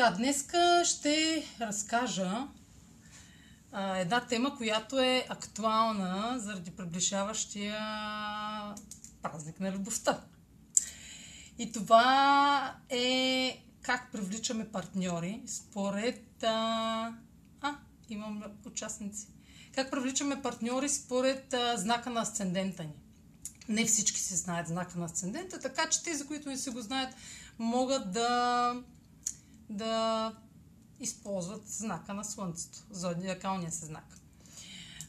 Така, днеска ще разкажа а, една тема, която е актуална заради приближаващия празник на любовта. И това е как привличаме партньори според... А, а имам участници. Как привличаме партньори според а, знака на асцендента ни. Не всички си знаят знака на асцендента, така че тези, които не си го знаят, могат да да използват знака на Слънцето, зодиакалния се знак.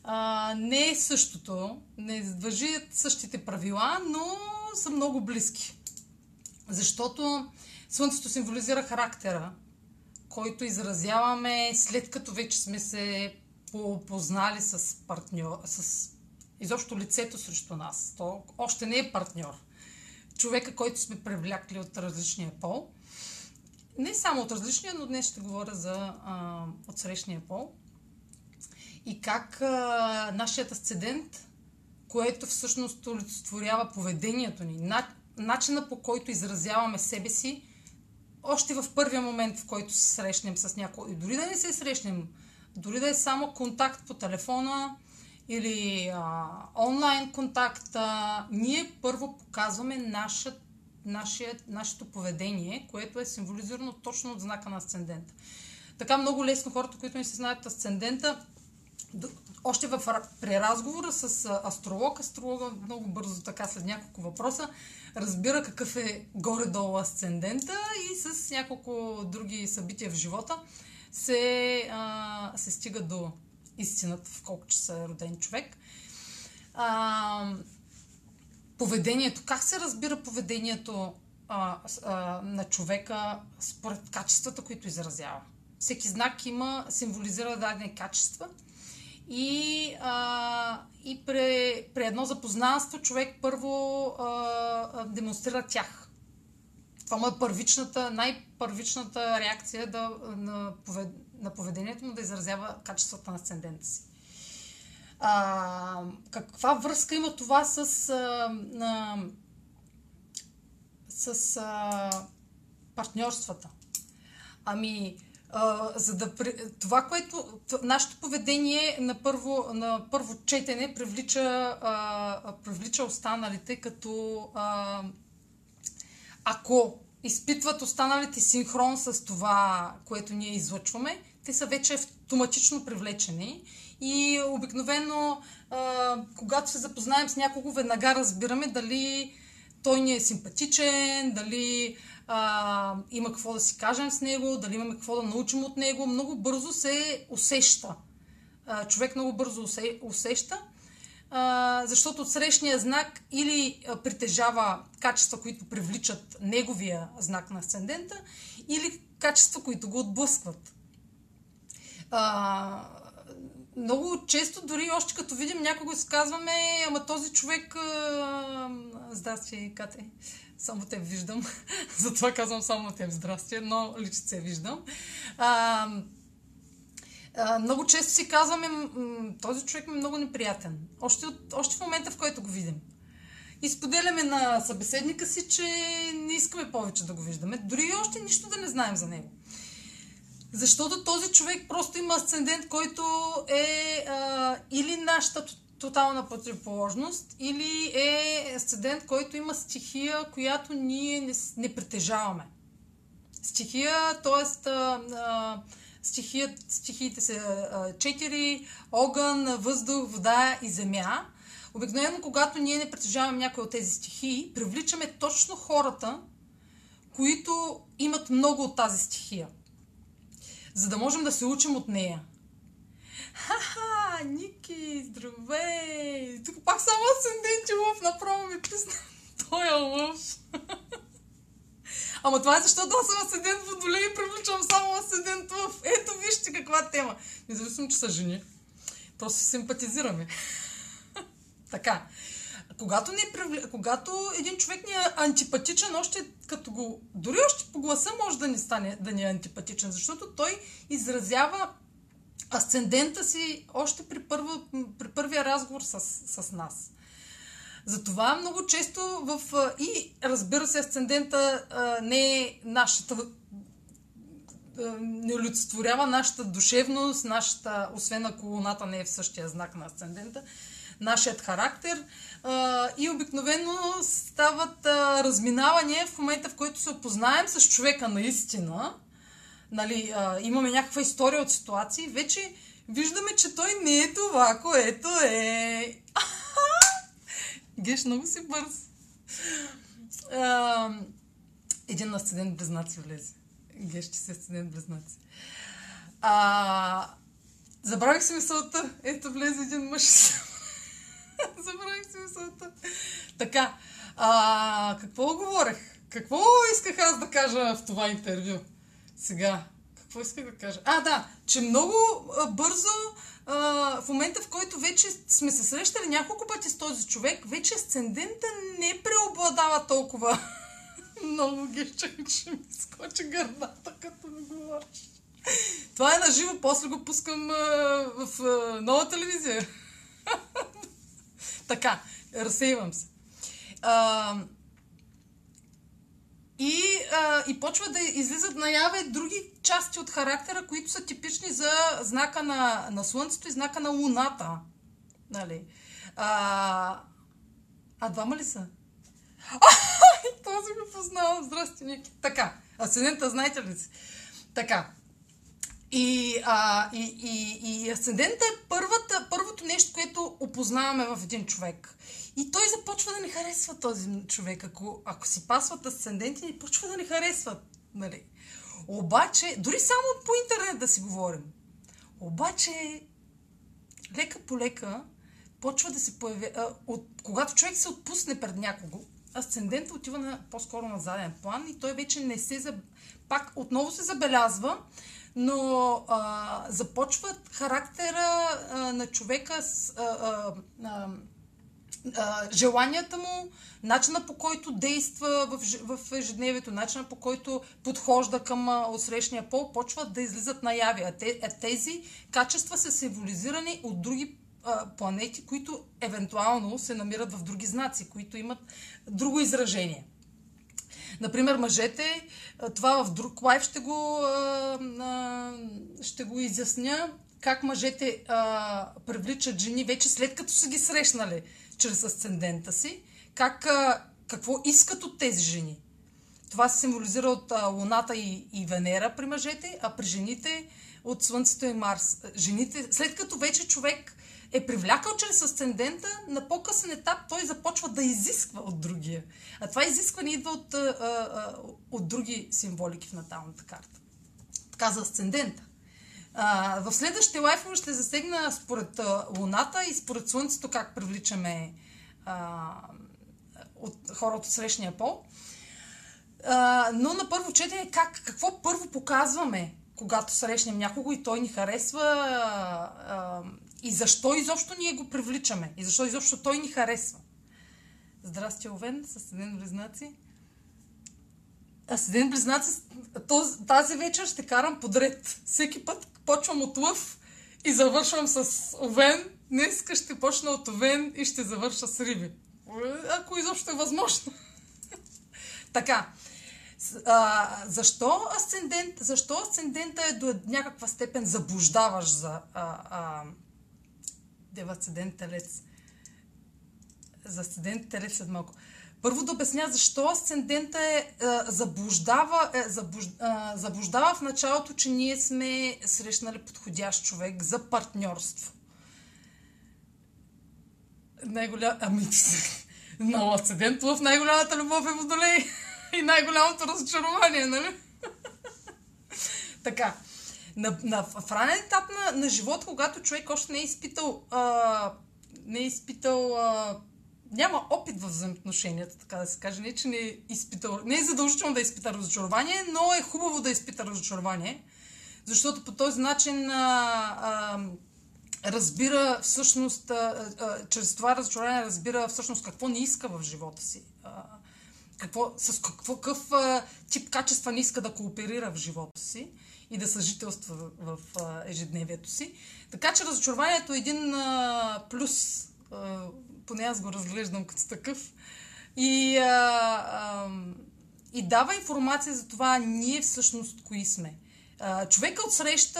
А, не е същото, не въжият същите правила, но са много близки. Защото Слънцето символизира характера, който изразяваме след като вече сме се познали с партньор, с изобщо лицето срещу нас. То още не е партньор. Човека, който сме привлякли от различния пол – не само от различния, но днес ще говоря за а, от срещния пол. И как а, нашият асцендент, което всъщност олицетворява поведението ни, на, начина по който изразяваме себе си, още в първия момент, в който се срещнем с някой, и дори да не се срещнем, дори да е само контакт по телефона или а, онлайн контакт, а, ние първо показваме нашата нашия, нашето поведение, което е символизирано точно от знака на асцендента. Така много лесно хората, които не се знаят асцендента, още в, при разговора с астролог, астролога много бързо, така след няколко въпроса, разбира какъв е горе-долу асцендента и с няколко други събития в живота се, а, се стига до истината в колко часа е роден човек. А, поведението, как се разбира поведението а, а, на човека според качествата, които изразява. Всеки знак има, символизира дадени качества и, а, и при, при едно запознанство човек първо а, демонстрира тях. Това му е първичната, най-първичната реакция да, на, повед, на поведението му да изразява качествата на асцендента си. А, каква връзка има това с, а, а, с а, партньорствата? Ами, а, за да, това, което нашето поведение на първо, на първо четене привлича, а, привлича останалите, като а, ако изпитват останалите синхрон с това, което ние излъчваме, те са вече автоматично привлечени и обикновено, когато се запознаем с някого, веднага разбираме дали той ни е симпатичен, дали а, има какво да си кажем с него, дали имаме какво да научим от него. Много бързо се усеща. А, човек много бързо усе, усеща, а, защото от срещния знак или а, притежава качества, които привличат неговия знак на асцендента, или качества, които го отблъскват. А, много често, дори още като видим някого си казваме, ама този човек... Здрасти, Кате. Само те виждам. Затова казвам само те здрасти, но личице виждам. А, много често си казваме, този човек ми е много неприятен. Още, от, още в момента, в който го видим. И споделяме на събеседника си, че не искаме повече да го виждаме. Дори още нищо да не знаем за него. Защото този човек просто има асцендент, който е а, или нашата тотална противоположност, или е асцендент, който има стихия, която ние не, не притежаваме. Стихия, т.е. Стихиите са четири огън, въздух, вода и земя. Обикновено, когато ние не притежаваме някои от тези стихии, привличаме точно хората, които имат много от тази стихия за да можем да се учим от нея. Ха-ха, Ники, здравей! Тук пак само асценденти лъв направо ми писна. Той е лъв. Ама това е защото аз съм асцендент водолей и привличам само асцендент лъв. Ето вижте каква тема. Независимо, че са жени. Просто симпатизираме. така когато, не, когато един човек ни е антипатичен, още като го... Дори още по гласа може да ни стане да ни е антипатичен, защото той изразява асцендента си още при, първо, при първия разговор с, с нас. Затова много често в... И разбира се, асцендента а, не е нашата не олицетворява нашата душевност, нашата, освен ако луната не е в същия знак на асцендента, нашият характер. И обикновено стават а, разминавания в момента, в който се опознаем с човека наистина. Нали, а, имаме някаква история от ситуации, вече виждаме, че той не е това, което е. Геш, много си бърз. А, един асцендент близнаци влезе. Геш, че си асцендент близнаци. А, забравих си мисълта. Ето влезе един мъж. забравих си мисълта. Така, а, какво говорех? Какво исках аз да кажа в това интервю? Сега, какво исках да кажа? А, да, че много а, бързо а, в момента, в който вече сме се срещали няколко пъти с този човек, вече асцендента не преобладава толкова много ги че ми скочи гърдата, като ми говориш. Това е на живо, после го пускам а, в а, нова телевизия. Така, разсейвам се. А, и, а, и почва да излизат наяве други части от характера, които са типични за знака на, на Слънцето и знака на Луната. Нали? А, а двама ли са? Този го познавам. Здрасти, Ники. Така, асцендента знаете ли си? Така. И, а, и, и, и асцендента е първата, първото нещо, което опознаваме в един човек. И той започва да не харесва този човек. Ако, ако си пасват асценденти, почва да не харесват. Нали? Обаче, дори само по интернет да си говорим. Обаче, лека по лека, почва да се появява. От, когато човек се отпусне пред някого, асцендента отива на, по-скоро на заден план и той вече не се... Пак отново се забелязва, но а, започва характера а, на човека с а, а, а, а, желанията му, начина по който действа в, в ежедневието, начина по който подхожда към отсрещния пол, почват да излизат наяви. А, те, а тези качества са символизирани от други а, планети, които евентуално се намират в други знаци, които имат друго изражение. Например, мъжете, това в друг лайф ще го, ще го изясня, как мъжете привличат жени вече след като са ги срещнали чрез асцендента си, как, какво искат от тези жени. Това се символизира от Луната и, и Венера при мъжете, а при жените от Слънцето и Марс. Жените, след като вече човек е привлякал чрез асцендента, на по-късен етап той започва да изисква от другия. А това изискване идва от, а, а, от други символики в наталната карта. Така за асцендента. А, в следващите лайфове ще засегна според Луната и според Слънцето как привличаме а, от хора от срещния пол. А, но на първо четене как, какво първо показваме, когато срещнем някого и той ни харесва а, а, и защо изобщо ние го привличаме и защо изобщо той ни харесва. Здрасти, Овен, с един близнаци. А с един близнаци тази вечер ще карам подред. Всеки път почвам от лъв и завършвам с овен. Днеска ще почна от овен и ще завърша с риби. Ако изобщо е възможно. така. А, защо асцендент? Защо асцендента е до някаква степен заблуждаваш за а, а, Дева асцендент телец? За асцендент телец след малко. Първо да обясня защо асцендента е, е заблуждава, е, заблуж, е, заблуждава в началото, че ние сме срещнали подходящ човек за партньорство. Най-голям... Ами, но асцендент в най-голямата любов е водолей и най-голямото разочарование, нали? така. На, на, в ранен етап на, на живота, когато човек още не е изпитал а, не е изпитал а, няма опит в взаимоотношенията, така да се каже. Не, че не е изпитал, не е задължително да изпита разочарование, но е хубаво да изпита разочарование, защото по този начин а, а, разбира всъщност, а, а, чрез това разочарование разбира всъщност какво не иска в живота си. Какво, с какво, какъв а, тип качества не иска да кооперира в живота си и да съжителства в, ежедневието си. Така че разочарованието е един плюс поне аз го разглеждам като такъв. И, а, а, и дава информация за това ние всъщност кои сме. Човека от среща,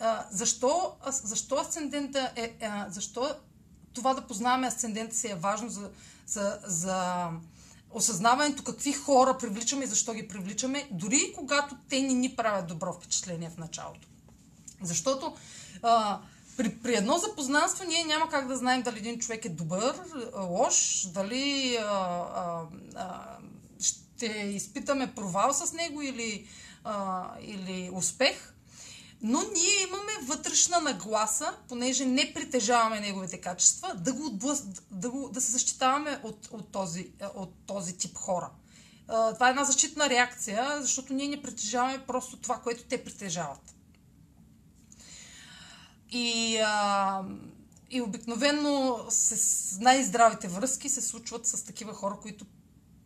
а, защо, защо асцендента е, защо това да познаваме асцендента си е важно за, за, за осъзнаването какви хора привличаме и защо ги привличаме, дори и когато те ни ни правят добро впечатление в началото. Защото а, при, при едно запознанство ние няма как да знаем дали един човек е добър, лош, дали а, а, а, ще изпитаме провал с него или, а, или успех. Но ние имаме вътрешна нагласа, понеже не притежаваме неговите качества, да, го отблъс, да, го, да се защитаваме от, от, този, от този тип хора. Това е една защитна реакция, защото ние не притежаваме просто това, което те притежават. И, а, и обикновено с най-здравите връзки се случват с такива хора, които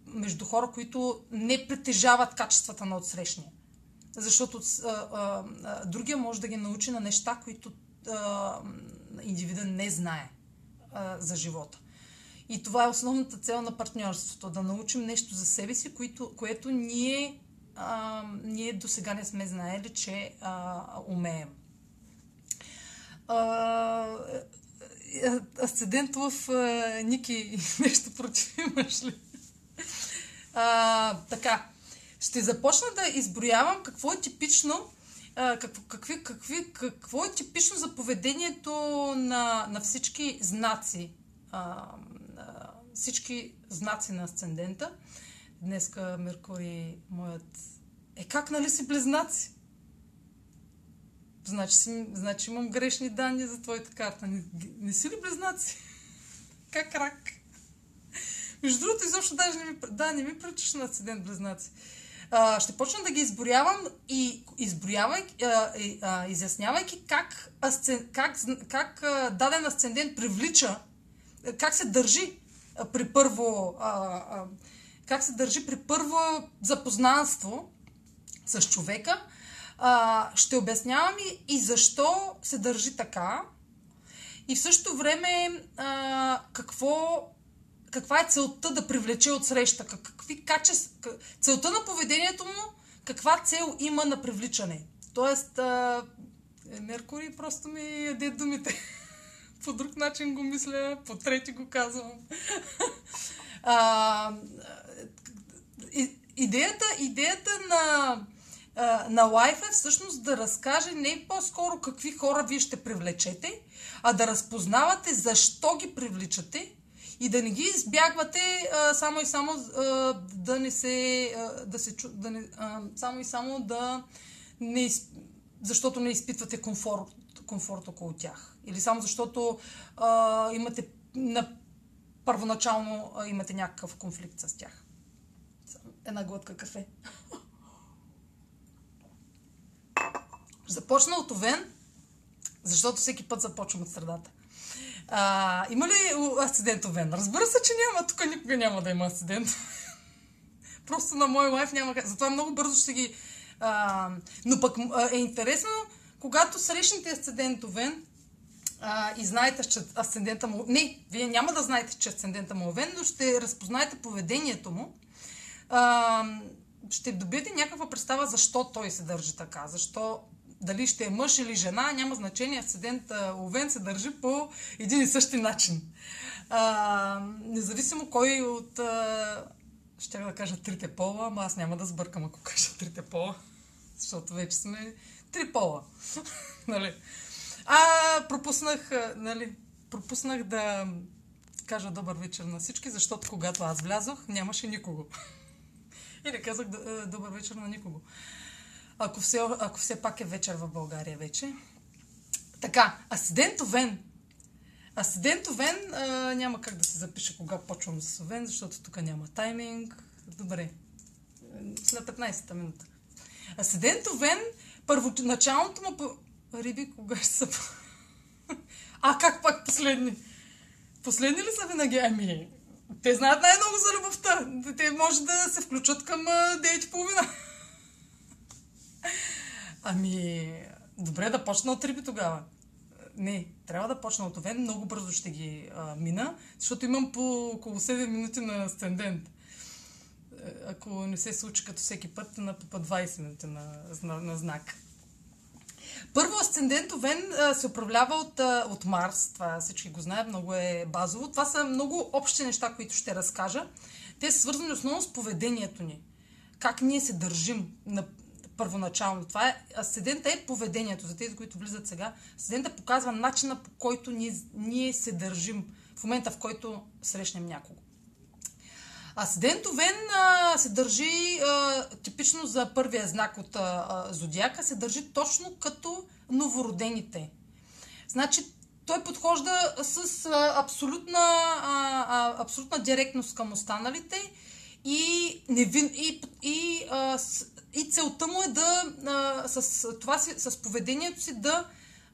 между хора, които не притежават качествата на отсрещния. Защото а, а, а, другия може да ги научи на неща, които а, индивида не знае а, за живота. И това е основната цел на партньорството да научим нещо за себе си, което, което ние, а, ние до сега не сме знаели, че а, умеем. асцендент в а, Ники нещо против имаш ли? А, така, ще започна да изброявам какво е типично какво, какви, какви, какво е типично за поведението на, на всички знаци, всички знаци на асцендента. Днеска Меркурий, моят... Е, как нали си близнаци? Значи, си, значи имам грешни данни за твоята карта. Не, не си ли близнаци? как рак? Между другото, изобщо даже не ми, да, не ми пречиш на асцендент близнаци. Ще почна да ги изброявам и изброявайки, а, а, изяснявайки как, асцен, как, как а, даден асцендент привлича, как се държи а, при първо а, а, как се държи при първо запознанство с човека. А, ще обяснявам и, и защо се държи така. И в същото време а, какво каква е целта да привлече от среща, какви качества, целта на поведението му, каква цел има на привличане. Тоест, а, е, Меркурий просто ми яде думите. по друг начин го мисля, по трети го казвам. а, идеята, идеята на, на лайф е всъщност да разкаже не по-скоро какви хора вие ще привлечете, а да разпознавате защо ги привличате и да не ги избягвате а, само и само а, да не се, а, да се да не, а, само и само да не, защото не изпитвате комфорт, комфорт около тях. Или само защото а, имате на първоначално а, имате някакъв конфликт с тях. Една глътка кафе. Започна от Овен, защото всеки път започвам от средата. А, има ли асцендент Овен? Разбира се, че няма. Тук никога няма да има асцендент. Просто на мой лайф няма как. Затова много бързо ще ги... А, но пък а, е интересно, когато срещнете асцендент Овен а, и знаете, че асцендента му... Не, вие няма да знаете, че асцендента му е Овен, но ще разпознаете поведението му. А, ще добиете някаква представа защо той се държи така, защо дали ще е мъж или жена, няма значение. Асцендент Овен се държи по един и същи начин. А, независимо кой от... А, ще да кажа трите пола, ама аз няма да сбъркам, ако кажа трите пола. Защото вече сме три пола. нали? А, пропуснах, нали, пропуснах да кажа добър вечер на всички, защото когато аз влязох, нямаше никого. Или казах добър вечер на никого ако все, ако все пак е вечер в България вече. Така, Асидент Овен. Асидент Овен а, няма как да се запише кога почвам с Овен, защото тук няма тайминг. Добре, на 15-та минута. Асидент Овен, първоначалното му... Риби, кога ще са... а как пак последни? Последни ли са винаги? Ами, те знаят най-много за любовта. Те може да се включат към 9.30. Ами, добре да почна от риби тогава. Не, трябва да почна от овен. Много бързо ще ги а, мина, защото имам по около 7 минути на асцендент. ако не се случи като всеки път, на по 20 минути на, на, на знак. Първо, асцендент Овен се управлява от, от Марс. Това всички го знаят, много е базово. Това са много общи неща, които ще разкажа. Те са свързани основно с поведението ни. Как ние се държим на първоначално. Това е, асцендента е поведението. За тези, които влизат сега, асцендента показва начина по който ние, ние се държим в момента, в който срещнем някого. Асцендент Овен а, се държи а, типично за първия знак от а, зодиака, се държи точно като новородените. Значи той подхожда с а, абсолютна, а, а, абсолютна директност към останалите и, невин, и, и, а, с, и целта му е да а, с, това си, с поведението си да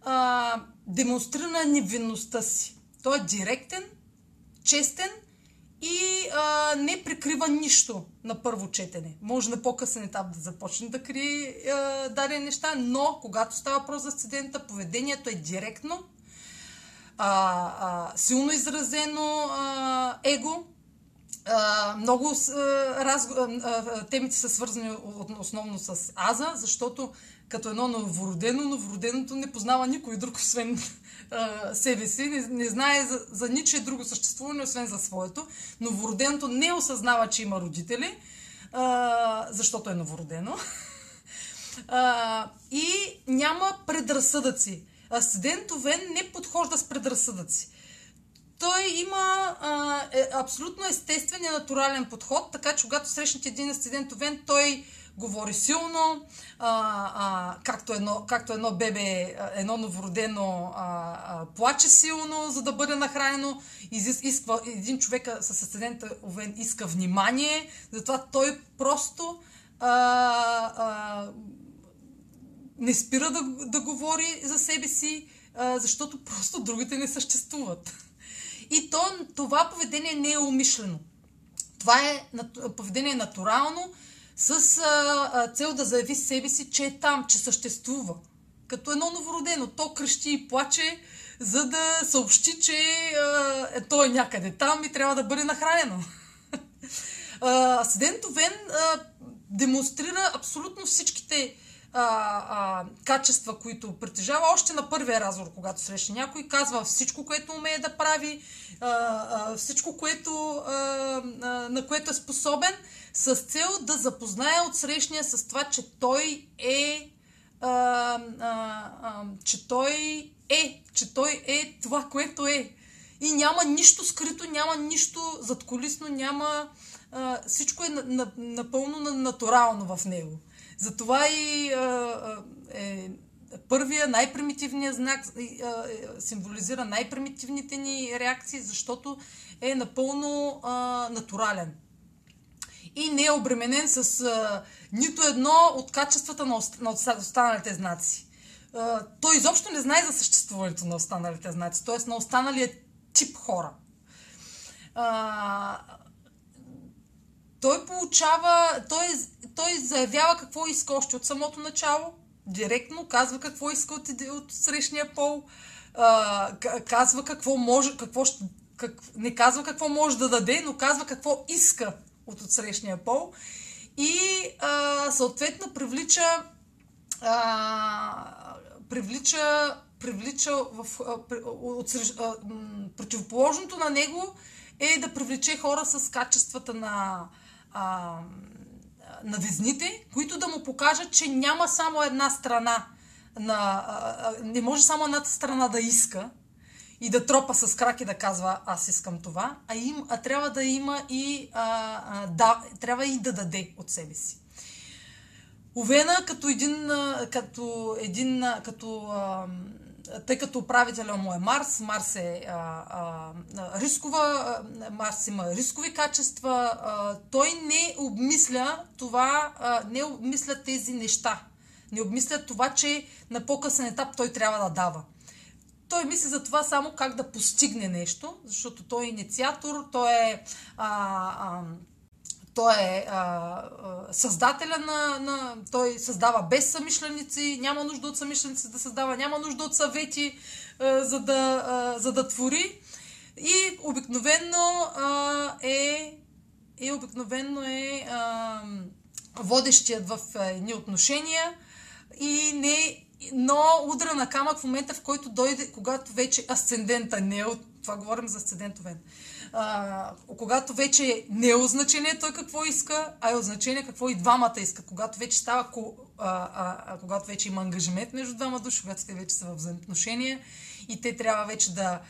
а, демонстрира невинността си. Той е директен, честен и а, не прикрива нищо на първо четене. Може на по-късен етап да започне да крие дадени неща, но когато става въпрос за сцедента, поведението е директно, а, а, силно изразено а, его, много темите са свързани основно с Аза, защото като едно новородено, новороденото не познава никой друг, освен себе си, не, не знае за, за ничие друго съществуване, освен за своето. Новороденото не осъзнава, че има родители, защото е новородено. И няма предразсъдъци. Асцендент Овен не подхожда с предразсъдъци. Той има а, е, абсолютно естествен и натурален подход, така че когато срещнете един асцендент Овен, той говори силно, а, а, както, едно, както едно бебе, едно новородено а, а, плаче силно, за да бъде нахранено. Изис, исква, един човек с асцендента Овен иска внимание, затова той просто а, а, не спира да, да говори за себе си, а, защото просто другите не съществуват. И то, това поведение не е умишлено. Това е поведение натурално, с а, цел да заяви себе си, че е там, че съществува. Като едно новородено. То крещи и плаче, за да съобщи, че а, е, то е някъде там и трябва да бъде нахранено. Асцендент Овен демонстрира абсолютно всичките а, качества, които притежава още на първия разговор, когато срещне някой, казва всичко, което умее да прави, а, а, всичко, което, а, а, на което е способен, с цел да запознае от срещния с това, че той е а, а, а, че той е, че той е това, което е. И няма нищо скрито, няма нищо задколисно, няма... А, всичко е на, на, напълно натурално в него. Затова и а, е първия, най-примитивният знак е, символизира най-примитивните ни реакции, защото е напълно а, натурален и не е обременен с а, нито едно от качествата на, на останалите знаци. А, той изобщо не знае за съществуването на останалите знаци, т.е. на останалия тип хора. А, той получава, той, той заявява какво иска още от самото начало, директно казва какво иска от, от срещния пол, а, казва какво може, какво ще, как, не казва какво може да даде, но казва какво иска от отсрещния пол и а, съответно привлича а, привлича, привлича в, а, от, а, противоположното на него е да привлече хора с качествата на, а, на везните, които да му покажат, че няма само една страна. На, не може само едната страна да иска, и да тропа с крак и да казва аз искам това, а, им, а трябва да има и а, а, да, трябва и да даде от себе си. Овена като един, като един, като, а, тъй като управителя му е Марс, Марс е а, а, рискова, Марс има рискови качества, а, той не обмисля това, а, не обмисля тези неща. Не обмисля това, че на по-късен етап той трябва да дава. Той мисли за това само как да постигне нещо, защото той е инициатор, той е, а, а, той е а, създателя на, на... Той създава без самишленици, няма нужда от самишленици да създава, няма нужда от съвети, а, за, да, а, за да твори. И обикновенно а, е е обикновено е а, водещият в едни отношения и не но удра на камък в момента, в който дойде, когато вече асцендента не е от... Това говорим за асцендент Овен. А, когато вече не е от значение той какво иска, а е от значение какво и двамата иска. Когато вече става, а, а, когато вече има ангажимент между двама души, когато те вече са в взаимоотношения и те трябва вече да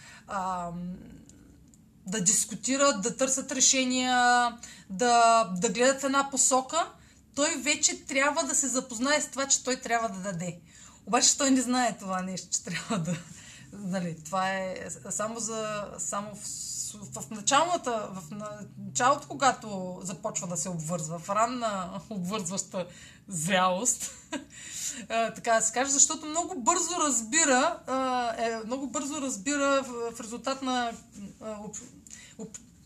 да дискутират, да търсят решения, да, да гледат една посока, той вече трябва да се запознае с това, че той трябва да даде. Обаче той не знае това нещо, че трябва да... Нали, това е само за... Само в, в, началната, в началото, когато започва да се обвързва, в ранна обвързваща зрялост, така да се каже, защото много бързо разбира, е, много бързо разбира в, резултат на,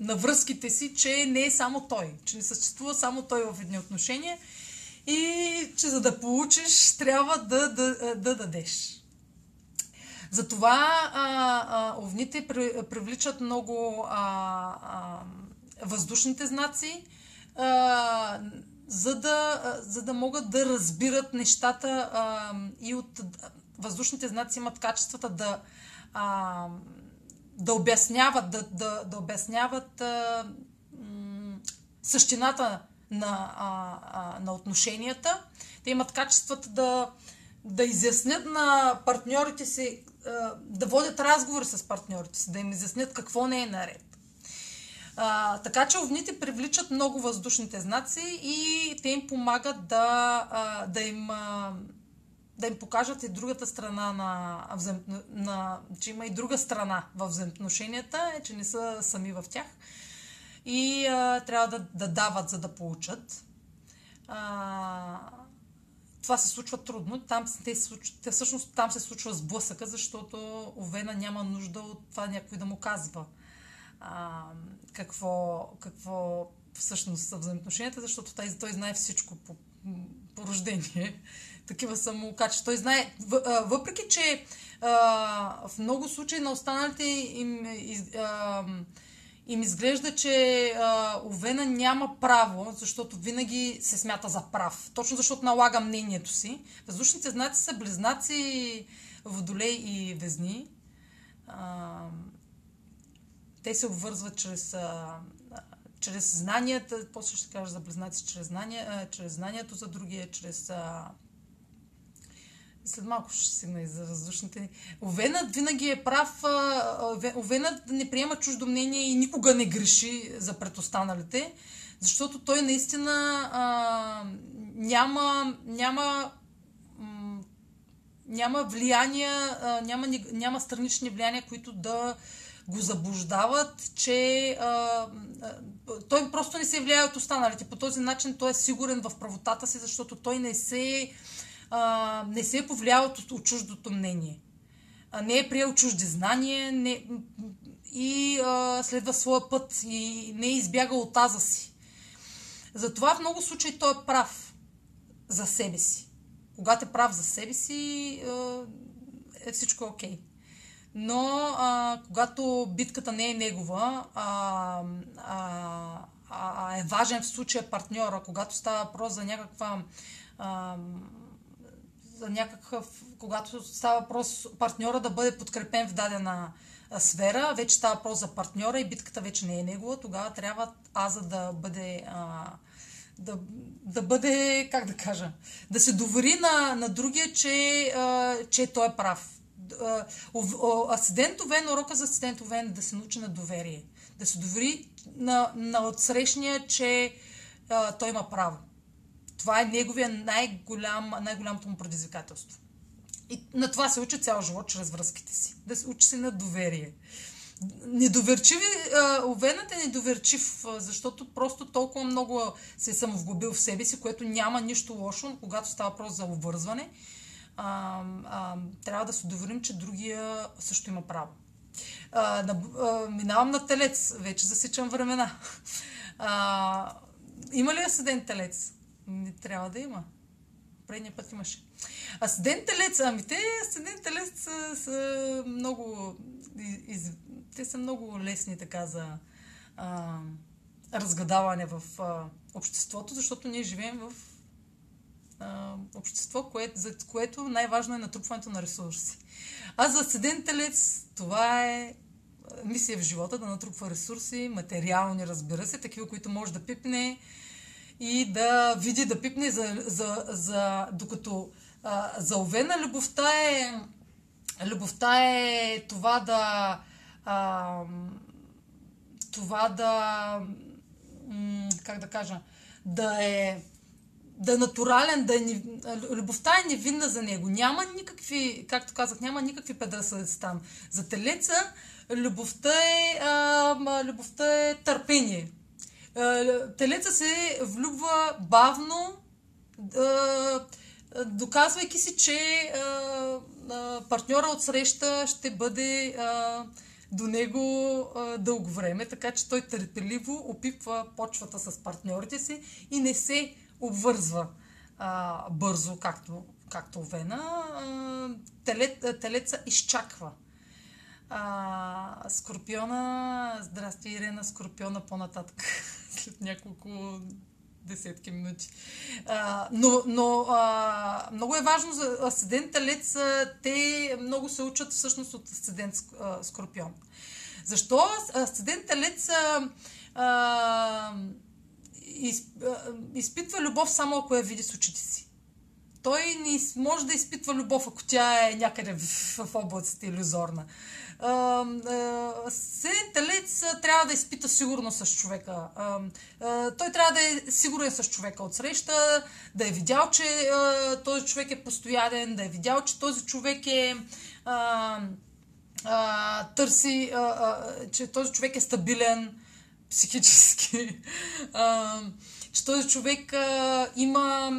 на връзките си, че не е само той, че не съществува само той в едни отношения и че за да получиш, трябва да, да, да дадеш. Затова а, а, овните привличат много а, а, въздушните знаци, а, за, да, а, за да могат да разбират нещата а, и от въздушните знаци имат качествата да, а, да обясняват, да, да, да обясняват а, същината на, а, на отношенията. Те имат качествата да, да изяснят на партньорите си, да водят разговори с партньорите си, да им изяснят какво не е наред. А, така че овните привличат много въздушните знаци и те им помагат да, а, да им. А, да им покажат и другата страна на, на, че има и друга страна в взаимоотношенията, е, че не са сами в тях и а, трябва да, да дават, за да получат. А, това се случва трудно. Там, те, те, всъщност там се случва сблъсъка, защото Овена няма нужда от това някой да му казва а, какво, какво всъщност са взаимоотношенията, защото той, той знае всичко по, по рождение. Такива са му качества. Той знае, въпреки че а, в много случаи на останалите им, а, им изглежда, че а, Овена няма право, защото винаги се смята за прав. Точно защото налага мнението си. Въздушните знаци са близнаци, водолей и везни. А, те се обвързват чрез, а, чрез знанията, после ще кажа за близнаци, чрез, знания, а, чрез знанието за другия, чрез а, след малко ще стигна и за въздушните ни. Овенът винаги е прав. Овенът не приема чуждо мнение и никога не греши за предостаналите, защото той наистина а, няма, няма, няма влияния, а, няма, няма странични влияния, които да го заблуждават, че а, той просто не се влияе от останалите. По този начин той е сигурен в правотата си, защото той не се а, не се е повлиял от, от чуждото мнение. А, не е приел чужди знания не, и а, следва своя път и не е избягал от таза си. Затова в много случаи той е прав за себе си. Когато е прав за себе си, е всичко окей. Okay. Но а, когато битката не е негова, а, а, а е важен в случая партньора, когато става въпрос за някаква а, за някакъв, когато става въпрос партньора да бъде подкрепен в дадена сфера, вече става въпрос за партньора и битката вече не е негова, тогава трябва аза да бъде а, да, да бъде, как да кажа, да се довери на, на другия, че, а, че той е прав. Асидент Овен, урока за асидент Овен е да се научи на доверие. Да се довери на, на отсрещния, че а, той има право. Това е неговия най-голям, най-голямото му предизвикателство. И на това се учи цял живот чрез връзките си. Да се учи се на доверие. Недоверчиви, Овенът е недоверчив, защото просто толкова много се е самовглобил в себе си, което няма нищо лошо, но когато става въпрос за обвързване, а, а, трябва да се доверим, че другия също има право. А, на, а, минавам на телец, вече засичам времена. А, има ли асцендент телец? Не трябва да има. Предния път имаше. Асцендент телец, ами те асцендент телец са, са много... Из, те са много лесни така за... А, разгадаване в а, обществото, защото ние живеем в а, общество, кое, за което най-важно е натрупването на ресурси. А за седен телец това е мисия в живота да натрупва ресурси, материални, разбира се, такива, които може да пипне и да види, да пипне, за, за, за, докато а, за Овена любовта е любовта е това да а, това да как да кажа да е да е натурален, да е, любовта е невинна за него. Няма никакви, както казах, няма никакви предразсъдъци там. За телеца любовта е, а, любовта е търпение. А, телеца се влюбва бавно, а, доказвайки си, че партньора от среща ще бъде до него дълго време, така че той търпеливо опипва почвата с партньорите си и не се обвързва бързо, както, както Вена. Телеца изчаква. А, Скорпиона, здрасти Ирена, Скорпиона по-нататък, след няколко десетки минути. А, но но а, много е важно за асцендент Телец, те много се учат всъщност от асцендент Скорпион. Защо асцендент Телец а, а, из, изпитва любов само ако я види с очите си. Той не може да изпитва любов, ако тя е някъде в, в облаците иллюзорна. Телец трябва да изпита сигурност с човека. Той трябва да е сигурен с човека от среща, да е видял, че този човек е постоянен, да е видял, че този човек е търси, че този човек е стабилен психически, че този човек има,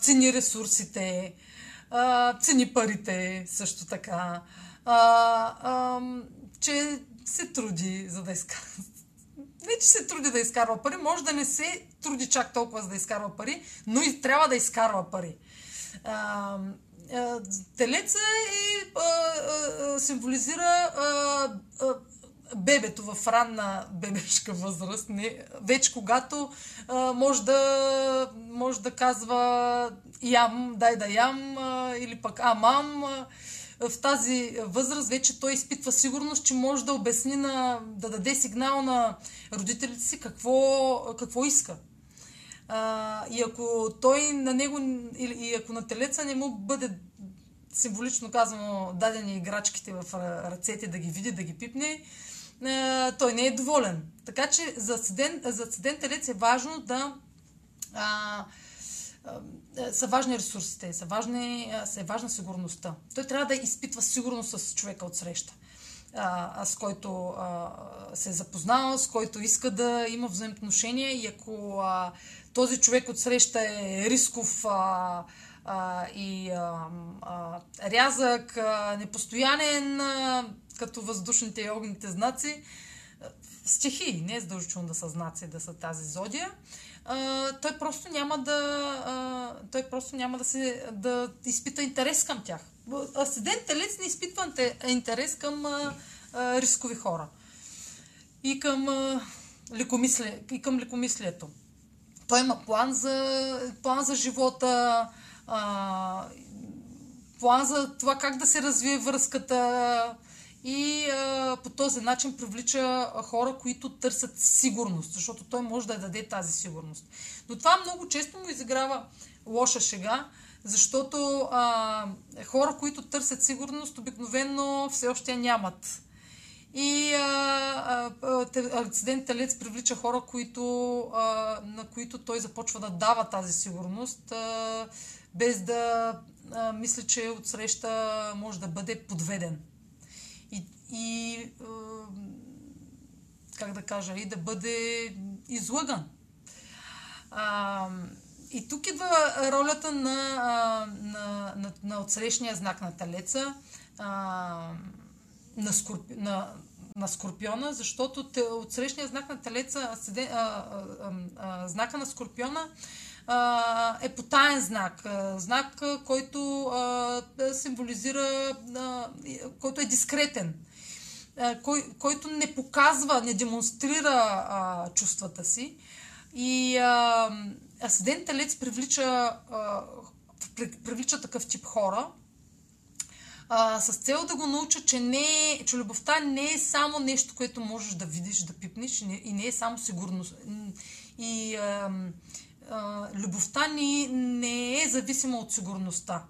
цени ресурсите, цени парите също така, а, а, че се труди за да изкарва. Не, че се труди да изкарва пари, може да не се труди чак толкова за да изкарва пари, но и трябва да изкарва пари. А, телеца е, а, а, символизира а, а, бебето в ранна бебешка възраст, не, вече когато а, може, да, може да казва ям, дай да ям, а, или пък а, мам, а, в тази възраст вече той изпитва сигурност, че може да обясни на, да даде сигнал на родителите си какво, какво иска. А, и ако той на него, и ако на телеца не му бъде символично казано дадени играчките в ръцете да ги види, да ги пипне, той не е доволен. Така че за седен, за седен телец е важно да а, а, са важни ресурсите, са, важни, са е важна сигурността. Той трябва да изпитва сигурност с човека от среща, с който а, се е запознал, с който иска да има взаимоотношения и ако а, този човек от среща е рисков а, а, и а, а, рязък, а, непостоянен, а, като въздушните и огните знаци, стихии, не е задължително да са знаци, да са тази зодия, той просто няма да, а, той просто няма да, се, да изпита интерес към тях. Асцендент телец не изпитва интерес към а, а, рискови хора и към, а, лекомислие, и към лекомислието. Той има план за, план за живота, а, план за това как да се развие връзката и а, по този начин привлича хора, които търсят сигурност, защото той може да я даде тази сигурност. Но това много често му изиграва лоша шега, защото а, хора, които търсят сигурност, обикновено все още нямат. И акцидент талец привлича хора, които, а, на които той започва да дава тази сигурност, а, без да а, мисля, че отсреща може да бъде подведен. И, как да кажа, и да бъде излъган. А, и тук идва ролята на, на, на, на отсрещния знак на талеца. А, на, скорпи, на, на Скорпиона, защото те, от срещния знак на Телеца, седе, а, а, а, знака на Скорпиона а, е потаен знак. Знак, който а, символизира, а, който е дискретен. А, кой, който не показва, не демонстрира а, чувствата си. И а, асцендент привлича, а, привлича такъв тип хора, а, с цел да го науча, че, не, че любовта не е само нещо, което можеш да видиш, да пипнеш и не, и не е само сигурност. И а, а, любовта ни не е зависима от сигурността.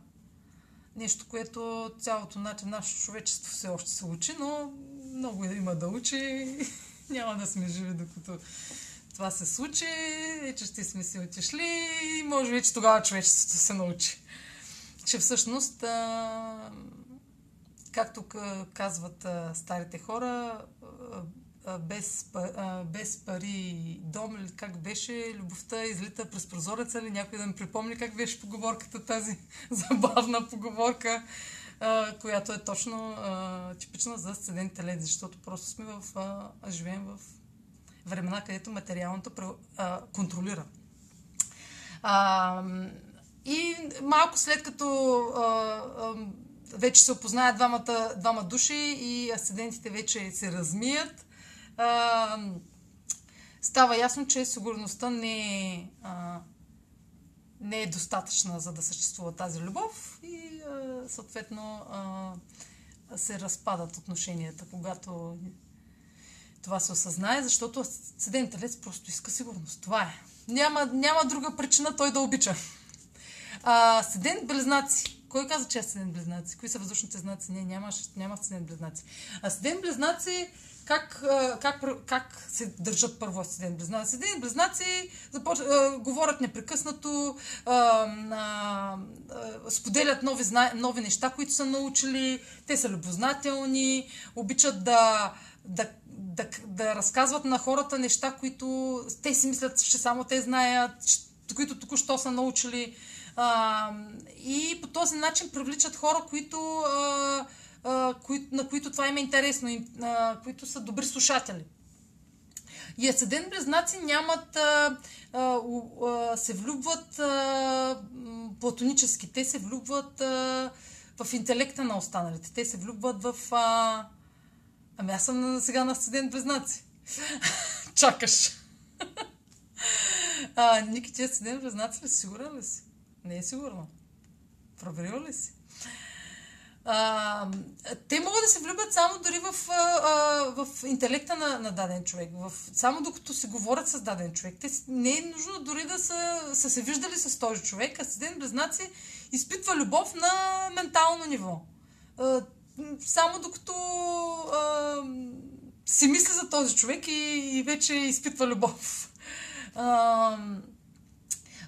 Нещо, което цялото начин нашето човечество все още се учи, но много има да учи. Няма да сме живи, докато това се случи и че ще сме си отишли и може би, че тогава човечеството се научи. Че всъщност, както казват старите хора, без, без пари дом как беше, любовта излита през прозореца или някой да ми припомни как беше поговорката тази забавна поговорка, която е точно а, типична за сцедентите леди, защото просто сме в, а, живеем в времена, където материалното а, контролира. А, и малко след като а, а, вече се опознаят двамата, двама души и асцендентите вече се размият, а, става ясно, че сигурността не е, а, не е достатъчна за да съществува тази любов и съответно се разпадат отношенията, когато това се осъзнае, защото седен телец просто иска сигурност. Това е. Няма, няма друга причина той да обича. А, седен близнаци. Кой каза, че е седен близнаци? Кои са въздушните знаци? Не, няма, няма седен близнаци. А седен близнаци как, как, как се държат първо седен близнаци? Седен близнаци започ... говорят непрекъснато, а, а, споделят нови, нови неща, които са научили, те са любознателни, обичат да, да да, да разказват на хората неща, които те си мислят, че само те знаят, които току-що са научили. А, и по този начин привличат хора, които, а, на които това им е интересно, и, които са добри слушатели. И асцендент близнаци нямат, а, а, а, се влюбват а, платонически. Те се влюбват а, в интелекта на останалите. Те се влюбват в... А, Ами аз съм сега на студент близнаци. Чакаш. а, Ники, ти студент близнаци ли си? Сигурен ли си? Не е сигурно. Проверил ли си? А, те могат да се влюбят само дори в, а, в интелекта на, на даден човек. В, само докато се говорят с даден човек. Те не е нужно дори да са, са се виждали с този човек, а студент близнаци изпитва любов на ментално ниво само докато а, си мисли за този човек и, и вече изпитва любов. А,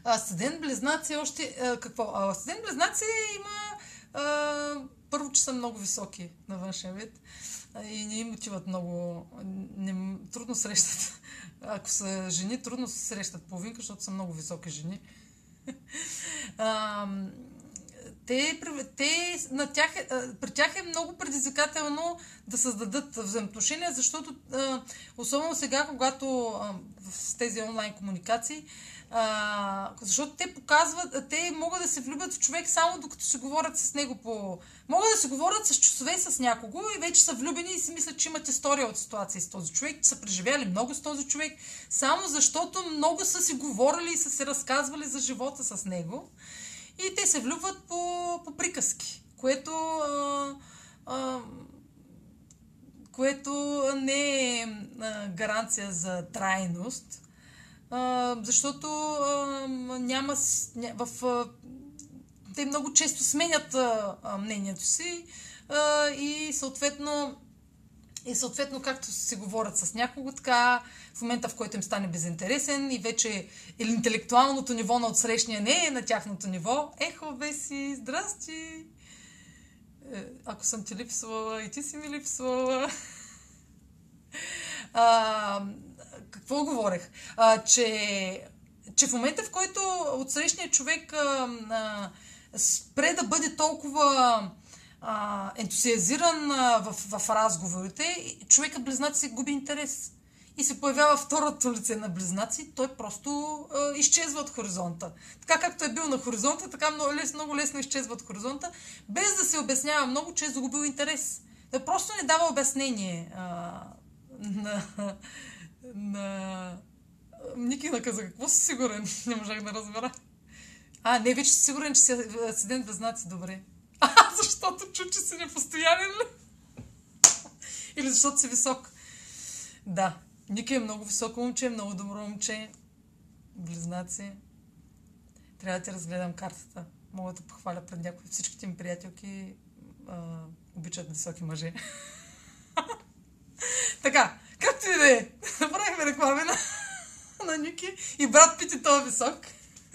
а Близнаци още... А, какво? А Близнаци има... А, първо, че са много високи на външен вид и не им отиват много... Не, трудно срещат. Ако са жени, трудно се срещат половинка, защото са много високи жени. А, те, те на тях, е, при тях е много предизвикателно да създадат взаимоотношения, защото особено сега, когато в тези онлайн комуникации, а, защото те показват, те могат да се влюбят в човек само докато се говорят с него по... Могат да се говорят с часове с някого и вече са влюбени и си мислят, че имат история от ситуация с този човек, че са преживяли много с този човек, само защото много са си говорили и са се разказвали за живота с него. И те се влюбват по, по приказки, което, а, а, което не е гаранция за трайност, защото а, няма в. А, те много често сменят а, мнението си а, и съответно и съответно, както се говорят с някого, така в момента, в който им стане безинтересен и вече или интелектуалното ниво на отсрещния не е на тяхното ниво, ехо, бе си, здрасти! Е, ако съм ти липсвала и ти си ми липсвала. какво говорех? А, че, че в момента, в който отсрещният човек а, а, спре да бъде толкова а, ентусиазиран а, в, в разговорите, човекът близнаци губи интерес. И се появява второто лице на близнаци, той просто а, изчезва от хоризонта. Така както е бил на хоризонта, така много лесно, много лесно изчезва от хоризонта, без да се обяснява много, че е загубил интерес. Да просто не дава обяснение а, на, на... Ники наказа, какво си сигурен? Не можах да разбера. А, не, вече си сигурен, че си асцендент без знаци, добре. А, защото чу, че си непостоянен ли? Или защото си висок. Да, Ники е много високо момче, много добро момче. Близнаци. Трябва да ти разгледам картата. Мога да похваля пред някои. Всичките ми приятелки а, обичат високи мъже. така, както и да е. Направихме реклами на, на Ники и брат Пити това висок.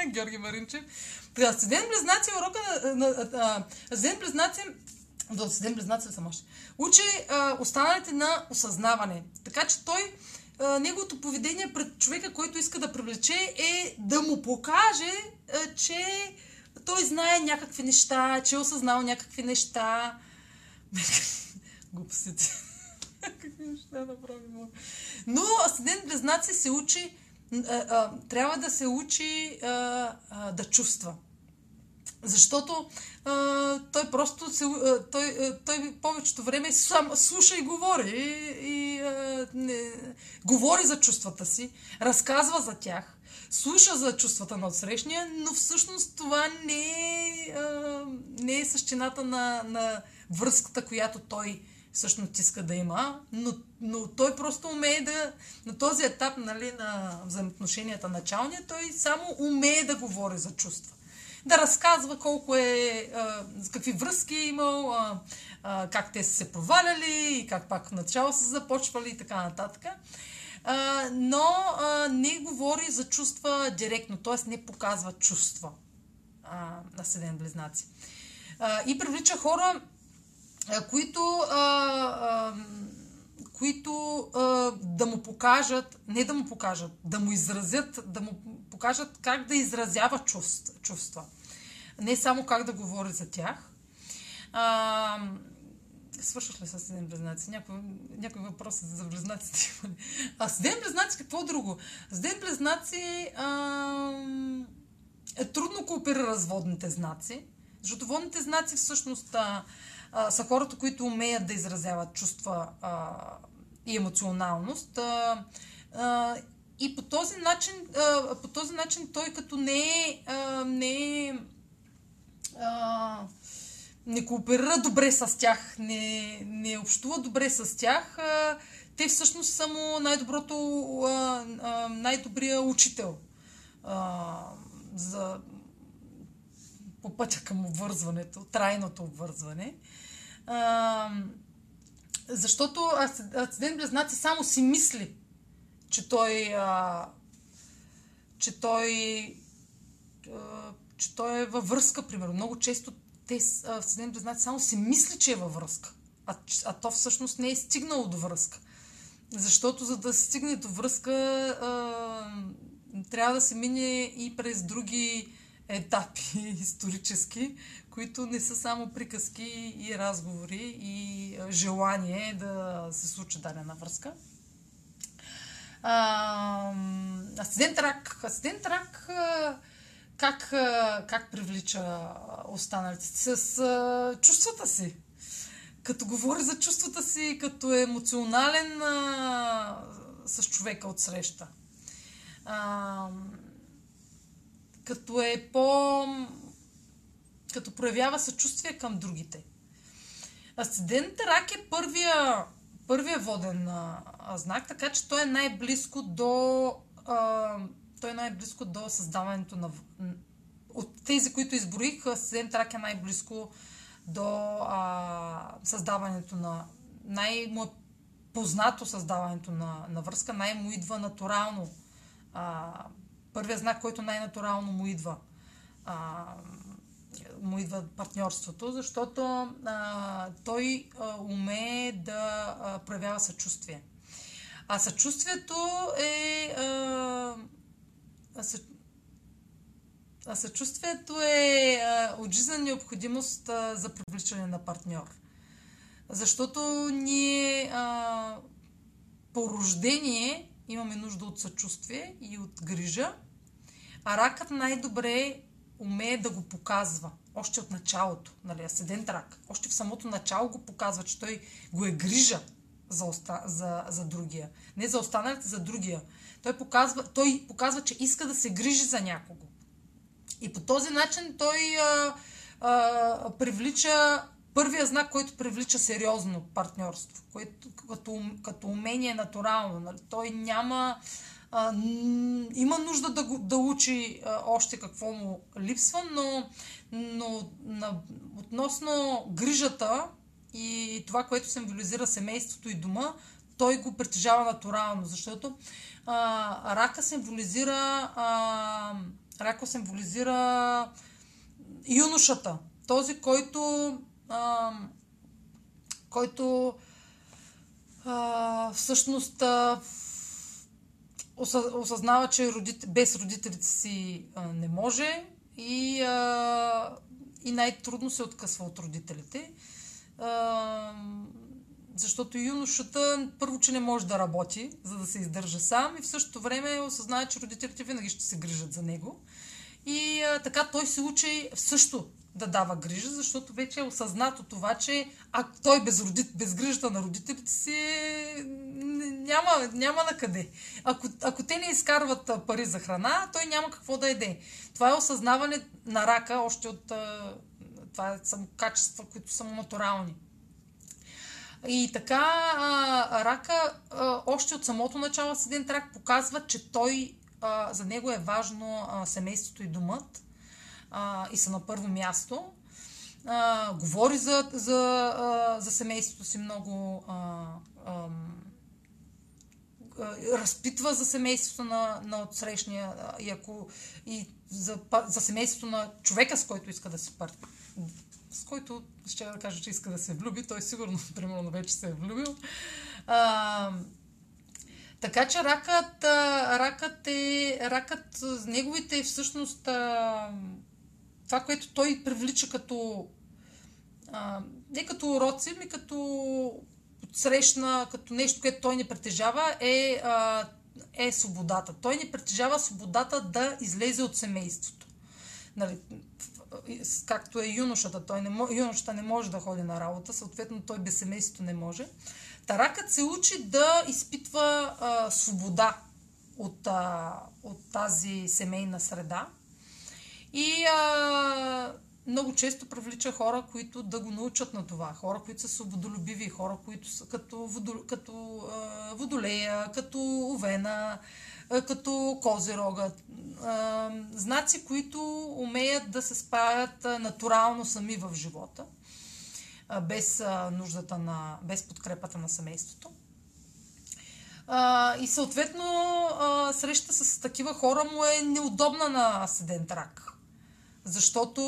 Георги Маринчев. При Асцендент Близнаци урока на, на, Близнаци до Асцендент Близнаци съм още. Учи а, останалите на осъзнаване. Така че той а, неговото поведение пред човека, който иска да привлече е да му покаже, а, че той знае някакви неща, че е осъзнал някакви неща. Глупостите. Какви неща направим. Но Асцендент Близнаци се учи трябва да се учи да чувства. Защото а, той просто се, а, той, а, той повечето време сам слуша и говори. И, и а, не, говори за чувствата си, разказва за тях, слуша за чувствата на отсрещния, но всъщност това не е, а, не е същината на, на връзката, която той всъщност иска да има, но, но той просто умее да, на този етап нали, на взаимоотношенията началния, той само умее да говори за чувства. Да разказва колко е, а, какви връзки е имал, а, а, как те са се проваляли и как пак начало са започвали и така нататък. А, но а, не говори за чувства директно, т.е. не показва чувства а, на седен близнаци. А, и привлича хора, които, а, а, които а, да му покажат, не да му покажат, да му изразят, да му покажат как да изразява чувства. Не само как да говори за тях. А, свършваш ли с един близнаци? Някой, някой въпрос за близнаците има А с ден близнаци какво друго? С ден близнаци а, е трудно кооперира с водните знаци, защото водните знаци всъщност а, а, са хората, които умеят да изразяват чувства а, и емоционалност. А, а, и по този начин, а, по този начин той като не е, а, не е а, не кооперира добре с тях, не, не общува добре с тях, те всъщност са му най-доброто, най-добрия учител за, по пътя към обвързването, трайното обвързване. Защото Асцендент Близнаци само си мисли, че той, а, че той, а, че той е във връзка, примерно. Много често те, Асцендент Близнаци, само си мисли, че е във връзка. А, а то всъщност не е стигнало до връзка. Защото за да стигне до връзка, а, трябва да се мине и през други етапи исторически, които не са само приказки и разговори и желание да се случи дадена връзка. Асцендент рак. Асцендент рак как, как привлича останалите? С а, чувствата си. Като говори за чувствата си, като е емоционален а, с човека от среща. А, като е по... като проявява съчувствие към другите. Асцендент рак е първия, първия воден а, знак, така че той е най-близко до а, той е най-близко до създаването на... От тези, които изброих, Асцендент рак е най-близко до а, създаването на... Най-му е създаването на, на връзка, най-му идва натурално а, първият знак, който най-натурално му идва. А, му идва партньорството, защото а, той а, умее да а, проявява съчувствие. А съчувствието е. А, а, съ... а съчувствието е а, необходимост а, за привличане на партньор. Защото ние а, по рождение имаме нужда от съчувствие и от грижа, а ракът най-добре умее да го показва. Още от началото, нали, асцендент рак, още в самото начало го показва, че той го е грижа за, оста, за, за другия. Не за останалите, за другия. Той показва, той показва, че иска да се грижи за някого. И по този начин той а, а, привлича първия знак, който привлича сериозно партньорство, което, като, като умение натурално. Нали? Той няма. А, има нужда да, да учи а, още какво му липсва, но, но на, относно грижата и това, което символизира семейството и дома, той го притежава натурално, защото а, рака символизира а, рака символизира юношата, този, който а, който а, всъщност а, осъзнава, че родит... без родителите си а, не може и, а, и най-трудно се откъсва от родителите. А, защото юношата първо, че не може да работи, за да се издържа сам и в същото време осъзнава, че родителите винаги ще се грижат за него. И а, така той се учи също да дава грижа, защото вече е осъзнато това, че а той без, родит, без грижата на родителите си няма, няма на къде. Ако, ако те не изкарват пари за храна, той няма какво да еде. Това е осъзнаване на рака още от... Това са качества, които са натурални. И така, а, рака а, още от самото начало с един трак показва, че той, а, за него е важно а, семейството и домът а, и са на първо място. А, говори за, за, а, за семейството си много. А, а, разпитва за семейството на, на отсрещния и, ако, и за, за семейството на човека, с който иска да се пар... с който ще да кажа, че иска да се влюби. Той сигурно, примерно, вече се е влюбил. А, така че ракът, ракът е, ракът, неговите всъщност а, това, което той привлича като а, не като уроци, ми като срещна, като нещо, което той не притежава, е, а, е свободата. Той не притежава свободата да излезе от семейството. Нали, както е юношата. Той не, юношата не може да ходи на работа, съответно той без семейството не може. Таракът се учи да изпитва а, свобода от, а, от тази семейна среда. И а, много често привлича хора, които да го научат на това. Хора, които са свободолюбиви, хора, които са като, водо, като а, водолея, като овена, а, като козерога. А, знаци, които умеят да се справят натурално сами в живота, а, без а, нуждата на, без подкрепата на семейството. А, и съответно а, среща с такива хора му е неудобна на Асцендент Рак защото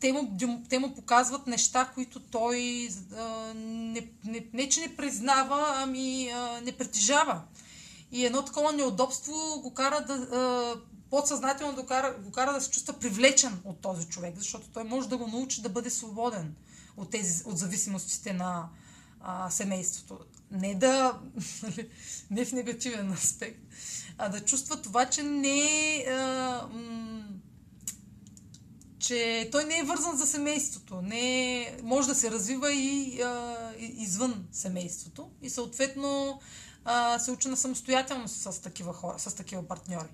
те му, те му показват неща, които той а, не, не, не, че не признава, ами а, не притежава. И едно такова неудобство го кара да. А, подсъзнателно го кара, го кара да се чувства привлечен от този човек, защото той може да го научи да бъде свободен от, тези, от зависимостите на а, семейството. Не да. не в негативен аспект, а да чувства това, че не е. м- че той не е вързан за семейството. Не е, може да се развива и а, извън семейството. И съответно а, се учи на самостоятелност с такива хора, с такива партньори.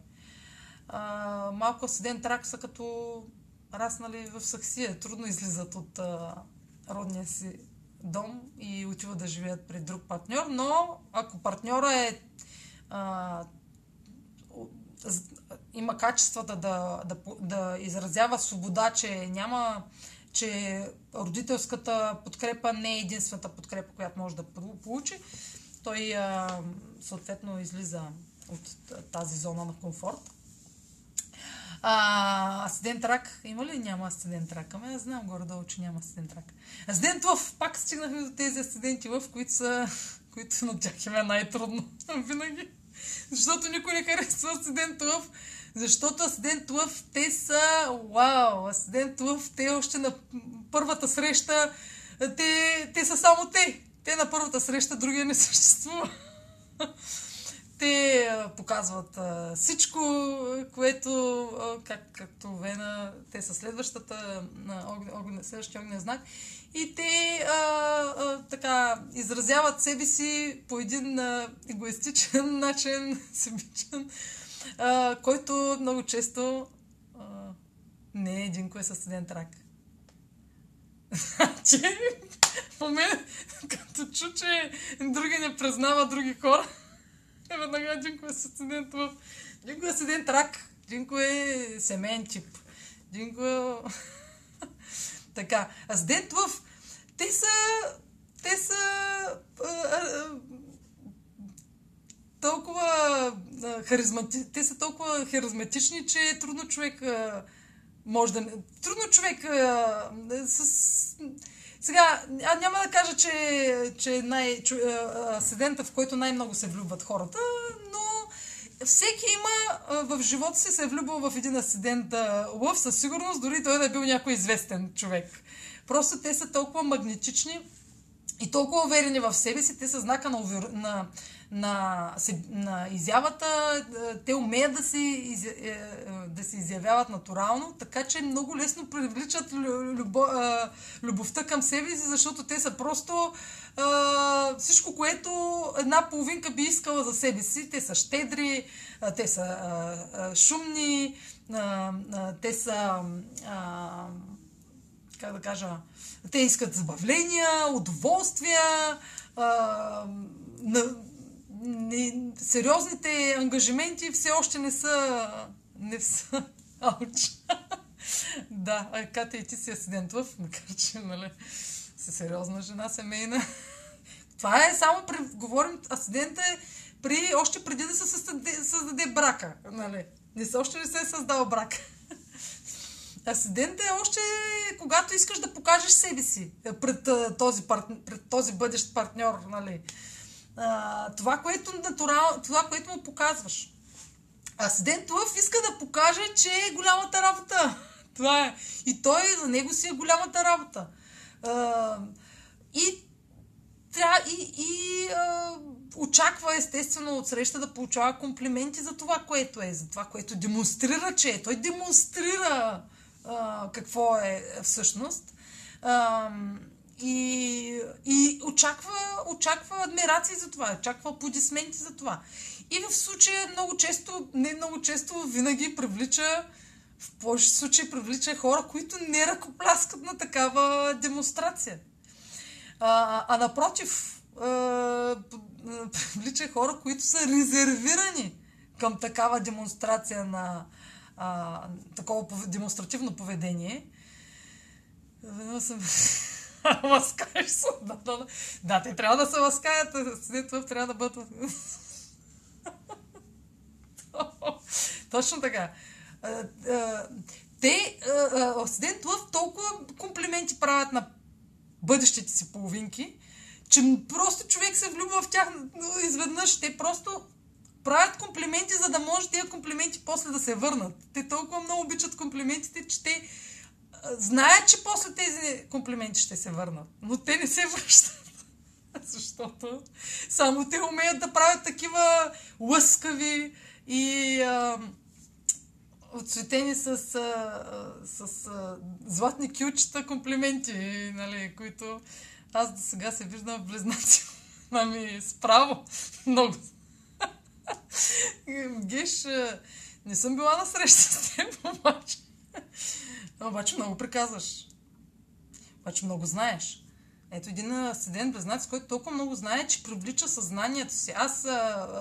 А, малко седен трак са като раснали в Саксия. Трудно излизат от а, родния си дом и отиват да живеят при друг партньор, но ако партньора е а, има качествата да, да, да изразява свобода, че няма че родителската подкрепа не е единствената подкрепа, която може да получи, той а, съответно излиза от тази зона на комфорт. А, асцендент рак, има ли няма асцендент рак? Ами аз знам горе-долу, че няма асцендент рак. Асцендент лъв, пак стигнахме до тези асценденти лъв, които са, които на тях им е най-трудно винаги. Защото никой не харесва асцендент лъв. Защото Асцендент Лъв, те са, вау, Асцендент Лъв, те още на първата среща, те, те са само те. Те на първата среща, другия не съществува. те показват а, всичко, което, а, как, както Вена, те са следващата, огн, огн, следващия огнен знак. И те а, а, така изразяват себе си по един а, егоистичен начин, себичен, а, който много често а, не е един кой е със студент рак. Значи, в момент, като чу, че други не признава други хора, е веднага Динко е студент в... Динко е студент рак. Динко е семейен тип. Динко е... така. А студент в... Те са... Те са... А, а, толкова харизмати... Те са толкова харизматични, че е трудно човек а, може да... Трудно човек а, с сега, аз няма да кажа, че, че най, че, седента, в който най-много се влюбват хората, всеки има в живота си се е влюбил в един асцендент лъв, със сигурност, дори той да е бил някой известен човек. Просто те са толкова магнетични и толкова уверени в себе си, те са знака на, на, на, на изявата, е, те умеят да си, е, е, да се изявяват натурално, така че много лесно привличат любов, любовта към себе си, защото те са просто всичко, което една половинка би искала за себе си. Те са щедри, те са шумни, те са как да кажа, те искат забавления, удоволствия, не, сериозните ангажименти все още не са... Не са... Ауч. да, Катя и ти си асидент в, макар че, нали, си сериозна жена, семейна. Това е само при... Говорим, асидента е при, още преди да се създаде, създаде брака, нали. Не още не се е създал брак. Асидент е още когато искаш да покажеш себе си пред този, пред този бъдещ партньор, нали това, което натурал, това, което му показваш. Асидент Лъв иска да покаже, че е голямата работа. Това е. И той за него си е голямата работа. А, и трябва и, и а, очаква естествено от среща да получава комплименти за това, което е, за това, което демонстрира, че е. Той демонстрира а, какво е всъщност. А, и, и очаква, очаква адмирации за това, очаква аплодисменти за това. И в случая много често, не много често, винаги привлича, в повече случаи привлича хора, които не ръкопляскат на такава демонстрация. А, а напротив, а, привлича хора, които са резервирани към такава демонстрация на а, такова демонстративно поведение. Веднъж съм Ласкаеш се. Да, да, да. да, те трябва да се ласкаят. След това трябва да бъдат... Точно така. Те, Студент Лъв, толкова комплименти правят на бъдещите си половинки, че просто човек се влюбва в тях изведнъж. Те просто правят комплименти, за да може тези комплименти после да се върнат. Те толкова много обичат комплиментите, че те знаят, че после тези комплименти ще се върнат, но те не се връщат. Защото само те умеят да правят такива лъскави и а, отцветени с, а, с а, златни кючета комплименти, нали, които аз до сега се виждам близнаци. Мами, справо. Много. Геш, не съм била на среща с теб, обаче. Обаче много приказваш. Обаче много знаеш. Ето един асцендент близнаци, който толкова много знае, че привлича съзнанието си. Аз,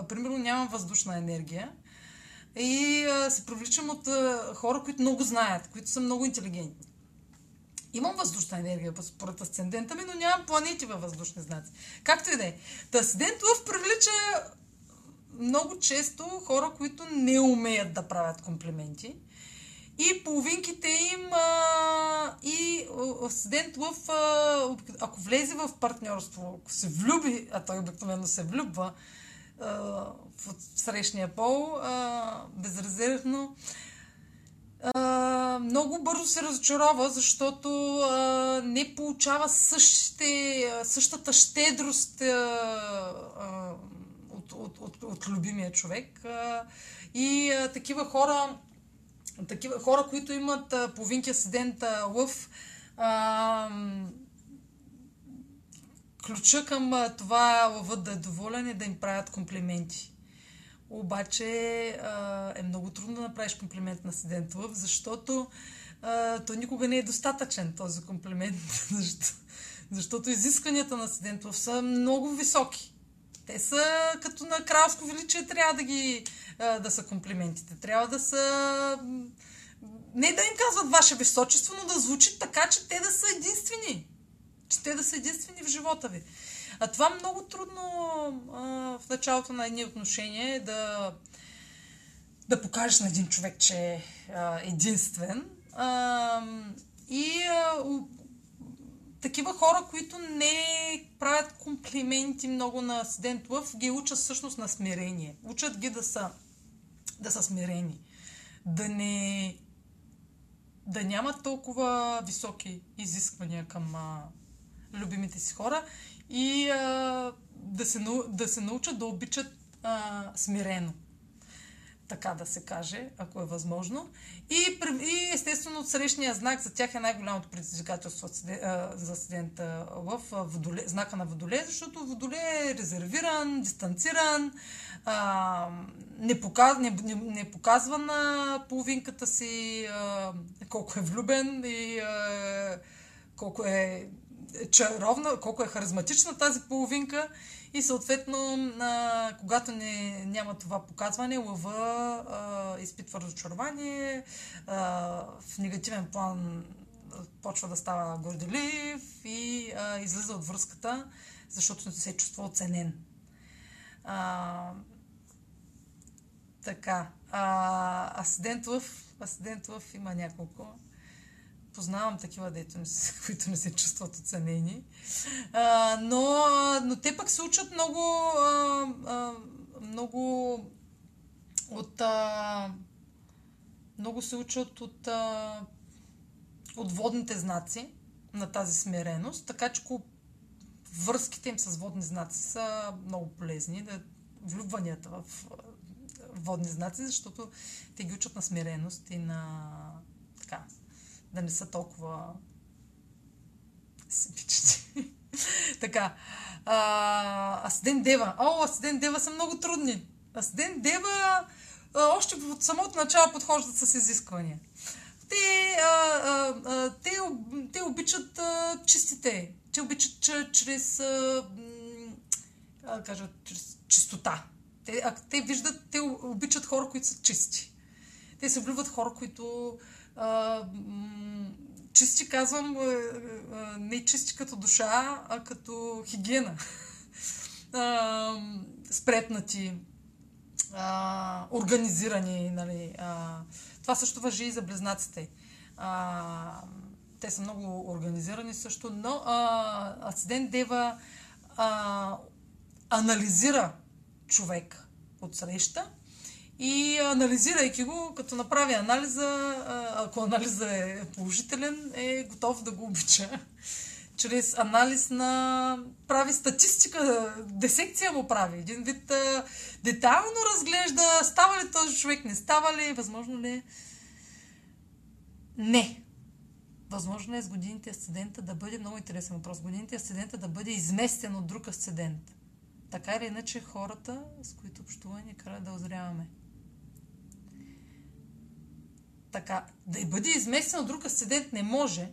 примерно, нямам въздушна енергия и се привличам от хора, които много знаят, които са много интелигентни. Имам въздушна енергия според асцендента ми, но нямам планети във въздушни знаци. Както и да е. Та асцендент Лъв привлича много често хора, които не умеят да правят комплименти и половинките им а, и студент в, а, ако влезе в партньорство, ако се влюби, а той обикновено се влюбва а, в срещния пол, а, безрезервно, много бързо се разочарова, защото а, не получава същите, същата щедрост а, а, от, от, от, от любимия човек. А, и а, такива хора, такива хора, които имат а, асцендент лъв, а, ключа към това лъвът да е доволен и да им правят комплименти. Обаче а, е много трудно да направиш комплимент на асцендент лъв, защото а, то никога не е достатъчен този комплимент. Защо? Защото изискванията на асцендент лъв са много високи. Те са като на кралско величие, трябва да ги да са комплиментите. Трябва да са не да им казват ваше височество, но да звучи така, че те да са единствени. Че те да са единствени в живота ви. А това много трудно а, в началото на едни отношения да, да покажеш на един човек, че е единствен. А, и а, такива хора, които не правят комплименти много на Асцендент Лъв, ги учат всъщност на смирение. Учат ги да са, да са смирени. Да не да нямат толкова високи изисквания към а, любимите си хора и а, да, се, да се научат да обичат а, смирено така да се каже, ако е възможно. И, и естествено срещния знак за тях е най-голямото предизвикателство за студента в водоле, знака на Водоле, защото Водоле е резервиран, дистанциран, а, не, показ, не, не, не показва на половинката си а, колко е влюбен и а, колко е чаровна, колко е харизматична тази половинка и съответно, а, когато не, няма това показване, лъва а, изпитва разочарование, а, в негативен план почва да става горделив и а, излиза от връзката, защото не се чувства оценен. А, така. А, асидент лъв, асидент лъв има няколко познавам такива, дето не се, които не се чувстват оценени. А, но, но те пък се учат много, а, а, много от. А, много се учат от, а, от водните знаци на тази смиреност, така че връзките им с водни знаци са много полезни. Да, влюбванията в водни знаци, защото те ги учат на смиреност и на така, да не са толкова симпични. така. А, Асден Дева. О, Асден Дева са много трудни. Асден Дева а, още от самото начало подхождат с изисквания. Те, а, а, а, те, те обичат а, чистите. Те обичат че, чрез, а, а, кажа, чрез чистота. Те, а, те виждат, те обичат хора, които са чисти. Те се влюбват хора, които чисти казвам не чисти като душа, а като хигиена. Спретнати, организирани. Нали, това също въжи и за близнаците. Те са много организирани също, но а, Асидент Дева анализира човек от среща и анализирайки го, като направи анализа, ако анализа е положителен, е готов да го обича. Чрез анализ на... прави статистика, десекция му прави. Един вид детайлно разглежда, става ли този човек, не става ли, възможно ли Не. Възможно е с годините асцендента да бъде, много интересен въпрос, годините асцендента да бъде изместен от друг асцендент. Така или иначе хората, с които общуваме, ни карат да озряваме така, да бъде изместен от друг асцендент не може,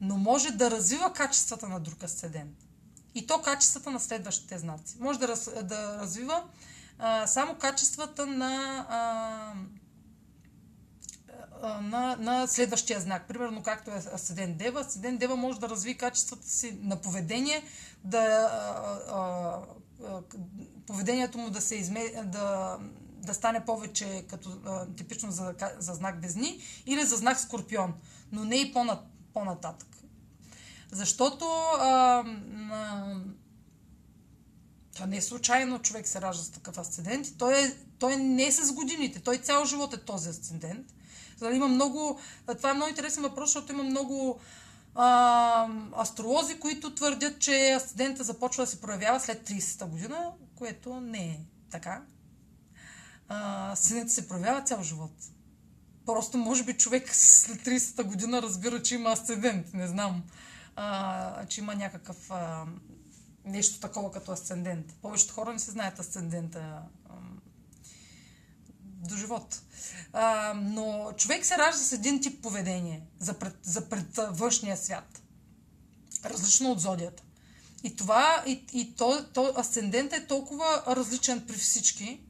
но може да развива качествата на друг асцендент. И то качествата на следващите знаци. Може да, раз, да развива а, само качествата на, а, на, на следващия знак. Примерно, както е Асцендент Дева. Асцендент Дева може да разви качествата си на поведение, да, а, а, поведението му да се изме, да, да стане повече като а, типично за, за знак Безни или за знак Скорпион, но не и по-на, по-нататък. Защото а, а, това не е случайно човек се ражда с такъв асцендент. Той, е, той не е с годините. Той цял живот е този асцендент. Има много, това е много интересен въпрос, защото има много а, астролози, които твърдят, че асцендента започва да се проявява след 30-та година, което не е така. Асцендента се проявява цял живот. Просто, може би, човек след 30-та година разбира, че има асцендент. Не знам, а, че има някакъв а, нещо такова като асцендент. Повечето хора не се знаят асцендента а, до живот. А, но човек се ражда с един тип поведение за пред, за пред външния свят. Различно от зодията. И това, и, и то, то асцендент е толкова различен при всички,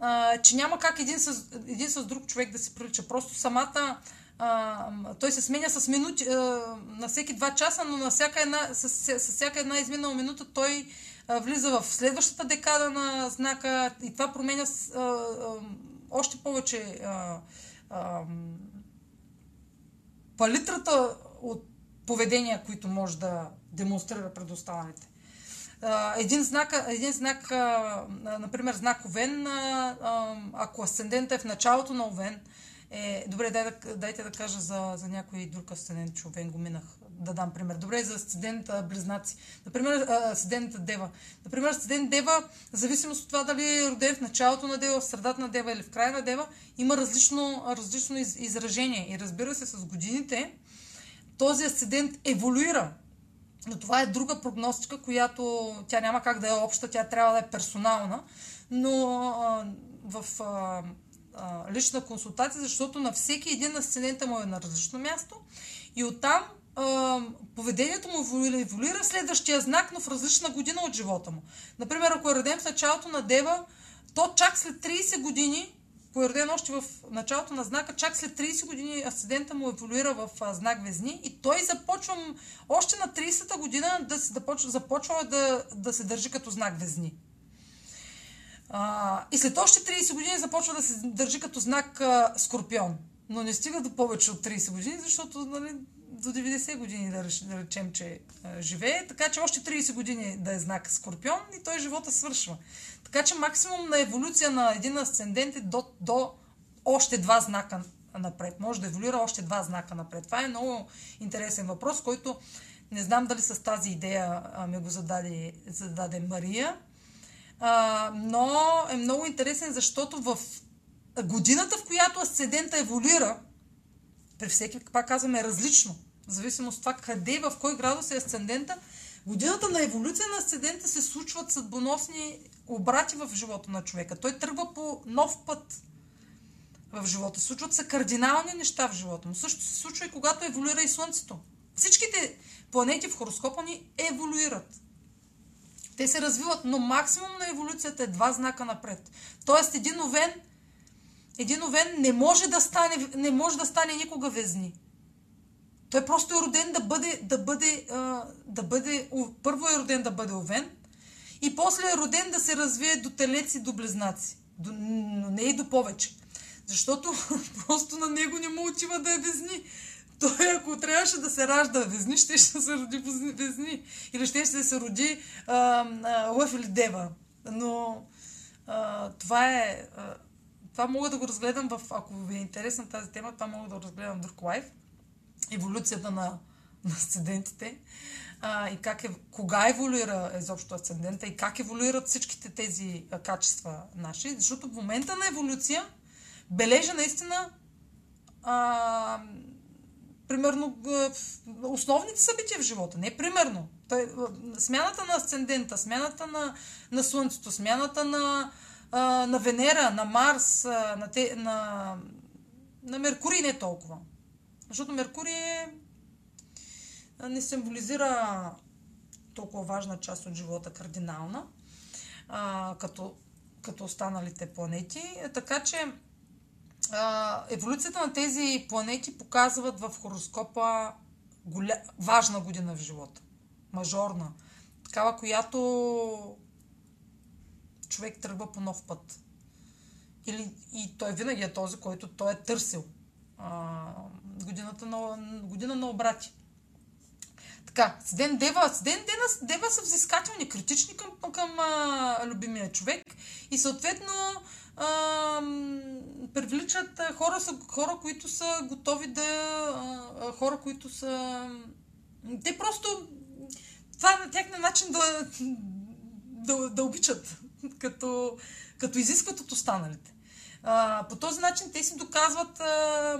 а, че няма как един с, един с друг човек да се прилича. Просто самата а, той се сменя с минути, а, на всеки два часа, но на всяка една, с, с, с всяка една изминала минута той а, влиза в следващата декада на знака и това променя а, а, още повече а, а, палитрата от поведения, които може да демонстрира пред останалите. Един знак, един знак например, знак Овен, ако асцендента е в началото на Овен, е, добре, дай да, дайте да кажа за, за някой друг асцендент, че Овен го минах, да дам пример. Добре, за асцендент Близнаци. Например, асцендент Дева. Например, асцендент Дева, в зависимост от това дали е роден в началото на Дева, в средата на Дева или в края на Дева, има различно, различно из, изражение. И разбира се, с годините този асцендент еволюира но това е друга прогностика, която тя няма как да е обща, тя трябва да е персонална, но а, в а, а, лична консултация, защото на всеки един асцендента му е на различно място и оттам а, поведението му еволюира в следващия знак, но в различна година от живота му. Например, ако е роден в началото на Дева, то чак след 30 години породен още в началото на знака, чак след 30 години асцендента му еволюира в знак Везни и той започва още на 30-та година да се, да почва, започва да, да се държи като знак Везни. А, и след още 30 години започва да се държи като знак а, Скорпион. Но не стига до повече от 30 години, защото нали, до 90 години да, речем, че живее, така че още 30 години да е знак Скорпион и той живота свършва. Така че максимум на еволюция на един асцендент е до, до още два знака напред. Може да еволюира още два знака напред. Това е много интересен въпрос, който не знам дали с тази идея ми го зададе, зададе Мария. А, но е много интересен, защото в годината, в която асцендента еволюира, при всеки, пак казваме, различно. В зависимост от това къде, в кой градус е асцендента, годината на еволюция на асцендента се случват съдбоносни обрати в живота на човека. Той тръгва по нов път в живота. Случват се кардинални неща в живота му. Също се случва и когато еволюира и Слънцето. Всичките планети в хороскопа ни еволюират. Те се развиват, но максимум на еволюцията е два знака напред. Тоест един овен, един овен не може да стане, не може да стане никога везни. Той просто е роден да бъде, да бъде, да бъде, първо е роден да бъде овен, и после е роден да се развие до телец и до близнаци. До, но не и до повече. Защото просто на него не му отива да е везни. Той, ако трябваше да се ражда везни, ще, ще се роди везни. Или ще, ще се роди а, а, лъв или дева. Но а, това е... А, това мога да го разгледам в... Ако ви е интересна тази тема, това мога да го разгледам в друг лайф. Еволюцията на, на студентите а, и как е, кога еволюира изобщо асцендента и как еволюират всичките тези а, качества наши. Защото в момента на еволюция бележа наистина а, примерно основните събития в живота. Не примерно. Той, смяната на асцендента, смяната на, на Слънцето, смяната на, а, на Венера, на Марс, на, те, на, на Меркурий не толкова. Защото Меркурий е не символизира толкова важна част от живота, кардинална, а, като, като останалите планети. Така че а, еволюцията на тези планети показват в хороскопа голя... важна година в живота. Мажорна. Такава, която човек тръгва по нов път. Или, и той винаги е този, който той е търсил. А, годината на, година на обрати. Така, Седен Дева, Седен Дева, Дева са взискателни, критични към, към а, любимия човек и съответно а, привличат хора, са, хора, които са готови да... А, хора, които са... Те просто... Това е на тяхна начин да да, да обичат, като, като изискват от останалите. По този начин те си доказват, а,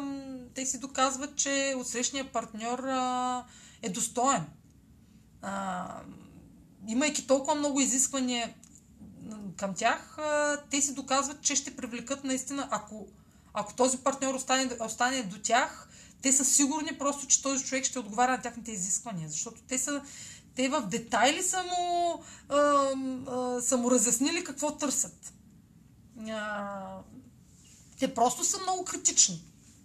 те си доказват, че отсрещния партньор а, е достоен. А, имайки толкова много изисквания към тях, а, те си доказват, че ще привлекат наистина, ако, ако този партньор остане, остане до тях, те са сигурни просто, че този човек ще отговаря на тяхните изисквания, защото те са те в детайли са му, а, а, са му разяснили какво търсят. А, те просто са много критични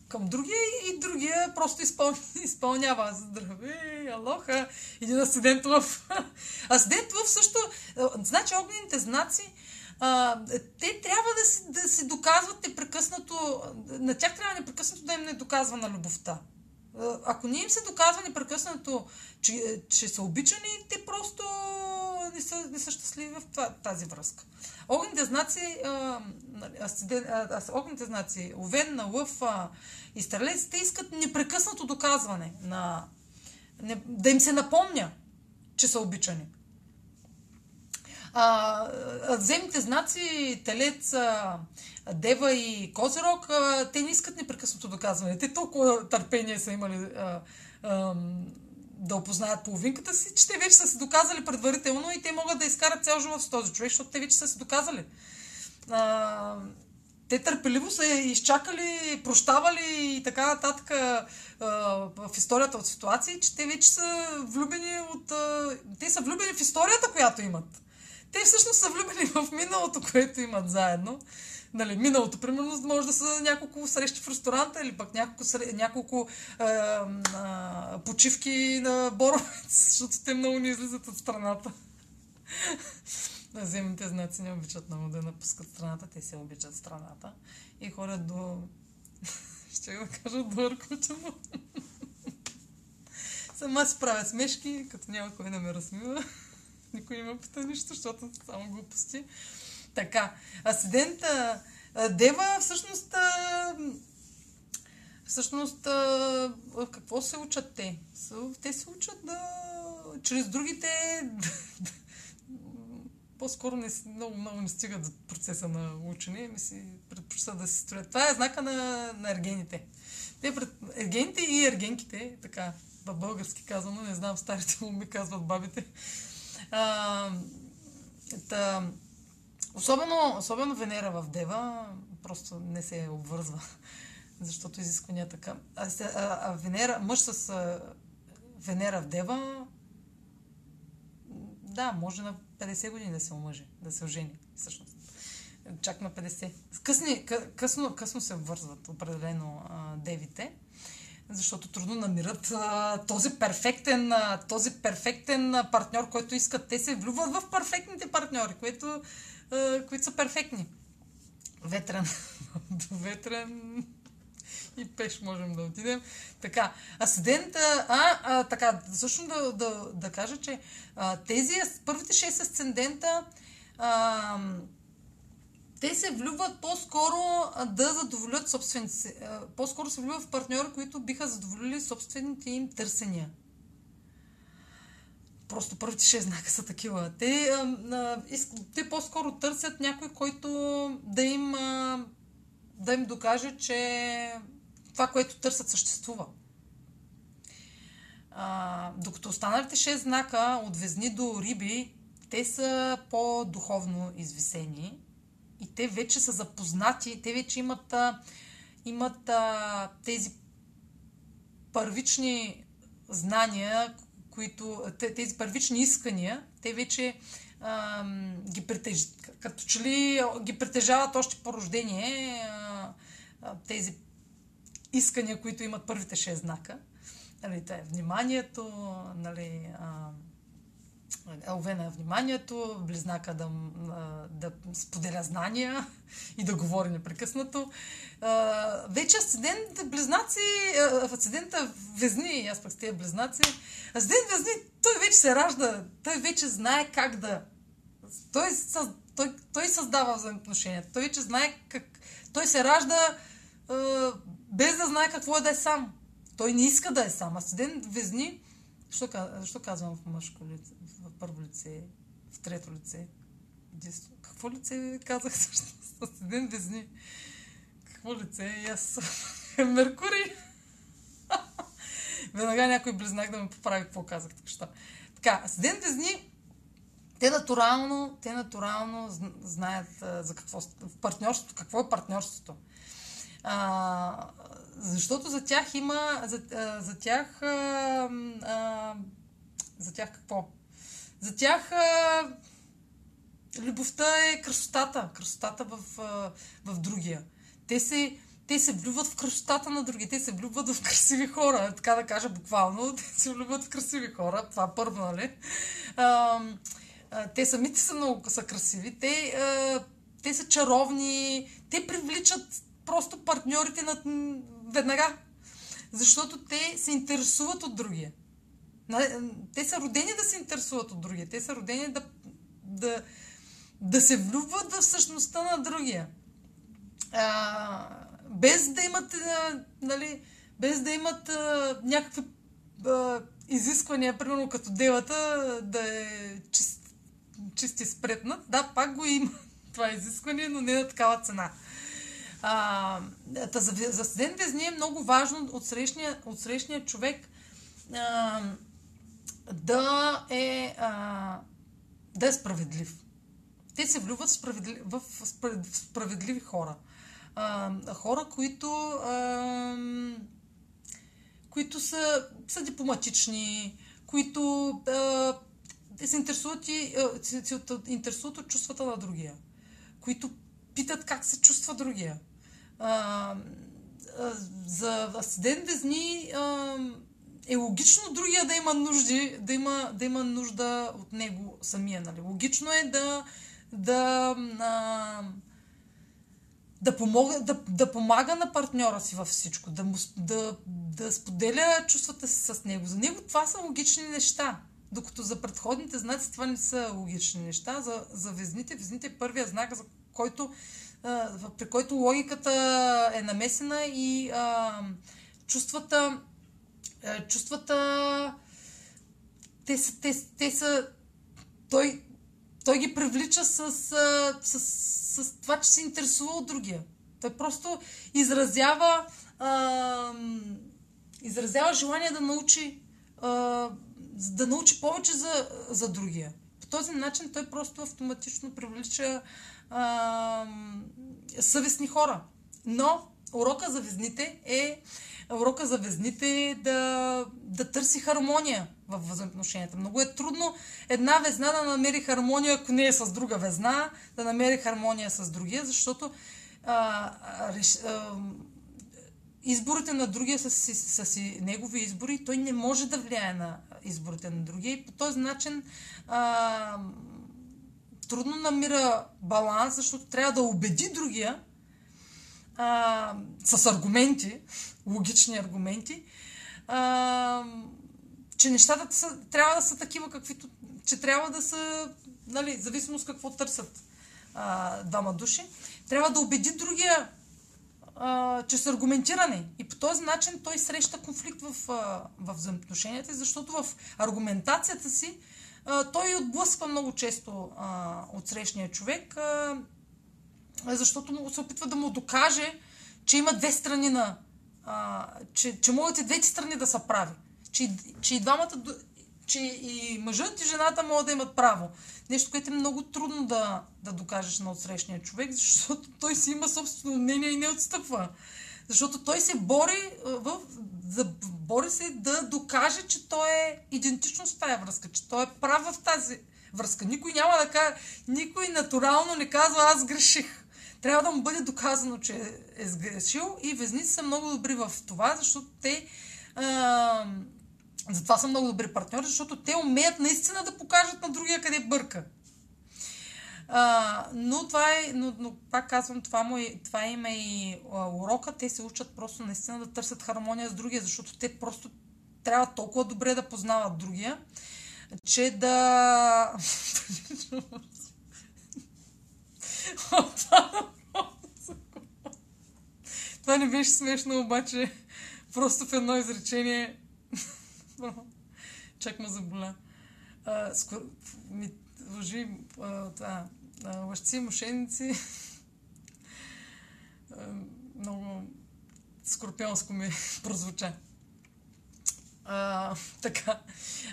към другия и другия просто изпъл... изпълнява. Здравей, алоха. Един асидент в... Асидент в също... Значи огнените знаци а, те трябва да си, да доказват непрекъснато, на тях трябва непрекъснато да им не доказва на любовта. Ако не им се доказва непрекъснато, че, че са обичани, те просто не са, не са щастливи в тази връзка. Огнените знаци, нали, огнените знаци, Овен, на Лъв и Стрелец, те искат непрекъснато доказване на, не, да им се напомня, че са обичани. А, земните знаци, Телец, Дева и Козирог, те не искат непрекъснато доказване. Те толкова търпение са имали а, а, да опознаят половинката си, че те вече са се доказали предварително и те могат да изкарат цял живот с този човек, защото те вече са се доказали. А, те търпеливо са изчакали, прощавали и така нататък а, в историята от ситуации, че те вече са влюбени от... А, те са влюбени в историята, която имат. Те всъщност са влюбени в миналото, което имат заедно нали, миналото, примерно, може да са няколко срещи в ресторанта или пък няколко, няколко е, е, почивки на Боровец, защото те много не излизат от страната. Земните знаци не обичат много да напускат страната, те се обичат страната и ходят до... Ще го кажа до Аркуча, но... Сама си правя смешки, като няма кой да ме размива. Никой не ме пита нищо, защото само глупости. Така, асцендента Дева всъщност всъщност в какво се учат те? Те се учат да чрез другите по-скоро не, много, много не стигат за процеса на учене, ми си предпочитат да се строят. Това е знака на, на ергените. Те пред, ергените и ергенките, така, в български казано, не знам, старите му ми казват бабите. А, та, Особено, особено Венера в Дева просто не се обвързва, защото изискванията към... А, а, а Венера, мъж с а, Венера в Дева, да, може на 50 години да се омъжи, да се ожени, всъщност. Чак на 50. Късни, късно, късно се вързват определено а, девите, защото трудно намират а, този перфектен, а, този перфектен партньор, който искат. Те се влюбват в перфектните партньори, което които са перфектни. Ветрен. До ветрен и пеш можем да отидем. Така, асцендента, а, а така, също да, да, да кажа, че а, тези първите 6 асцендента а, те се влюбват по-скоро да задоволят собствените си. По-скоро се влюбват в партньори, които биха задоволили собствените им търсения просто първите шест знака са такива. Те, а, иск, те по-скоро търсят някой, който да им, а, да им докаже, че това, което търсят, съществува. А, докато останалите шест знака от везни до риби, те са по-духовно извисени и те вече са запознати, те вече имат, имат а, тези първични знания, които, тези първични искания, те вече а, ги притежават, като че ли ги притежават още по рождение а, а, тези искания, които имат първите шест знака. Нали, това е вниманието, нали, а, Елвена е вниманието, близнака да, да споделя знания и да говори непрекъснато. Вече асцендент близнаци, асцендента везни, аз пък с тези близнаци, асцендент везни, той вече се ражда, той вече знае как да... Той, той, той създава взаимоотношения, той вече знае как... Той се ражда без да знае какво е да е сам. Той не иска да е сам. Асцендент везни, защо, защо казвам в мъжко лице, в първо лице, в трето лице? Единство. Какво лице казах всъщност? С един везни. Какво лице? И аз Меркурий. Веднага някой близнак да ме поправи какво казах що. Така, ден везни те натурално, те натурално знаят за какво в партньорството, какво е партньорството. А, защото за тях има, за, за тях, а, а, за тях какво? За тях любовта е красотата, красотата в, в другия. Те се, те се влюбват в красотата на други, те се влюбват в красиви хора, така да кажа буквално, те се влюбват в красиви хора, това първо, нали? Те самите са много са красиви, те, те са чаровни, те привличат просто партньорите на веднага, защото те се интересуват от другия. Те са родени да се интересуват от другия, те са родени да, да, да се влюбват в същността на другия. А, без да имат, нали, без да имат а, някакви а, изисквания, примерно като делата, да е чист, чист и спретнат. Да, пак го има това изискване, но не на такава цена. А, за, за студент везни е много важно от срещния, от срещния човек а, да, е, а, да е справедлив. Те се влюбват в, справедли, в справедливи хора а, хора, които, а, които са, са дипломатични, които а, се интересуват и се, се интересуват от чувствата на другия, които питат как се чувства другия. А, а, за асцендент Везни а, е логично другия да има нужди, да има, да има нужда от него самия. Нали? Логично е да, да а, да, помога, да, да помага на партньора си във всичко, да, му, да, да споделя чувствата си с него. За него това са логични неща. Докато за предходните знаци това не са логични неща. За, за везните, везните е първия знак, за който, а, при който логиката е намесена и а, чувствата, чувствата те са, те, те са той, той ги привлича с, с, с, с това, че се интересува от другия. Той просто изразява, а, изразява желание да научи, а, да научи повече за, за другия. По този начин той просто автоматично привлича а, съвестни хора. Но урока за везните е урока за везните да, да търси хармония в взаимоотношенията. Много е трудно една везна да намери хармония, ако не е с друга везна, да намери хармония с другия, защото а, реш, а, изборите на другия са си, са си негови избори той не може да влияе на изборите на другия и по този начин а, трудно намира баланс, защото трябва да убеди другия а, с аргументи, логични аргументи, а, че нещата са, трябва да са такива, каквито, че трябва да са, нали, зависимост какво търсят а, двама души, трябва да убеди другия, а, че са аргументирани. И по този начин той среща конфликт в, в взаимоотношенията, защото в аргументацията си а, той отблъсква много често а, от срещния човек, а, защото му се опитва да му докаже, че има две страни на. А, че, че могат и двете страни да са прави. Че, че и двамата. Че и мъжът и жената могат да имат право. Нещо, което е много трудно да, да докажеш на отсрещния човек, защото той си има собствено мнение и не отстъпва. Защото той се бори, в, да, бори се да докаже, че той е идентично с тази връзка, че той е прав в тази връзка. Никой няма да каже, никой натурално не казва аз греших трябва да му бъде доказано, че е сгрешил и везници са много добри в това, защото те а, затова са много добри партньори, защото те умеят наистина да покажат на другия къде бърка. А, но това е, но, но пак казвам, това, му е, това има и а, урока. Те се учат просто наистина да търсят хармония с другия, защото те просто трябва толкова добре да познават другия, че да... Това не беше смешно, обаче просто в едно изречение чак ме заболя. А, скоро, ми лъжи това. лъжци, мошенници. Много скорпионско ми прозвуча. А, така.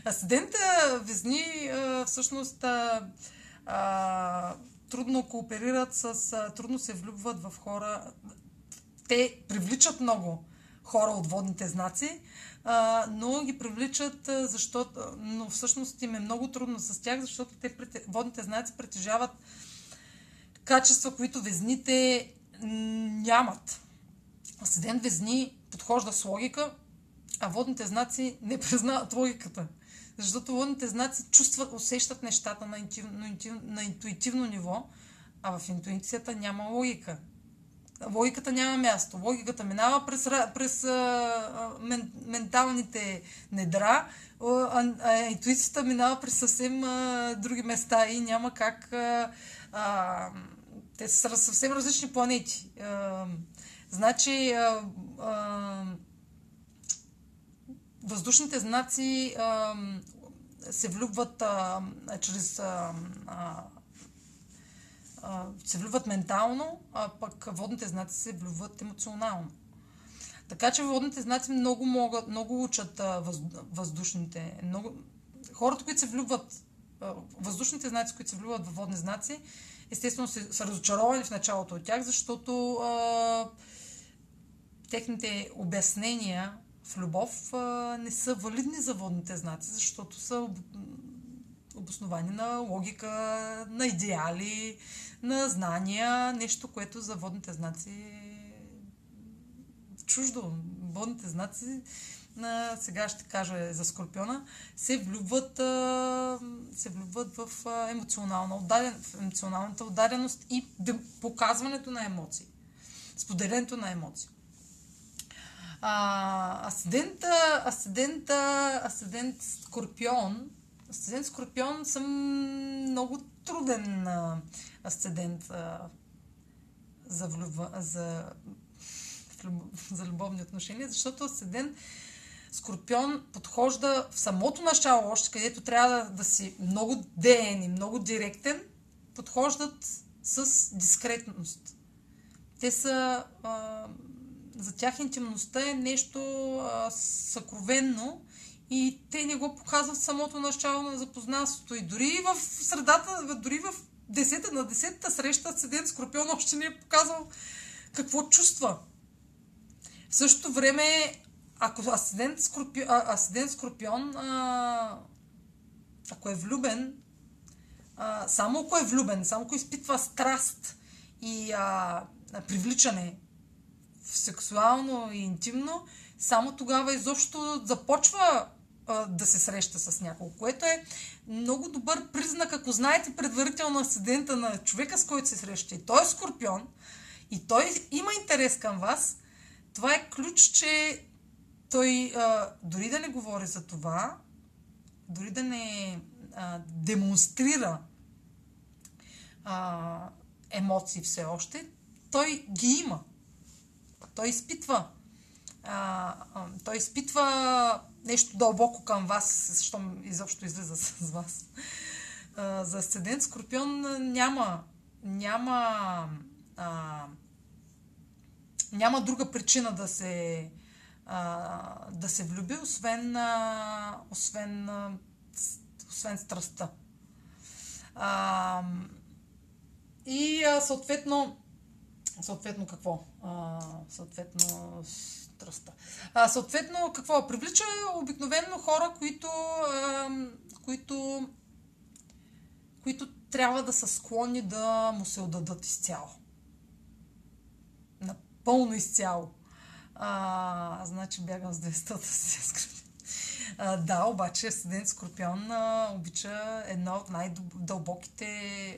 Асцендента Везни а, всъщност а, а, трудно кооперират с... А, трудно се влюбват в хора. Те привличат много хора от водните знаци, а, но ги привличат, защото... Но всъщност им е много трудно с тях, защото те, водните знаци притежават качества, които везните нямат. Асцендент Везни подхожда с логика, а водните знаци не признават логиката. Защото водните знаци чувстват, усещат нещата на, интуитивно, на интуитивно ниво, а в интуицията няма логика. Логиката няма място. Логиката минава през, през а, мен, менталните недра, а, а интуицията минава през съвсем а, други места и няма как. А, а, те са съвсем различни планети. А, значи. А, а, въздушните знаци а, се влюбват а, чрез. А, а, се влюбват ментално, а пък водните знаци се влюбват емоционално. Така че водните знаци много могат, много учат а, въз, въздушните. Много... Хората, които се влюбват, а, въздушните знаци, които се влюбват в водни знаци, естествено са, са разочаровани в началото от тях, защото а, техните обяснения в любов а, не са валидни за водните знаци, защото са обосновани на логика, на идеали, на знания, нещо, което за водните знаци е чуждо. Водните знаци, на, сега ще кажа за Скорпиона, се влюбват, се влюбват в, емоционална отдаден, в емоционалната отдаденост и показването на емоции. Споделянето на емоции. А, асцендента, асцендента, асцендент Скорпион. Асцендент Скорпион съм много труден асцендент за, влюба, за, за любовни отношения, защото асцендент Скорпион подхожда в самото начало, още където трябва да, да си много деен и много директен, подхождат с дискретност. Те са а, за тях интимността е нещо а, съкровенно и те не го показват в самото начало на запознанството. И дори в средата, дори в десета, на десетата среща Седент Скорпион още не е показал какво чувства. В същото време, ако Асцендент Скорпион, Асцендент Скорпион а, ако е влюбен, а, само ако е влюбен, само ако изпитва страст и а, привличане сексуално и интимно, само тогава изобщо започва да се среща с някого, което е много добър признак, ако знаете предварително асцендента на човека, с който се среща и той е скорпион, и той има интерес към вас, това е ключ, че той а, дори да не говори за това, дори да не а, демонстрира а, емоции все още, той ги има. Той изпитва. А, а, той изпитва нещо дълбоко към вас, защото изобщо излиза с вас. За Асцендент Скорпион няма, няма, а, няма друга причина да се, а, да се влюби, освен, а, освен, а, освен страстта. А, и а, съответно, Съответно какво? А, съответно страстта. А, съответно какво? Привлича обикновено хора, които, а, които, които трябва да са склонни да му се отдадат изцяло. Напълно изцяло. А, значи бягам с 200 си да, обаче Седент Скорпион а, обича едно от най-дълбоките,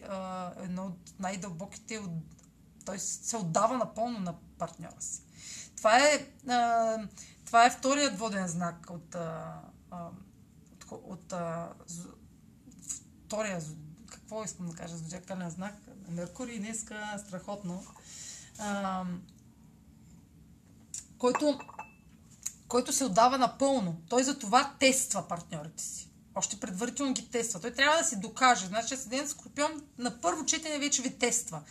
а, едно от най-дълбоките от той се отдава напълно на партньора си. Това е, а, това е вторият воден знак от, а, от, от а, втория, какво искам да кажа, зодиакален знак, Меркурий днеска страхотно, а, който, който се отдава напълно. Той за това тества партньорите си. Още предварително ги тества. Той трябва да се докаже. Значи асцендент Скорпион на първо четене вече ви тества.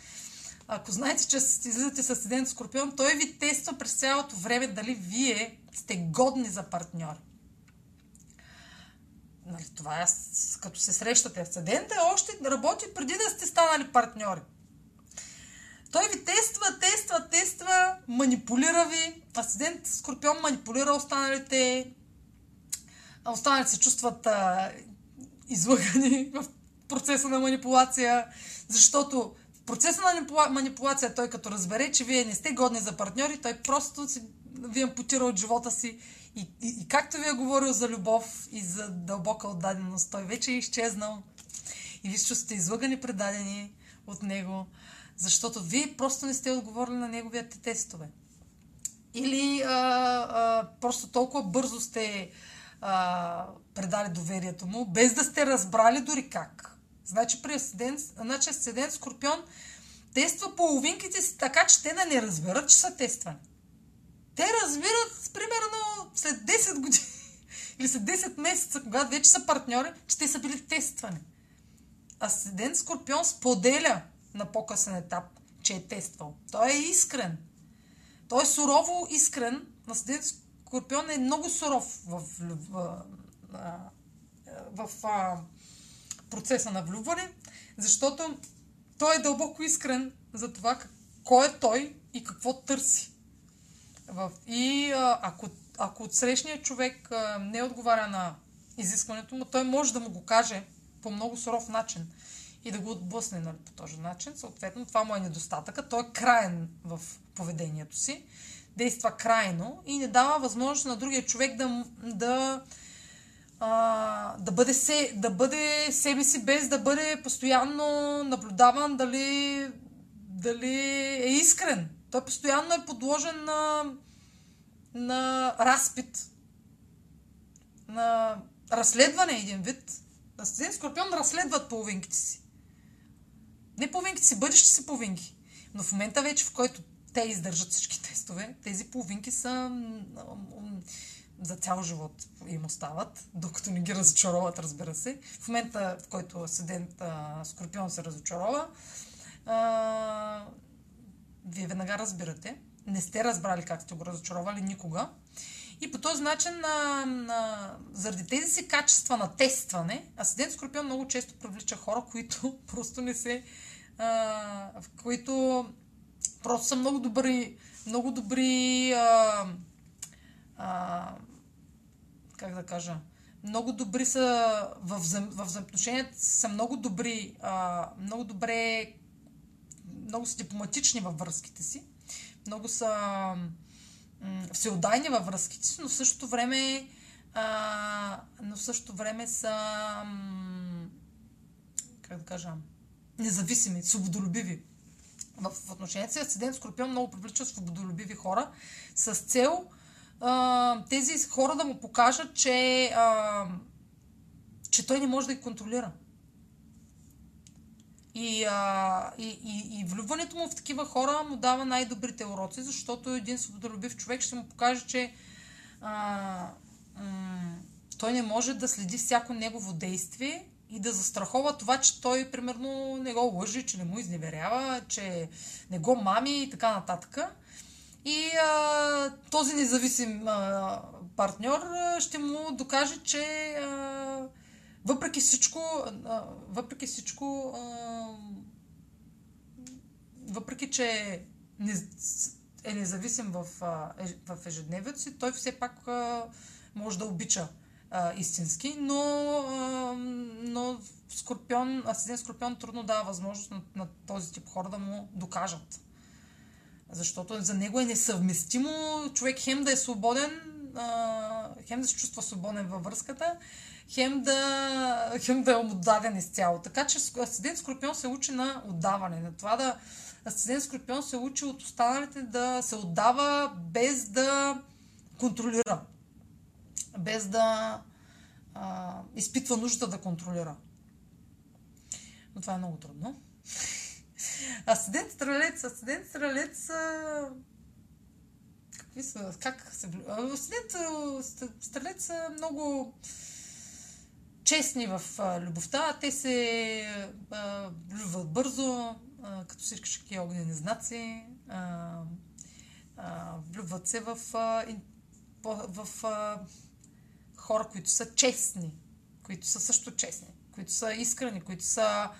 Ако знаете, че излизате с асцендент Скорпион, той ви тества през цялото време дали вие сте годни за партньор. Нали, това е като се срещате. Асцендента още работи преди да сте станали партньори. Той ви тества, тества, тества, манипулира ви. Асцендент Скорпион манипулира останалите. Останалите се чувстват а, излъгани в процеса на манипулация, защото процеса на манипулация той като разбере, че вие не сте годни за партньори, той просто си, ви ампутира от живота си и, и, и както ви е говорил за любов и за дълбока отдаденост, той вече е изчезнал и ви се чувствате излъгани, предадени от него. Защото вие просто не сте отговорили на неговите тестове. Или а, а, просто толкова бързо сте а, предали доверието му, без да сте разбрали дори как. Значи при асцендент, значи асцендент Скорпион тества половинките си така, че те да не разберат, че са тествани. Те разбират, примерно, след 10 години или след 10 месеца, когато вече са партньори, че те са били тествани. Асцендент Скорпион споделя на по-късен етап, че е тествал. Той е искрен. Той е сурово искрен. Наследен Скорпион е много суров в, в, в, в, в процеса на влюбване, защото той е дълбоко искрен за това кой е той и какво търси. И ако, ако от срещния човек не отговаря на изискването му, той може да му го каже по много суров начин и да го отблъсне нали, по този начин. Съответно, това му е недостатъка. Той е краен в поведението си, действа крайно и не дава възможност на другия човек да, да, да, бъде, се, да бъде себе си, без да бъде постоянно наблюдаван дали, дали е искрен. Той постоянно е подложен на, на разпит, на разследване един вид. Асцендент Скорпион разследват половинките си. Не половинките си, бъдещи си половинки. Но в момента вече, в който те издържат всички тестове, тези половинки са за цял живот им остават, докато не ги разочароват, разбира се. В момента, в който седент Скорпион се разочарова, а, вие веднага разбирате. Не сте разбрали как сте го разочаровали никога. И по този начин, на, на, заради тези си качества на тестване, Асцендент Скорпион много често привлича хора, които просто не се в които просто са много добри, много добри, а, а, как да кажа, много добри са в, в взаимоотношенията са много добри, а, много добре, много са дипломатични във връзките си, много са всеотдайни във връзките си, но в същото време а, но в същото време са как да кажа, независими, свободолюбиви. В отношението си Асцендент Скорпион много привлича свободолюбиви хора с цел тези хора да му покажат, че, а, че той не може да ги контролира. И, а, и, и, и влюбването му в такива хора му дава най-добрите уроци, защото един свободолюбив човек ще му покаже, че а, м- той не може да следи всяко негово действие и да застрахова това, че той, примерно, не го лъжи, че не му изневерява, че не го мами и така нататък. И а, този независим а, партньор ще му докаже, че а, въпреки всичко, а, въпреки всичко, а, въпреки че не, е независим в, а, е, в ежедневието си, той все пак а, може да обича а, истински, но, а, но Скорпион, Асцендент Скорпион трудно дава възможност на, на този тип хора да му докажат. Защото за него е несъвместимо човек хем да е свободен, а, хем да се чувства свободен във връзката, хем да, хем да е отдаден изцяло. Така че Асцендент Скорпион се учи на отдаване, на това да Асцендент Скорпион се учи от останалите да се отдава без да контролира без да а, изпитва нужда да контролира. Но това е много трудно. Стрелец, асцендент стрелец а... какви са, как се Асцендент стрелец са много честни в а, любовта, те се а, влюбват бързо, а, като всички шаки огнени знаци, а, а, влюбват се в, а, в, а, хора, които са честни, които са също честни, които са искрени, които са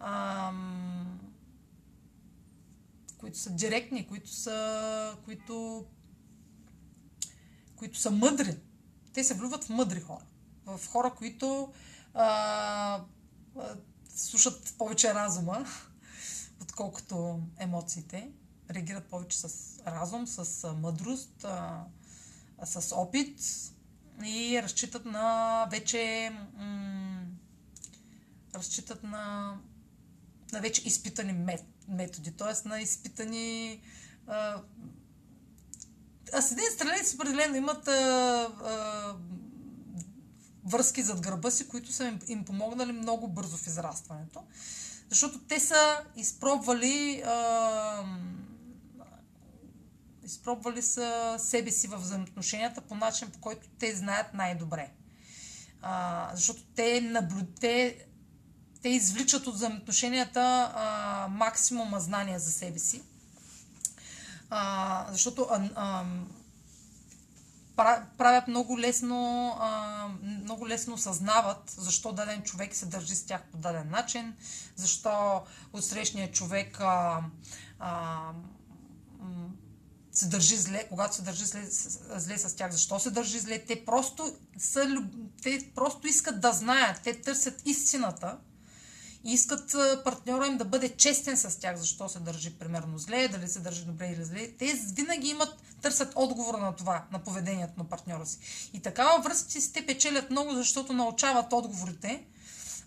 а, които са директни, които са, които, които са мъдри. Те се влюбват в мъдри хора. В хора, които а, а, слушат повече разума, отколкото емоциите. Реагират повече с разум, с мъдрост, а, с опит и разчитат на вече м- разчитат на, на вече изпитани методи, т.е. на изпитани а, с един стрелец определено имат а, а, връзки зад гърба си, които са им, им помогнали много бързо в израстването. Защото те са изпробвали а, изпробвали са себе си в взаимоотношенията по начин, по който те знаят най-добре. А, защото те, наблю... те извличат от взаимоотношенията а, максимума знания за себе си. А, защото а, а, правят много лесно, а, много лесно съзнават защо даден човек се държи с тях по даден начин, защо отсрещният човек а, а, се държи зле, когато се държи зле, зле с тях. Защо се държи зле? Те просто, са, те просто искат да знаят. Те търсят истината и искат партньора им да бъде честен с тях, защо се държи примерно зле, дали се държи добре или зле. Те винаги имат, търсят отговора на това, на поведението на партньора си. И такава връзки си те печелят много, защото научават отговорите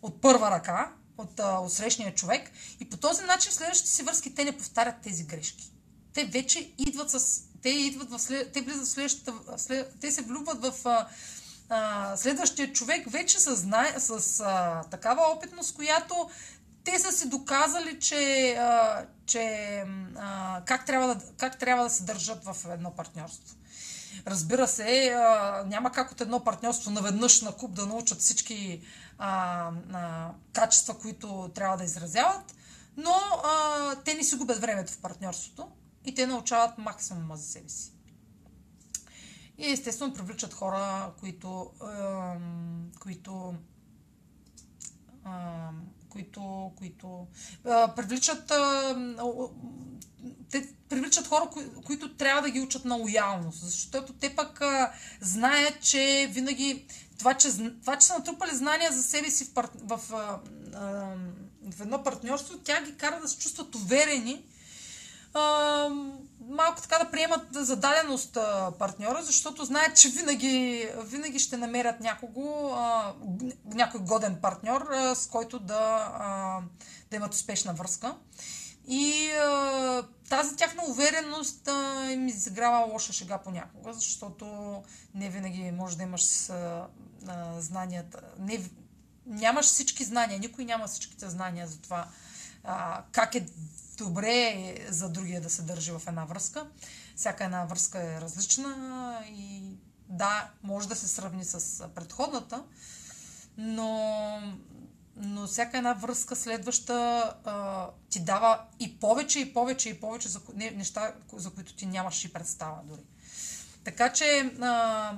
от първа ръка, от, от срещния човек и по този начин в следващите си връзки те не повтарят тези грешки. Те вече идват с... Те идват в след... Те влизат в следващата... След... Те се влюбват в а, следващия човек вече с, знае, с а, такава опитност, която те са си доказали, че, а, че а, как, трябва да, как трябва да се държат в едно партньорство. Разбира се, а, няма как от едно партньорство наведнъж на куп да научат всички а, а, качества, които трябва да изразяват, но а, те не си губят времето в партньорството и те научават максимума за себе си. И естествено привличат хора, които, които, които, които е, привличат, е, те привличат хора, кои, които трябва да ги учат на лоялност, защото те пък е, знаят, че винаги това че, това, че са натрупали знания за себе си в, в, в, в едно партньорство, тя ги кара да се чувстват уверени, а, малко така да приемат зададеност а, партньора, защото знаят, че винаги, винаги ще намерят някого, някой годен партньор, с който да, да имат успешна връзка. И а, тази тяхна увереност а, им изиграва лоша шега понякога, защото не винаги може да имаш а, а, знанията. Не, нямаш всички знания, никой няма всичките знания за това а, как е добре е за другия да се държи в една връзка. Всяка една връзка е различна и да, може да се сравни с предходната, но, но всяка една връзка следваща а, ти дава и повече, и повече, и повече за, не, неща, за които ти нямаш и представа дори. Така че а,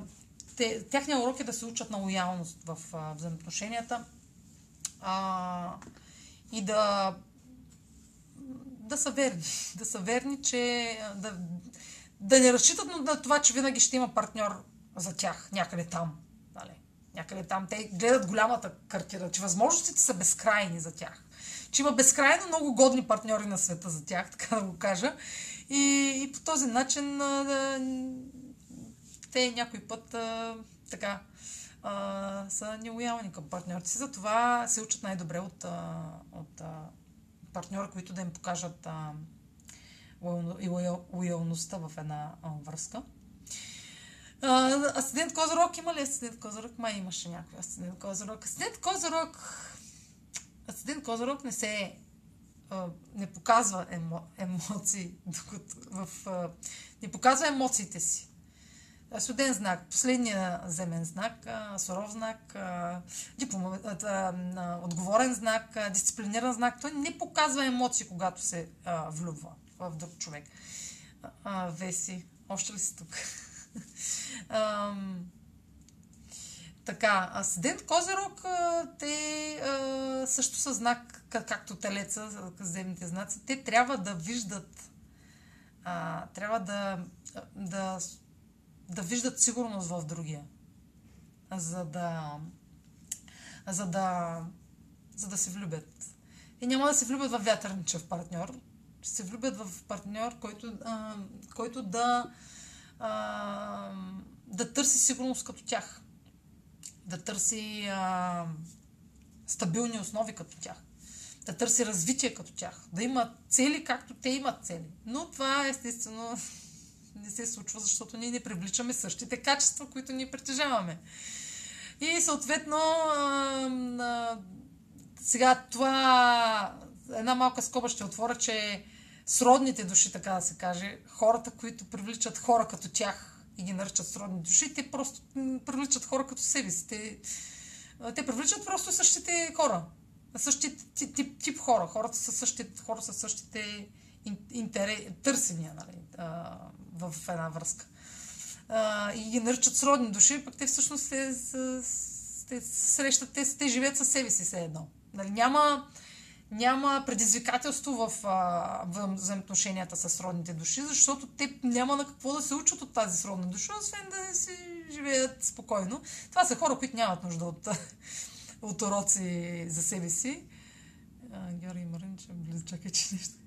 те, тяхният урок е да се учат на лоялност в а, взаимоотношенията а, и да да са верни. Да са верни, че да, да не разчитат на това, че винаги ще има партньор за тях някъде там. Нали? Някъде там. Те гледат голямата картина, че възможностите са безкрайни за тях. Че има безкрайно много годни партньори на света за тях, така да го кажа. И, и по този начин а, те някой път а, така а, са нелоялни към партньорите си. Затова се учат най-добре от, а, от а, партньора, които да им покажат а, лоялността в една връзка. А, асцендент Козорог има ли асцендент Козорог? Май имаше някой асцендент Козорог. Асцендент Козорог Асцендент Козорог не се а, не показва емо, емоции, докато в, а, не показва емоциите си. Студен знак, последния земен знак, суров знак, диплом, отговорен знак, дисциплиниран знак. Той не показва емоции, когато се влюбва в друг човек. Веси, още ли си тук? Така, Асцендент Козерог, те също са знак, както телеца, земните знаци, те трябва да виждат, трябва да, да да виждат сигурност в другия. За да, за да, за да се влюбят. И няма да се влюбят в вятърничев партньор. Ще се влюбят в партньор, който, а, който да, а, да търси сигурност като тях. Да търси а, стабилни основи като тях. Да търси развитие като тях. Да има цели, както те имат цели. Но това естествено не се случва, защото ние не привличаме същите качества, които ние притежаваме. И съответно, а, а, сега това, една малка скоба ще отворя, че сродните души, така да се каже, хората, които привличат хора като тях и ги наричат сродни души, те просто привличат хора като себе си. Те, те привличат просто същите хора. Същия тип, тип, тип хора. Хората са същите, хора са същите интерес, търсения, нали, в една връзка. И ги наричат сродни души, пък те всъщност те, те срещат, те, те живеят със себе си все едно. Нали, няма, няма предизвикателство в, в взаимоотношенията с родните души, защото те няма на какво да се учат от тази сродна душа, освен да си живеят спокойно. Това са хора, които нямат нужда от, от уроци за себе си. Георги Маринчев, чакай, че нещо.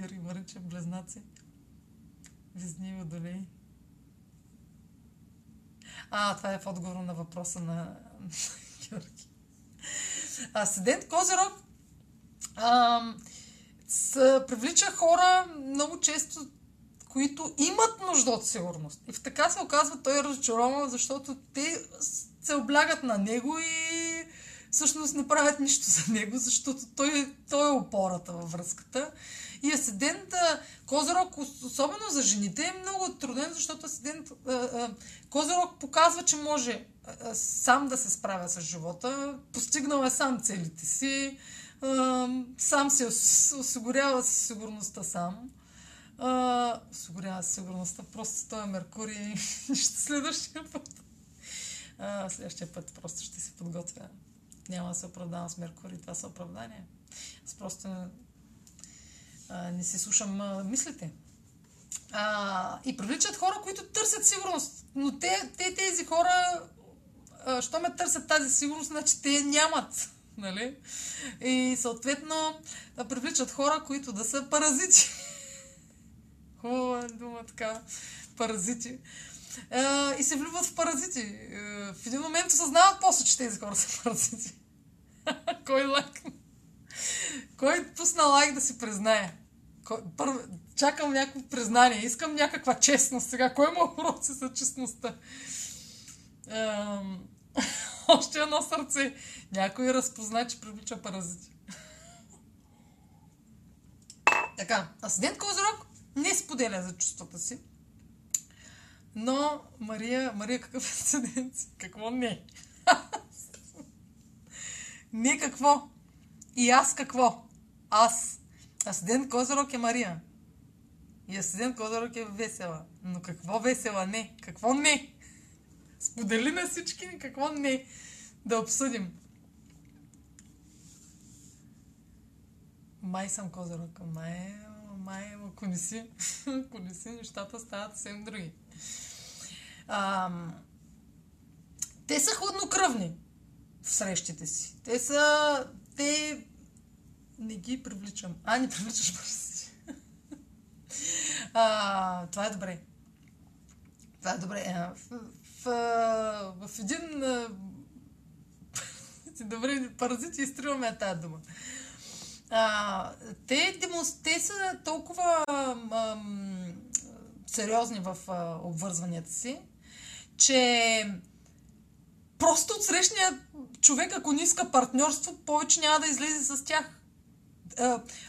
Георги Маринчев, близнаци. Везни водолей. А, това е в отговор на въпроса на Георги. Асцендент Козирог привлича хора много често, които имат нужда от сигурност. И в така се оказва той е разочарован, защото те се облягат на него и всъщност не правят нищо за него, защото той, той е опората във връзката. И асцендент Козирог, особено за жените, е много труден, защото асцендент Козирог показва, че може сам да се справя с живота, постигнал е сам целите си, сам се осигурява си сигурността сам. осигурява си сигурността, просто той е Меркурий. Следващия път. следващия път просто ще се подготвя. Няма да се оправдавам с Меркурий, това са оправдания. Аз просто а, не си слушам а, мислите. А, и привличат хора, които търсят сигурност. Но те, те тези хора, а, що ме търсят тази сигурност, значи те нямат. Нали? И съответно привличат хора, които да са паразити. Хубава дума така. Паразити. И се влюбват в паразити. В един момент осъзнават после, че тези хора са паразити. Кой лайк? Кой пусна лайк да си признае? Първо, чакам някакво признание. Искам някаква честност сега. Кой му уроци за честността? Още едно сърце. Някой разпозна, че привлича паразити. така, асцендент Козирог не споделя за чувствата си. Но Мария, Мария какъв е асцендент? Какво не? не какво? И аз какво? Аз Асцендент Козирог е Мария. И Асцендент Козирог е весела. Но какво весела? Не. Какво не? Сподели на всички ни какво не. Да обсъдим. Май съм Козирог. Май, май, ако не си, ако не си, нещата стават съвсем други. Ам, те са хладнокръвни в срещите си. Те са... Те не ги привличам. А, не привличаш бързи. а, това е добре. Това е добре. В, в, в един... добре, паразити изтриваме тази дума. А, те, демонс... те са толкова ам, сериозни в а, обвързванията си, че просто от срещния човек, ако не иска партньорство, повече няма да излезе с тях.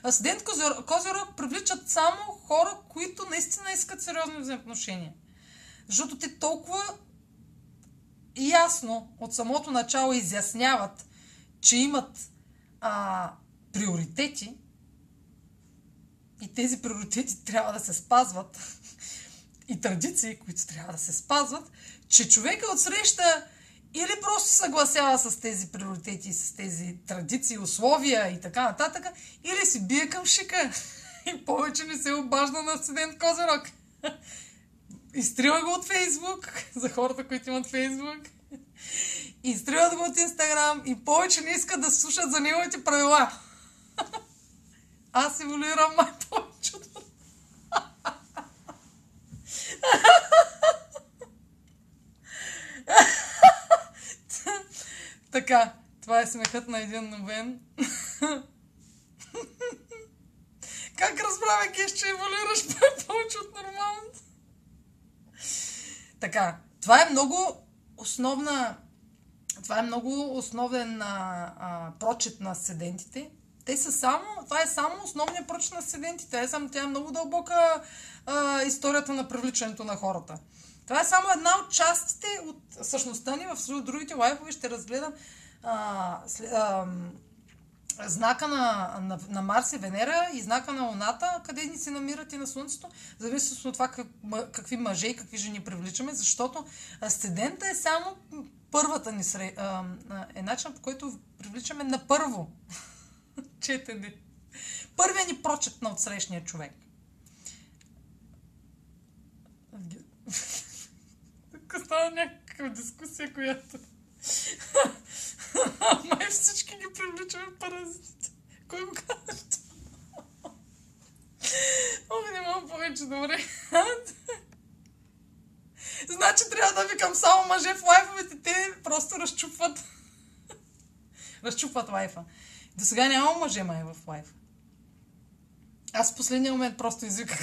Асцендент Козирог привличат само хора, които наистина искат сериозни взаимоотношения. Защото те толкова ясно от самото начало изясняват, че имат а, приоритети и тези приоритети трябва да се спазват и традиции, които трябва да се спазват, че човека от среща или просто съгласява с тези приоритети, с тези традиции, условия и така нататък, или си бие към шика и повече не се обажда на Асцендент Козирог. Изтрива го от Фейсбук, за хората, които имат Фейсбук. Изтриват го от Инстаграм и повече не искат да слушат за неговите правила. Аз еволюирам май повече от Така, това е смехът на един новен. как разбравя, Кеш, че еволюираш повече от нормалното? Така, това е много основна това е много основен а, а, прочет на седентите. Те са само, това е само основният прочет на седентите. Е, сам, тя е много дълбока а, историята на привличането на хората. Това е само една от частите от същността ни. В другите лайфове ще разгледам а, а, знака на, на, на Марс и Венера и знака на Луната, къде ни се намират и на Слънцето, зависи от това как, какви мъже и какви жени привличаме, защото асцендента е само първата ни сре, е начин, по който привличаме на първо четене. Първият ни прочет на отсрещния човек. Тук става някаква дискусия, която Май всички ги привличаме паразитите. Кой го казва? О, не мога повече, добре. значи трябва да викам само мъже в лайфовете. Те просто разчупват. разчупват лайфа. До сега няма мъже май в лайфа. Аз в последния момент просто извиках.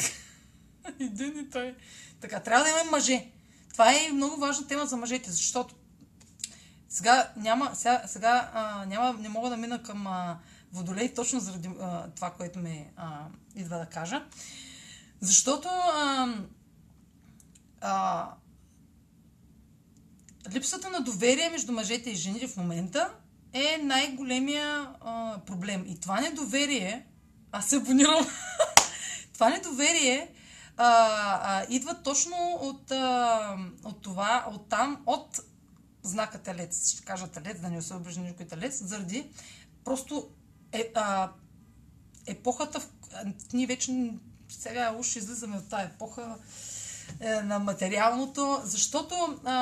Един и той. Така, трябва да имаме мъже. Това е много важна тема за мъжете, защото сега няма, сега, сега а, няма, не мога да мина към а, водолей точно заради а, това, което ме а, идва да кажа. Защото а, а, липсата на доверие между мъжете и жените в момента е най-големия а, проблем. И това недоверие, аз се абонирам, това недоверие а, а, идва точно от, а, от това, от там, от знака телец, ще кажа телец, да не се обрежда никой телец, заради просто е, а, епохата, в, ние вече сега уж излизаме от тази епоха е, на материалното, защото а,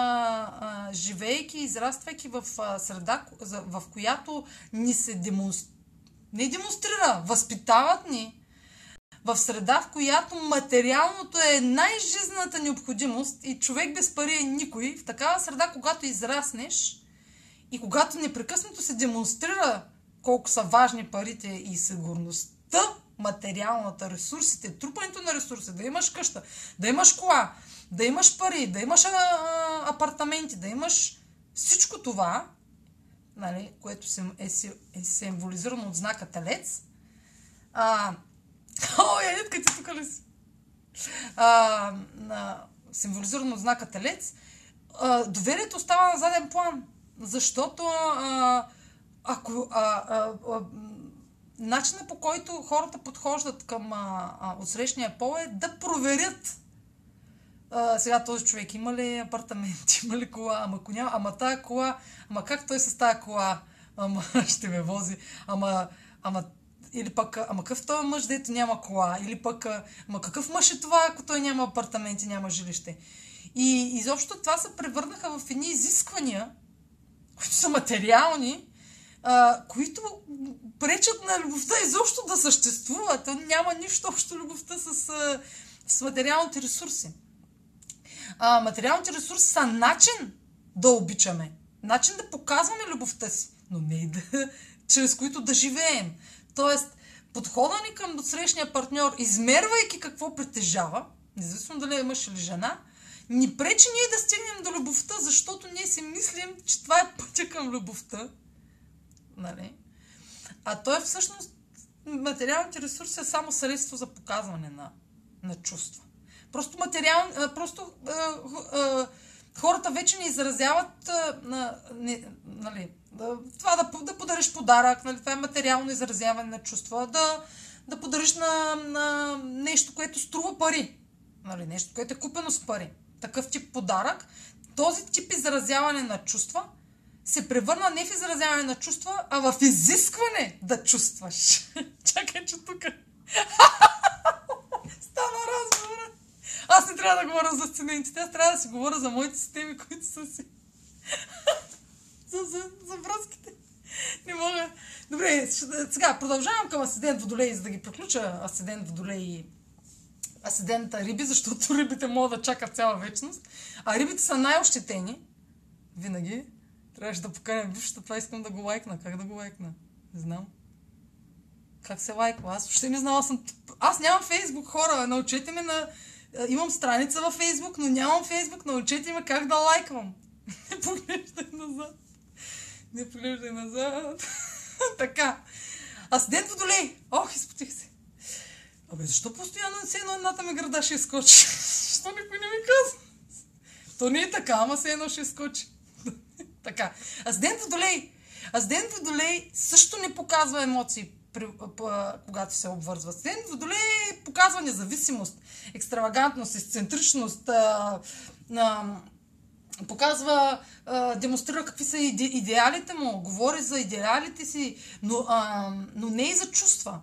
а, живейки, израствайки в а, среда, в която ни се демонстрира, не демонстрира, възпитават ни в среда, в която материалното е най-жизната необходимост и човек без пари е никой, в такава среда, когато израснеш и когато непрекъснато се демонстрира колко са важни парите и сигурността, материалната, ресурсите, трупането на ресурси, да имаш къща, да имаш кола, да имаш пари, да имаш а, а, апартаменти, да имаш всичко това, нали, което е, е символизирано от знака Телец, а, О, Янитка, ти тук си? А, на, символизирано от знака Телец, а, доверието остава на заден план. Защото а, ако а, а, а, начина по който хората подхождат към а, а, отсрещния пол е да проверят а, сега този човек има ли апартамент, има ли кола, ама ако няма, ама тая кола, ама как той с тая кола, ама ще ме вози, ама, ама или пък, ама какъв този мъж, дето няма кола? Или пък, ама какъв мъж е това, ако той няма апартамент и няма жилище? И изобщо това се превърнаха в едни изисквания, които са материални, а, които пречат на любовта изобщо да съществува. То няма нищо общо любовта с, с материалните ресурси. А, материалните ресурси са начин да обичаме, начин да показваме любовта си, но не и да, чрез които да живеем. Тоест, подхода ни към срещния партньор, измервайки какво притежава, независимо дали е мъж или жена, ни пречи ние да стигнем до любовта, защото ние си мислим, че това е пътя към любовта. Нали? А той е всъщност материалните ресурси е само средство за показване на, на чувства. Просто материал, просто а, а, хората вече не изразяват а, на, не, нали, това да, да подариш подарък, нали, това е материално изразяване на чувства, да, да подариш на, на нещо, което струва пари, нали, нещо, което е купено с пари. Такъв тип подарък, този тип изразяване на чувства се превърна не в изразяване на чувства, а в изискване да чувстваш. Чакай, че тук стана разговора. Аз не трябва да говоря за сценентите, аз трябва да си говоря за моите системи, които са си. за, за, за връзките. Не мога. Добре, сега продължавам към Асидент Водолей, за да ги приключа Асидент Водолей и Асидента Риби, защото рибите могат да чакат цяла вечност. А рибите са най-ощетени. Винаги. Трябваше да поканя бившата, това искам да го лайкна. Как да го лайкна? Не знам. Как се лайква? Аз въобще не знам. Аз, съм... аз нямам фейсбук, хора. Научете ме на... Имам страница във фейсбук, но нямам фейсбук. Научете ме как да лайквам. Не поглеждай назад. Не поглеждай назад. така. Асидент Водолей. Ох, изпотих се. Абе, защо постоянно се едно едната ми града ще изкочи? Защо никой не ми казва? То не е така, ама се едно ще изкочи. така. Асидент Водолей. Асидент Водолей също не показва емоции при, когато се обвързва. Асидент Водолей показва независимост, екстравагантност, ексцентричност, а, а, показва, демонстрира какви са иде, идеалите му, говори за идеалите си, но, но не и за чувства.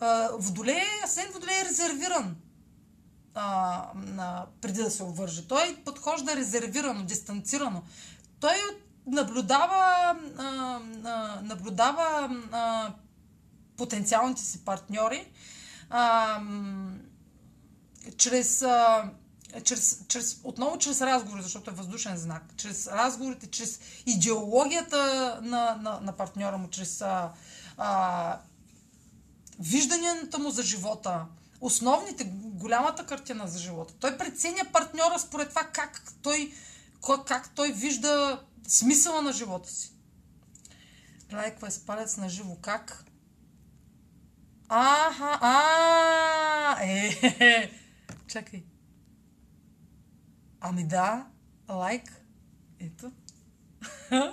А, водолей, Асен Водолей е резервиран преди да се обвърже. Той подхожда резервирано, дистанцирано. Той наблюдава, наблюдава потенциалните си партньори чрез, а, чрез, чрез, отново чрез разговори, защото е въздушен знак, чрез разговорите, чрез идеологията на, на, на партньора му, чрез а, а, вижданията му за живота, основните, голямата картина за живота. Той преценя партньора според това как той, как той вижда смисъла на живота си. Лайква е с палец на живо. Как? Аха, а, е, е, е, чакай. Ами да, лайк. Ето.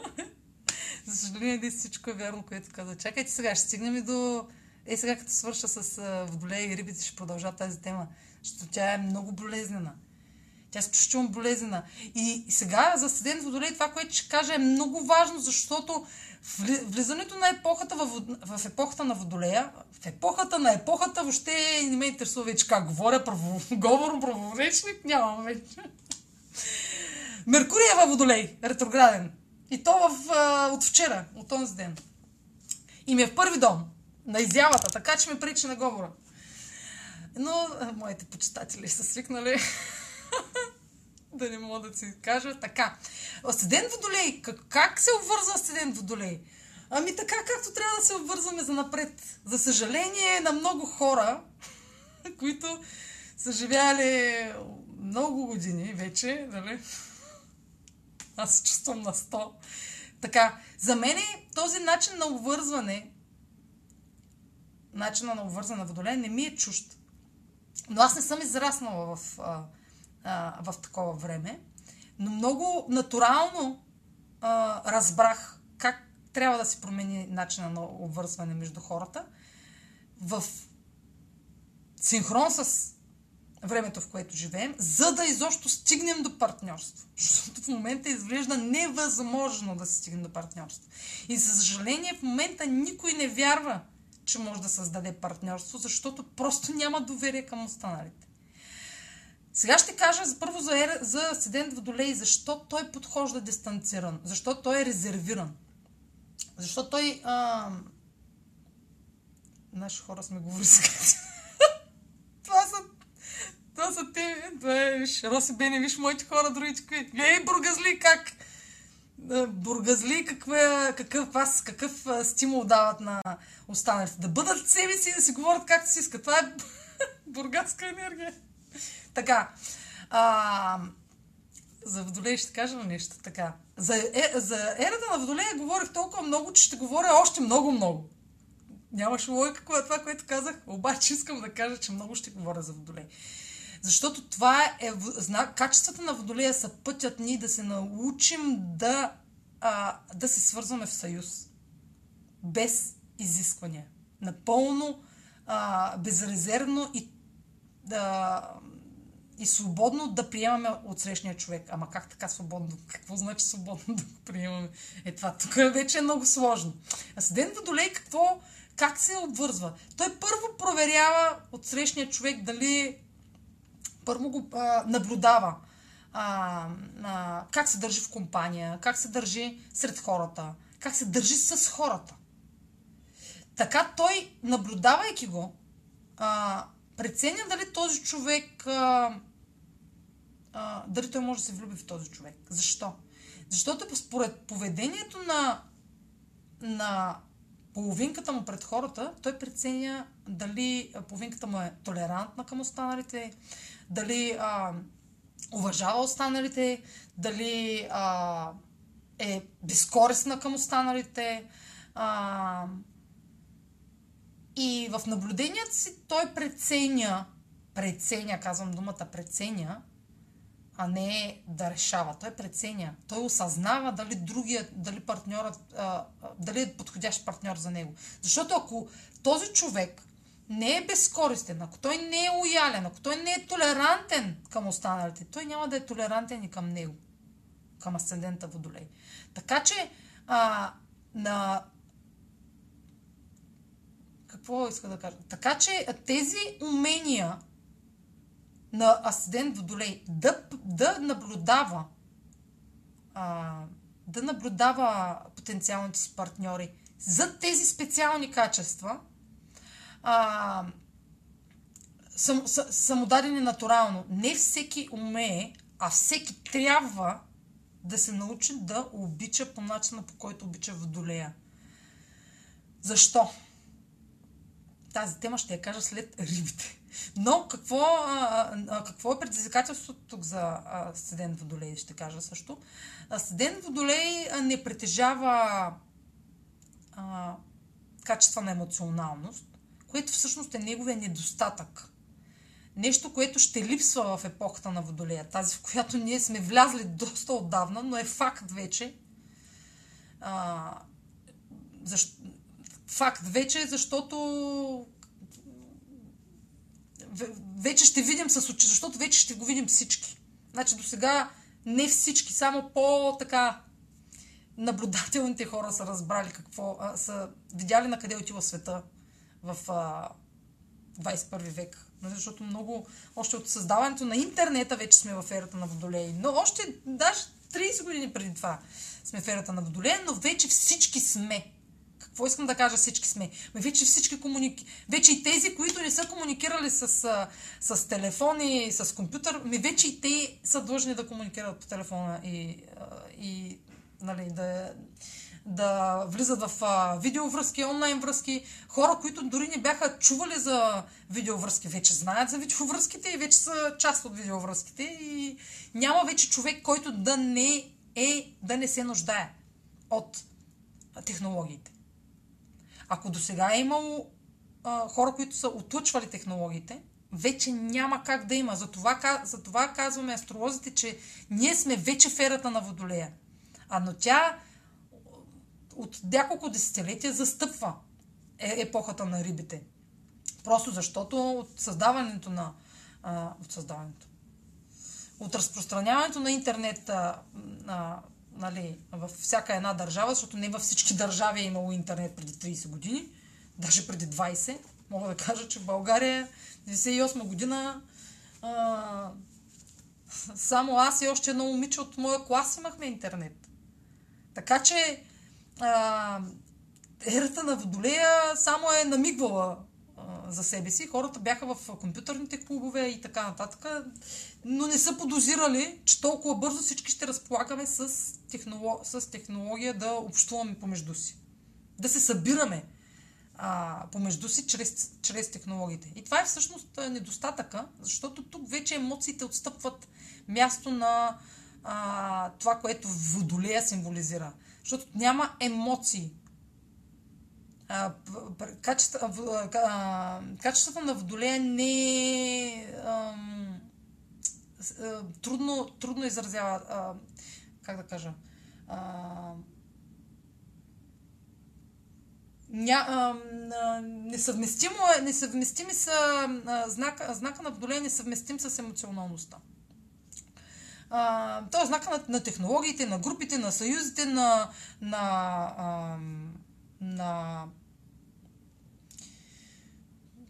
За съжаление, не всичко е вярно, което каза. Чакайте сега, ще стигнем и до... Е, сега като свърша с водолея и рибите, ще продължа тази тема. Защото тя е много болезнена. Тя е изключително болезнена. И сега за седен водолей това, което ще кажа е много важно, защото влизането на епохата в, в епохата на Водолея, в епохата на епохата въобще не ме интересува вече как говоря, право, говорно праворечник, нямам вече. Меркурий е във Водолей, ретрограден. И то в, от вчера, от този ден. И ми е в първи дом, на изявата, така че ме пречи на говора. Но моите почитатели са свикнали да не мога да си кажа. Така. Асцендент Водолей. Как, как се обвързва Асцендент Водолей? Ами така, както трябва да се обвързваме за напред. За съжаление на много хора, които са живяли много години вече, нали? Аз се чувствам на 100. Така, за мен този начин на обвързване, начина на обвързване на водолей не ми е чужд. Но аз не съм израснала в а, а, в такова време. Но много натурално а, разбрах как трябва да се промени начина на обвързване между хората в синхрон с времето, в което живеем, за да изобщо стигнем до партньорство. Защото в момента изглежда невъзможно да се стигне до партньорство. И за съжаление в момента никой не вярва, че може да създаде партньорство, защото просто няма доверие към останалите. Сега ще кажа първо за, ера, за Седент Водолей, защо той подхожда дистанциран, защо той е резервиран. Защо той... А... Наши хора сме говорили сега. това са... Това са те. Това е, виж, Роси Бени, виж моите хора, другите кои. Ей, бургазли, как? Бургазли, каква, какъв, аз, какъв стимул дават на останалите. Да бъдат себе си и да си говорят както си искат. Това е бургаска енергия. Така. А, за Водолей ще кажа на нещо така. За, е, за ерата на Водолея говорих толкова много, че ще говоря още много-много. Нямаше логика е това, което казах, обаче искам да кажа, че много ще говоря за Водолей. Защото това е, знак, качествата на Водолея са пътят ни да се научим да, а, да се свързваме в съюз. Без изисквания. Напълно а, безрезервно и, да, и свободно да приемаме от срещния човек. Ама как така свободно? Какво значи свободно да го приемаме? Е, това тук вече е много сложно. Асцендент Водолей какво, как се обвързва? Той първо проверява от срещния човек дали първо го а, наблюдава а, а, как се държи в компания, как се държи сред хората, как се държи с хората. Така той, наблюдавайки го, а, преценя дали този човек, а, а, дали той може да се влюби в този човек. Защо? Защото според поведението на, на половинката му пред хората, той преценя дали половинката му е толерантна към останалите, дали а, уважава останалите, дали а, е безкорисна към останалите. А, и в наблюденията си той преценя, преценя, казвам думата преценя, а не да решава. Той преценя. Той осъзнава дали другия, дали партньорът, а, дали е подходящ партньор за него. Защото ако този човек не е безкористен, ако той не е лоялен, ако той не е толерантен към останалите, той няма да е толерантен и към него, към асцендента Водолей. Така че а, на какво иска да кажа? Така че тези умения на асцендент Водолей да, да наблюдава а, да наблюдава потенциалните си партньори за тези специални качества – а, сам, самодадени натурално. Не всеки умее, а всеки трябва да се научи да обича по начина, по който обича Водолея. Защо? Тази тема ще я кажа след рибите. Но какво, а, а, какво е предизвикателството тук за Седен Водолей, ще кажа също. Седен Водолей не притежава а, качества на емоционалност, което всъщност е неговия недостатък. Нещо, което ще липсва в епохата на Водолея, тази в която ние сме влязли доста отдавна, но е факт вече. А, защ... Факт вече, защото вече ще видим с очи, защото вече ще го видим всички. Значи до сега не всички, само по-така наблюдателните хора са разбрали какво, а, са видяли на къде отива света в а, 21 век. Нали, защото много, още от създаването на интернета вече сме в ерата на Водолей. Но още, даже 30 години преди това сме в ерата на Водолей, но вече всички сме. Какво искам да кажа всички сме? Ме вече всички комуники... Вече и тези, които не са комуникирали с, с телефони, с компютър, ми вече и те са длъжни да комуникират по телефона и, и нали, да, да влизат в видеовръзки, онлайн връзки. Хора, които дори не бяха чували за видеовръзки, вече знаят за видеовръзките и вече са част от видеовръзките. И няма вече човек, който да не е, да не се нуждае от технологиите. Ако до сега е имало а, хора, които са отлъчвали технологиите, вече няма как да има. Затова, затова казваме астролозите, че ние сме вече в ерата на Водолея. А но тя от няколко десетилетия застъпва е, епохата на рибите. Просто защото от създаването на... А, от създаването. От разпространяването на интернет а, а, нали, във всяка една държава, защото не във всички държави е имало интернет преди 30 години, даже преди 20. Мога да кажа, че в България 98 година а, само аз и още едно момиче от моя клас имахме интернет. Така че ерата на Водолея само е намигвала а, за себе си. Хората бяха в компютърните клубове и така нататък, но не са подозирали, че толкова бързо всички ще разполагаме с, технолог... с технология да общуваме помежду си. Да се събираме а, помежду си чрез, чрез технологиите. И това е всъщност недостатъка, защото тук вече емоциите отстъпват място на а, това, което Водолея символизира. Защото няма емоции. качествата на Водолея не, а, трудно, трудно изразява, как да кажа, а, ня, а, несъвместимо е, несъвместими са а, знака, знака на водолей е несъвместим с емоционалността. А, е знака на, на технологиите, на групите, на съюзите, на, на, а, на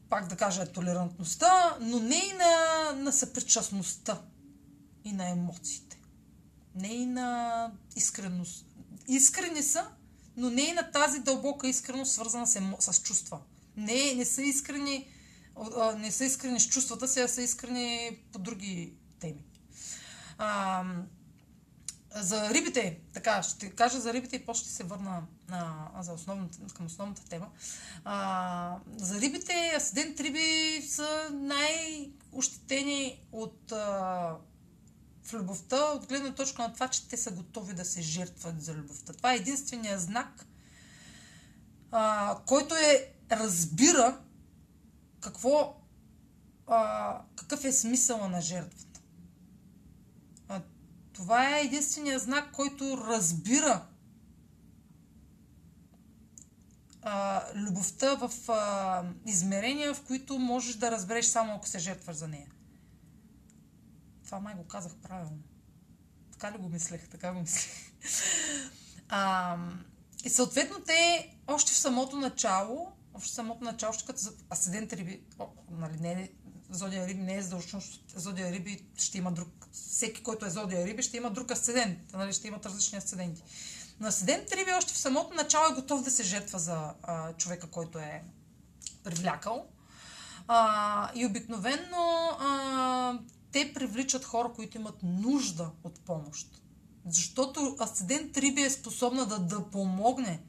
пак да кажа, толерантността, но не и на, на съпричастността и на емоциите. Не и на искреност. Искрени са, но не и на тази дълбока искреност, свързана с, емо... с чувства. Не, не са искрени не са искрени с чувствата си, а са искрени по други. А, за рибите, така, ще кажа за рибите и после ще се върна а, за основната, към основната тема. А, за рибите, асцендент риби са най-ощетени от а, в любовта, от гледна точка на това, че те са готови да се жертват за любовта. Това е единствения знак, а, който е разбира какво, а, какъв е смисъла на жертвата. Това е единствения знак, който разбира а, любовта в а, измерения, в които можеш да разбереш само ако се жертваш за нея. Това май го казах правилно. Така ли го мислех? Така го мислех. А, и съответно те още в самото начало, още в самото начало, още като асцендент риби, о, нали, не, зодия риби не е задължително, зодия риби ще има друг, всеки, който е зодия риби, ще има друг асцендент, нали, ще имат различни асценденти. Но асцендент риби още в самото начало е готов да се жертва за а, човека, който е привлякал. А, и обикновенно а, те привличат хора, които имат нужда от помощ. Защото асцендент Риби е способна да, да помогне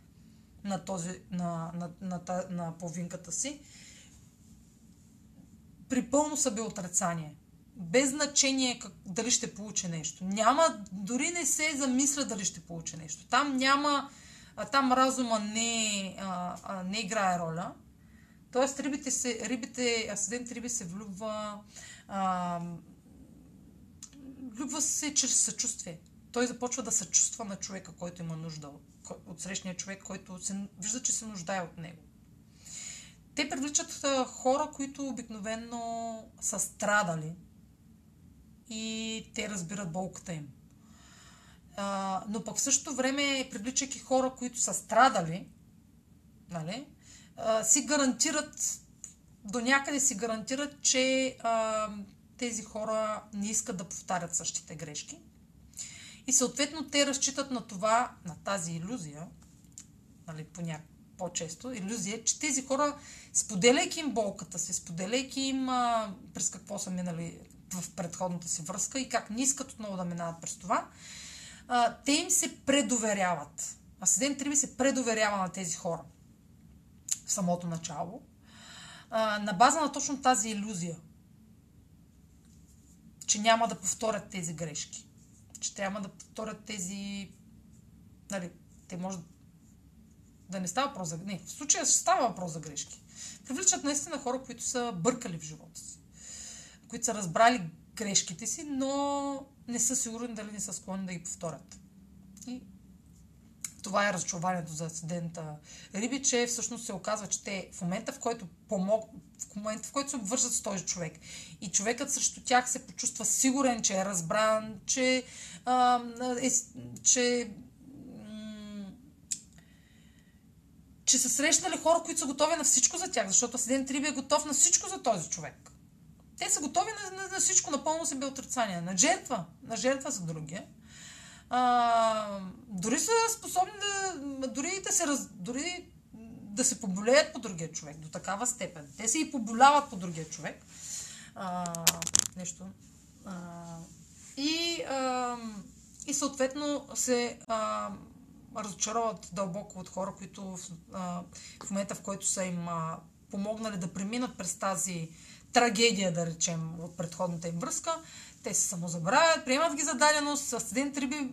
на, този, на, на, на, на, на половинката си при пълно събеотрицание. Без значение как, дали ще получи нещо. Няма, дори не се замисля дали ще получи нещо. Там няма, там разума не, не играе роля. Тоест, рибите, се, рибите асцендент риби се влюбва а, влюбва се чрез съчувствие. Той започва да съчувства на човека, който има нужда от, от срещния човек, който се, вижда, че се нуждае от него. Те привличат хора, които обикновено са страдали и те разбират болката им. А, но пък в същото време, привличайки хора, които са страдали, нали, а, си гарантират, до някъде си гарантират, че а, тези хора не искат да повтарят същите грешки. И съответно те разчитат на това, на тази иллюзия, нали, поня... по-често, иллюзия, че тези хора, споделяйки им болката си, споделяйки им а, през какво са минали в предходната си връзка и как не искат отново да минават през това, а, те им се предоверяват. Асцендент Триби се предоверява на тези хора в самото начало, а, на база на точно тази иллюзия – че няма да повторят тези грешки. Че няма да повторят тези... Нали, те може да не става въпрос за... Не, в случая става въпрос за грешки. Привличат наистина хора, които са бъркали в живота си. Които са разбрали грешките си, но не са сигурни дали не са склонни да ги повторят. И това е разчарованието за асцендента Риби, че всъщност се оказва, че те в момента, в който помог, в момента, в който се обвържат с този човек и човекът срещу тях се почувства сигурен, че е разбран, че, а, е, че, че са срещнали хора, които са готови на всичко за тях, защото Асцендент Риби е готов на всичко за този човек. Те са готови на, на, на всичко, напълно себе отрицание. На жертва. На жертва за другия а, дори са способни да, дори да се, раз, дори да се поболеят по другия човек до такава степен. Те се и поболяват по другия човек. А, нещо. А, и, а, и съответно се а, разочароват дълбоко от хора, които а, в момента, в който са им а, помогнали да преминат през тази трагедия, да речем, от предходната им връзка, те се самозабравят, приемат ги за даденост, асцендент риби,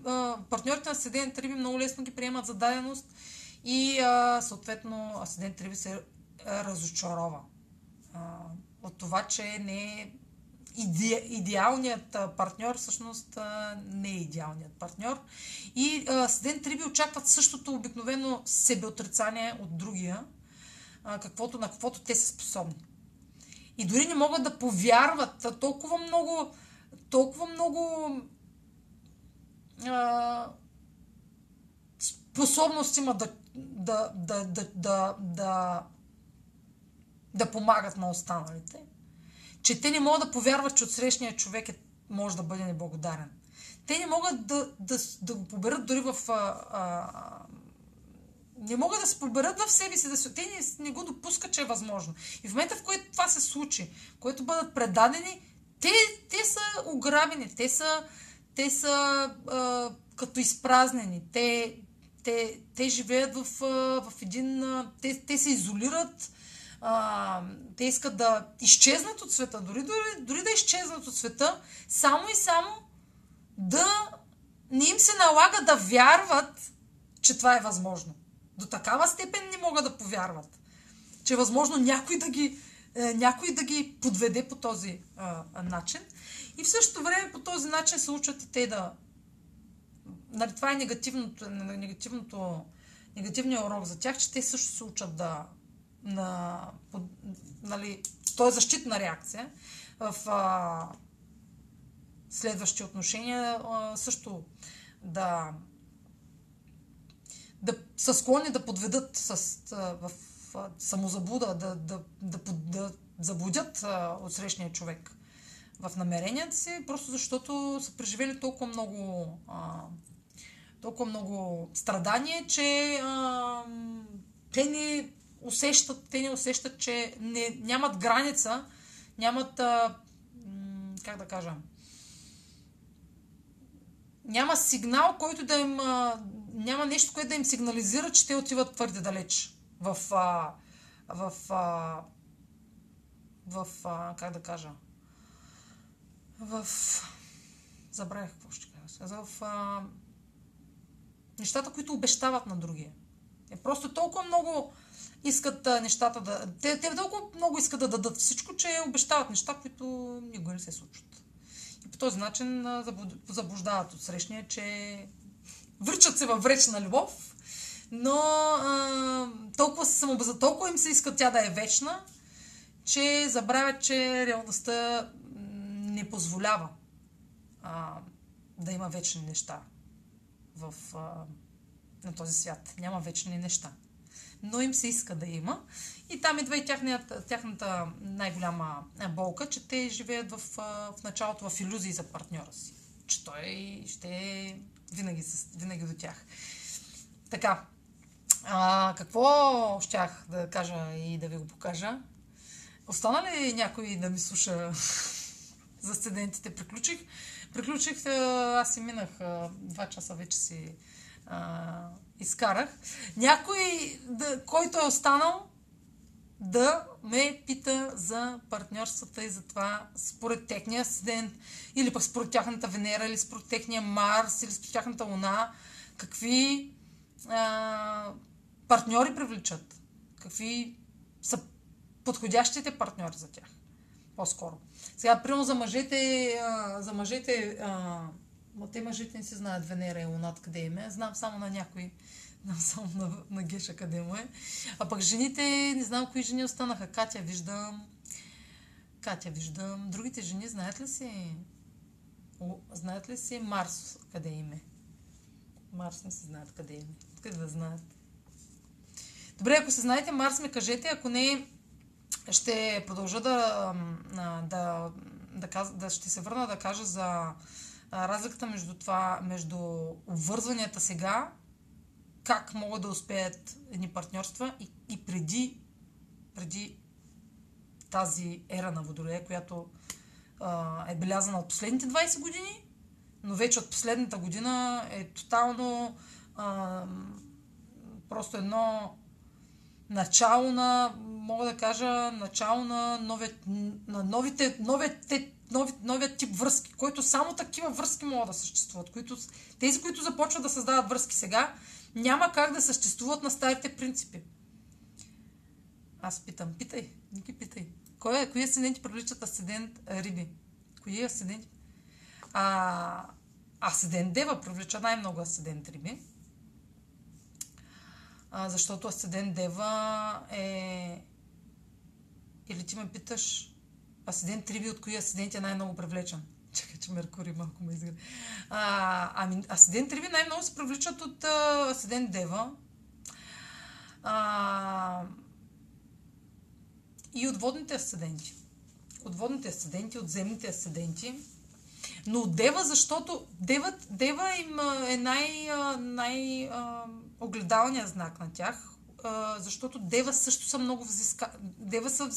партньорите на асцендент риби много лесно ги приемат за даденост и съответно асцендент риби се разочарова от това, че не иде, идеалният партньор всъщност не е идеалният партньор. И асцендент Риби очакват същото обикновено себеотрицание от другия, каквото, на каквото те са способни. И дори не могат да повярват толкова много, толкова много а, способност има да, да, да, да, да, да, да помагат на останалите, че те не могат да повярват, че отсрещният човек е, може да бъде неблагодарен. Те не могат да, да, да го поберат дори в... А, а, не могат да се поберат в себе си, да се, те не, не го допускат, че е възможно. И в момента, в който това се случи, което бъдат предадени, те, те са ограбени, те са, те са а, като изпразнени, те, те, те живеят в, в един... Те, те се изолират, а, те искат да изчезнат от света, дори, дори, дори да изчезнат от света, само и само да не им се налага да вярват, че това е възможно. До такава степен не могат да повярват, че е възможно някой да ги, е, някой да ги подведе по този а, начин. И в същото време по този начин се учат и те да... Нали, това е негативното, негативното, негативният урок за тях, че те също се учат да... На, под, нали, то е защитна реакция. В а, следващи отношения а, също да да са склонни да подведат с, а, в а, самозаблуда, да, да, да, да заблудят а, отсрещния човек в намеренията си, просто защото са преживели толкова много, а, толкова много страдания, че а, те не усещат, те не усещат, че не, нямат граница, нямат, а, как да кажа, няма сигнал, който да им, а, няма нещо, което да им сигнализира, че те отиват твърде далеч в, а, в, а, в, а, как да кажа, в... Забравях какво ще кажа. В а... нещата, които обещават на другия. Е, просто толкова много искат нещата да... Те, те толкова много искат да дадат всичко, че обещават неща, които никога не се случват. И по този начин заблуждават от срещния, че връчат се във вречна любов, но а, толкова, се самобаза, толкова им се иска тя да е вечна, че забравят, че реалността не позволява а, да има вечни неща в, а, на този свят. Няма вечни неща. Но им се иска да има. И там идва и тяхната, тяхната най-голяма болка, че те живеят в, в началото в иллюзии за партньора си. Че той ще е винаги, винаги до тях. Така. А, какво щях да кажа и да ви го покажа? Остана ли някой да ми слуша за студентите приключих. Приключих, аз си минах два часа вече си а, изкарах. Някой, да, който е останал, да ме пита за партньорствата и за това според техния асцендент, или пък според тяхната Венера, или според техния Марс, или според тяхната Луна, какви а, партньори привличат, какви са подходящите партньори за тях. По-скоро. Сега, примерно за мъжете, а, за мъжете, а, те мъжете не си знаят Венера и Луната къде им е. Знам само на някои. Знам само на, на Геша къде му е. А пък жените, не знам кои жени останаха. Катя виждам. Катя виждам. Другите жени знаят ли си? О, знаят ли си Марс къде им е? Марс не се знаят къде им е. Откъде да знаят? Добре, ако се знаете Марс, ми кажете. Ако не, ще продължа да, да, да, да, ще се върна да кажа за разликата между това, между обвързванията сега, как могат да успеят едни партньорства и, и преди, преди тази ера на Водолея, която а, е белязана от последните 20 години, но вече от последната година е тотално а, просто едно начало на, мога да кажа, начало на, нови, на новите, новите, нови, новият тип връзки, който само такива връзки могат да съществуват. Които, тези, които започват да създават връзки сега, няма как да съществуват на старите принципи. Аз питам, питай, не ги питай. Кой е, кои асценденти привличат асцендент риби? Кои асценденти? А, асцендент Дева привлича най-много асцендент Риби. А, защото асцендент Дева е... Или ти ме питаш, асцендент Риби от кои асценденти е най-много привлечен? Чакай, че Меркурий малко ме изгледа. А, ами, асцендент Риби най-много се привличат от а, асцендент Дева. А, и от водните асценденти. От водните асценденти, от земните асценденти. Но от Дева, защото Дева, Дева им е най, най знак на тях, защото Дева също са много взиска... Дева са.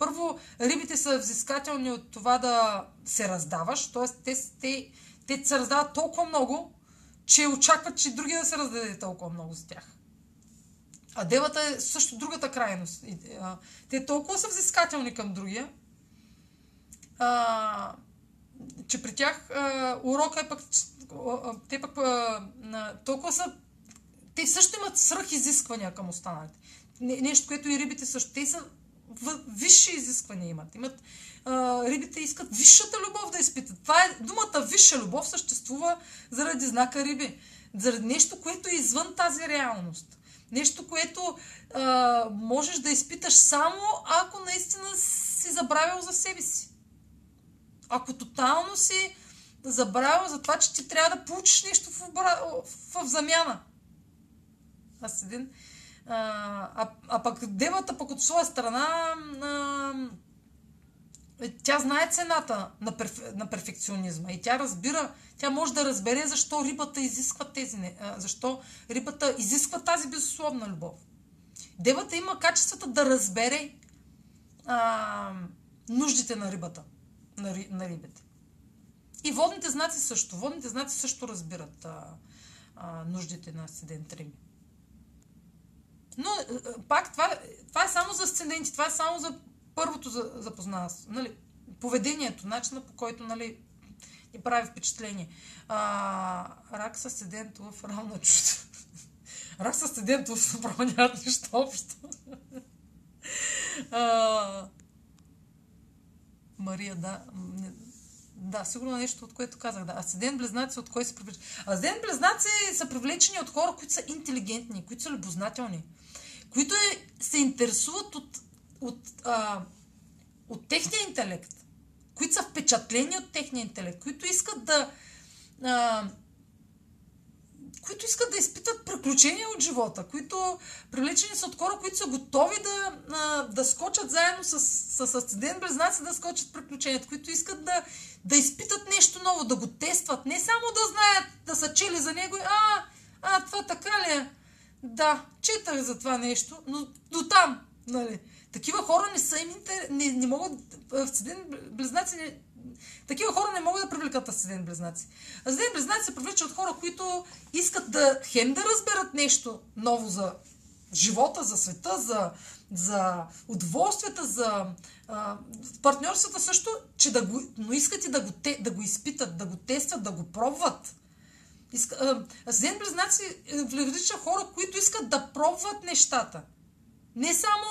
Първо, рибите са взискателни от това да се раздаваш, т.е. Те, те, те се раздават толкова много, че очакват, че другия да се раздаде толкова много за тях. А девата е също другата крайност. Те толкова са взискателни към другия, а, че при тях а, урока е пък... Те пък а, толкова са... Те също имат свръхизисквания към останалите. Не, нещо, което и рибите също. Те са висши изисквания имат. имат а, рибите искат висшата любов да изпитат. Това е думата висша любов съществува заради знака риби. Заради нещо, което е извън тази реалност. Нещо, което а, можеш да изпиташ само ако наистина си забравил за себе си. Ако тотално си забравил за това, че ти трябва да получиш нещо в, в, в замяна. Аз един. А, а, пък девата пък от своя страна а, тя знае цената на, перф... на перфекционизма и тя разбира, тя може да разбере защо рибата изисква тези, защо рибата изисква тази безусловна любов. Девата има качествата да разбере а, нуждите на рибата, на, ри, на рибите. И водните знаци също. Водните знаци също разбират а, а, нуждите на асцендент риби. Но пак това, това е само за асценденти, това е само за първото за, запознава, нали, поведението, начина по който нали, ни прави впечатление. А, рак с седент в равна чувство. рак с седент в направо нямат нищо общо. а, Мария, да. Да, сигурно нещо, от което казах. Да. Асцендент близнаци, от кой се привличат? Асцендент близнаци са привлечени от хора, които са интелигентни, които са любознателни, които е, се интересуват от от, а, от техния интелект, които са впечатлени от техния интелект, които искат да а, които искат да изпитат приключения от живота, които привлечени са от хора, които са готови да, а, да скочат заедно с, с асцендент близнаци, да скочат приключенията, които искат да, да изпитат нещо ново, да го тестват, не само да знаят, да са чели за него а, а, това така ли е? Да, четах за това нещо, но до там, нали? Такива хора не са им интер... не, не могат... Асцендент близнаци не... Такива хора не могат да привлекат асцендент близнаци. Асцендент близнаци се привлича от хора, които искат да хем да разберат нещо ново за живота, за света, за, за удоволствията, за а, партньорствата също, че да го, но искат и да го, те, да го изпитат, да го тестват, да го пробват. Асцендент близнаци е, привлича хора, които искат да пробват нещата. Не само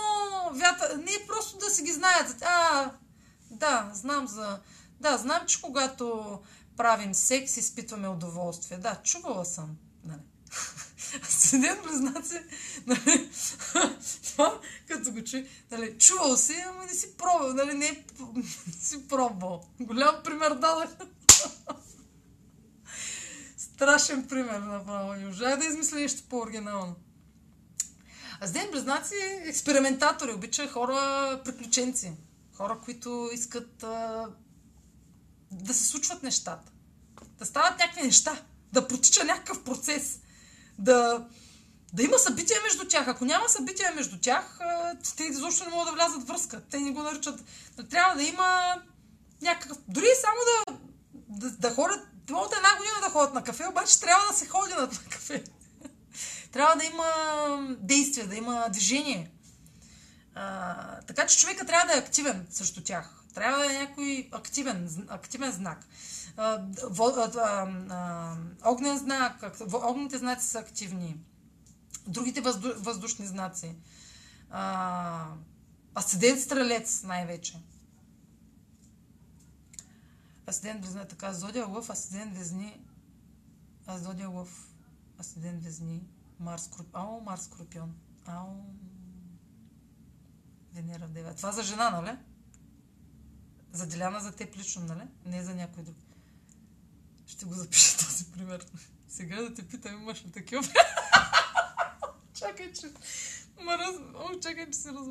вята, не просто да си ги знаят. А, да, знам за... Да, знам, че когато правим секс, изпитваме удоволствие. Да, чувала съм. Нали. Асцендент близнаци, нали, като го чуй, нали, чувал си, ама не си пробвал, нали, не, не си пробвал. Голям пример дадах. Страшен пример направо. Не можа да измисля нещо по-оригинално. А с Ден Близнаци експериментатори, обича хора приключенци. Хора, които искат а, да се случват нещата. Да стават някакви неща. Да протича някакъв процес. Да, да има събития между тях. Ако няма събития между тях, те изобщо не могат да влязат връзка. Те ни го наричат. Трябва да има някакъв... Дори само да, да, да ходят... Могат една година да ходят на кафе, обаче трябва да се ходи на кафе. Трябва да има действие, да има движение. А, така че човека трябва да е активен срещу тях. Трябва да е някой активен, активен знак. Огнен знак, огнените знаци са активни. Другите възду, въздушни знаци. А, асцендент стрелец най-вече. Асцендент Везни, така, Зодия Лъв, Асцендент а Зодия Лъв, Асцендент Везни, Марс Скорпион, ау, Марс Скорпион, ау, Венера в Дева. Това за жена, нали? За Деляна, за теб лично, нали? Не за някой друг. Ще го запиша този пример. Сега да те питам, имаш ли такива? чакай, че... Ма. О, чакай, че се раз...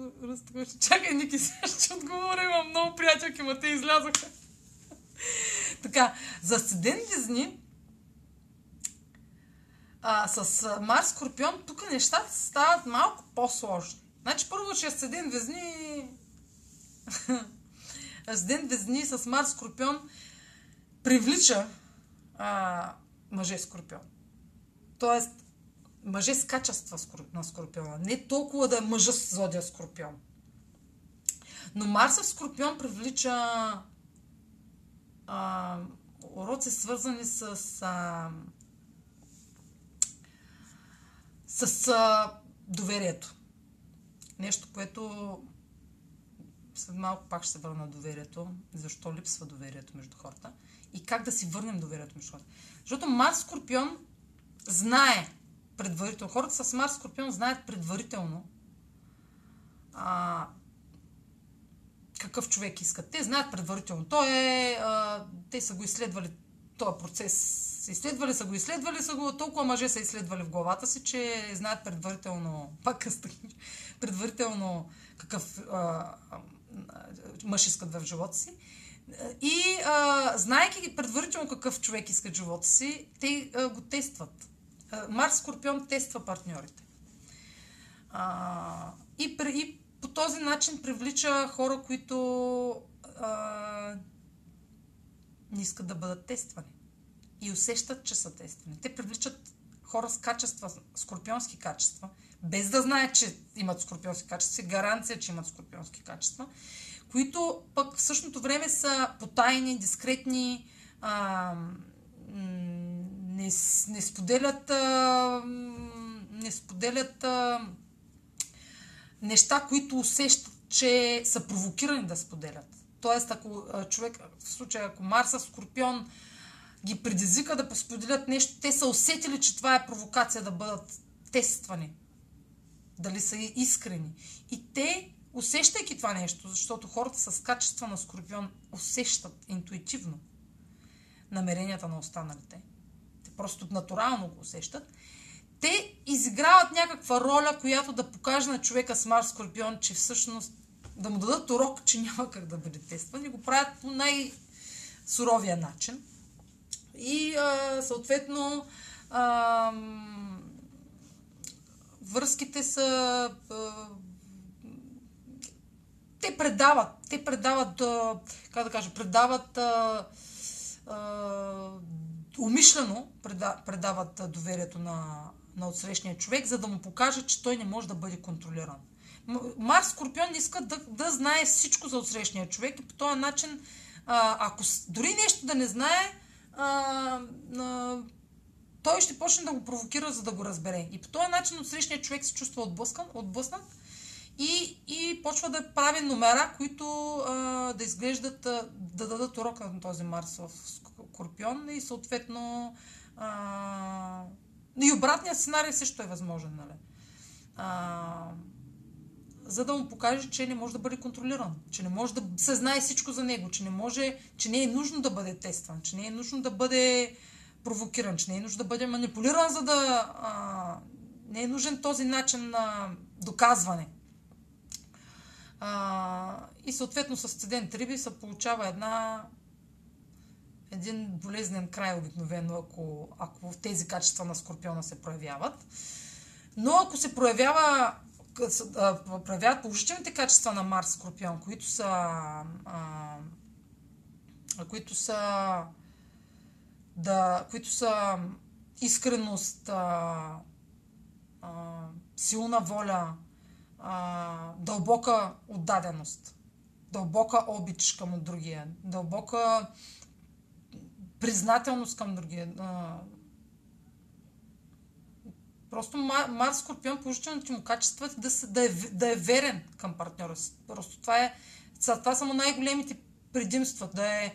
раз... Чакай, Ники, сега ще отговоря. Имам много приятелки, ма те излязоха. така, за асцендент Везни, а, с Марс Скорпион, тук нещата стават малко по-сложни. Значи първо, че асцендент Везни... асцендент Везни с Марс Скорпион привлича а, мъже Скорпион. Тоест, мъже с качества на Скорпиона. Не толкова да е мъжа с зодия Скорпион. Но Марс в Скорпион привлича а, уроци свързани с а, с а, доверието. Нещо, което след малко пак ще се върна на доверието. Защо липсва доверието между хората и как да си върнем доверието между хората. Защото Марс Скорпион знае предварително. Хората с Марс Скорпион знаят предварително а, какъв човек искат. Те знаят предварително. Той е, а, те са го изследвали този процес. Изследвали са го, изследвали са го, толкова мъже са изследвали в главата си, че знаят предварително, пак предварително какъв а, мъж искат в живота си. И а, знайки предварително какъв човек искат живота си, те а, го тестват. Марс Скорпион тества партньорите. А, и, и по този начин привлича хора, които а, не искат да бъдат тествани. И усещат, че са тествани. Те привличат хора с качества, скорпионски качества, без да знаят, че имат скорпионски качества, гаранция, че имат скорпионски качества, които пък в същото време са потайни, дискретни, а, не, не споделят, а, не споделят а, неща, които усещат, че са провокирани да споделят. Тоест, ако човек, в случая, ако Марса, Скорпион ги предизвика да споделят нещо, те са усетили, че това е провокация да бъдат тествани. Дали са искрени. И те, усещайки това нещо, защото хората с качества на Скорпион усещат интуитивно намеренията на останалите, те просто натурално го усещат, те изиграват някаква роля, която да покаже на човека с Марс Скорпион, че всъщност да му дадат урок, че няма как да бъде тестван и го правят по най-суровия начин. И а, съответно а, връзките са а, те предават, те предават, а, как да кажа, предават а, а, умишлено предават доверието на, на отсрещния човек, за да му покаже, че той не може да бъде контролиран. Марс Скорпион иска да, да знае всичко за отсрещния човек и по този начин, ако дори нещо да не знае, а, а, той ще почне да го провокира, за да го разбере. И по този начин отсрещният човек се чувства отблъскан, отблъснат и, и почва да прави номера, които а, да изглеждат, а, да дадат урок на този Марс в Скорпион и съответно а, и обратният сценарий също е възможен, нали? А, за да му покаже, че не може да бъде контролиран, че не може да се знае всичко за него, че не може, че не е нужно да бъде тестван, че не е нужно да бъде провокиран, че не е нужно да бъде манипулиран, за да а, не е нужен този начин на доказване. А, и съответно с сцедент риби се получава една един болезнен край обикновено, ако, ако тези качества на Скорпиона се проявяват. Но ако се проявява проявяват положителните качества на Марс Скорпион, които са а, които са да, които са искреност, а, а, силна воля, а, дълбока отдаденост, дълбока обич към другия, дълбока признателност към другия. Просто Марс Скорпион, положителните му качества е да, да, е, да е верен към партньора си. Просто това, е, това са му най-големите предимства. Да е,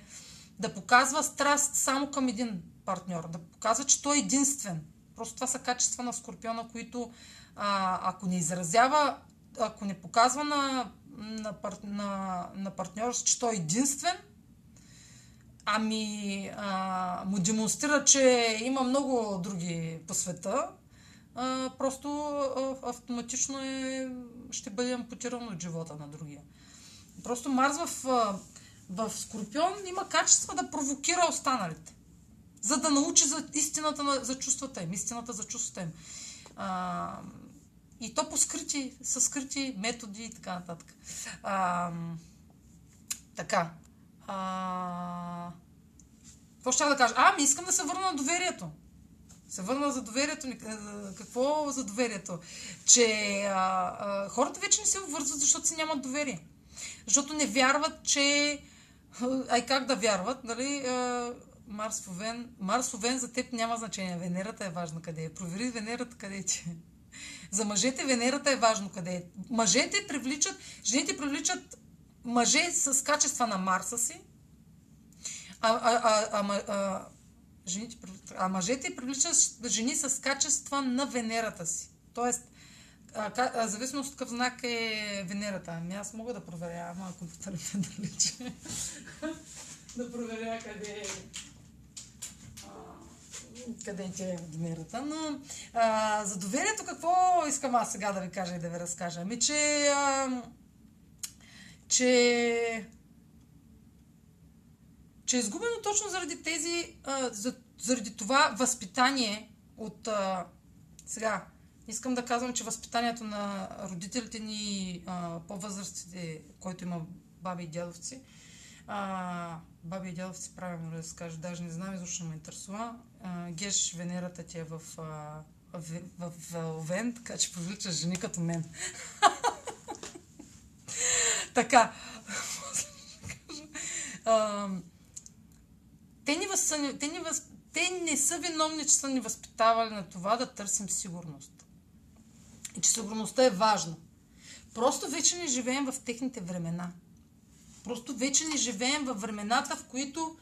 да показва страст само към един партньор, да показва, че той е единствен. Просто това са качества на Скорпиона, които а, ако не изразява, ако не показва на, на, на, на партньора че той е единствен, ами а, му демонстрира, че има много други по света, а, просто а, автоматично е, ще бъде ампутирано от живота на другия. Просто Марс в, в Скорпион има качества да провокира останалите, за да научи за истината на, за чувствата им, истината за чувствата им. А, и то по скрити, с скрити методи и така нататък. А, така. А, какво ще да кажа? А, ми искам да се върна на доверието. Се върна за доверието ни. Какво за доверието? Че а, а, хората вече не се обвързват, защото си нямат доверие. Защото не вярват, че... Ай как да вярват, нали? Марс Овен. Марс Овен за теб няма значение. Венерата е важна къде е. Провери Венерата къде е. За мъжете Венерата е важно къде е. Мъжете привличат, жените привличат мъже с качества на Марса си, а, а, а, а, а, жените, а мъжете привличат жени с качества на Венерата си. Тоест, а, а, зависимост от какъв знак е Венерата. Ами аз мога да проверя, ама компютър ми е далече. да проверя къде е къде е Венерата. Но а, за доверието какво искам аз сега да ви кажа и да ви разкажа? Ами, че а, че че е изгубено точно заради тези, а, за, заради това възпитание от а, сега. Искам да казвам, че възпитанието на родителите ни, по-възрастите, който има баби и дядовци, а, баби и дядовци, правилно да се каже, даже не знам, изобщо ме интересува. А, геш Венерата ти е в, а, в, в, в Овен, така че привлича жени като мен. така. те, ни въз, те, ни въз, те не са виновни, че са ни възпитавали на това да търсим сигурност. И че сигурността е важна. Просто вече не живеем в техните времена. Просто вече не живеем в времената, в които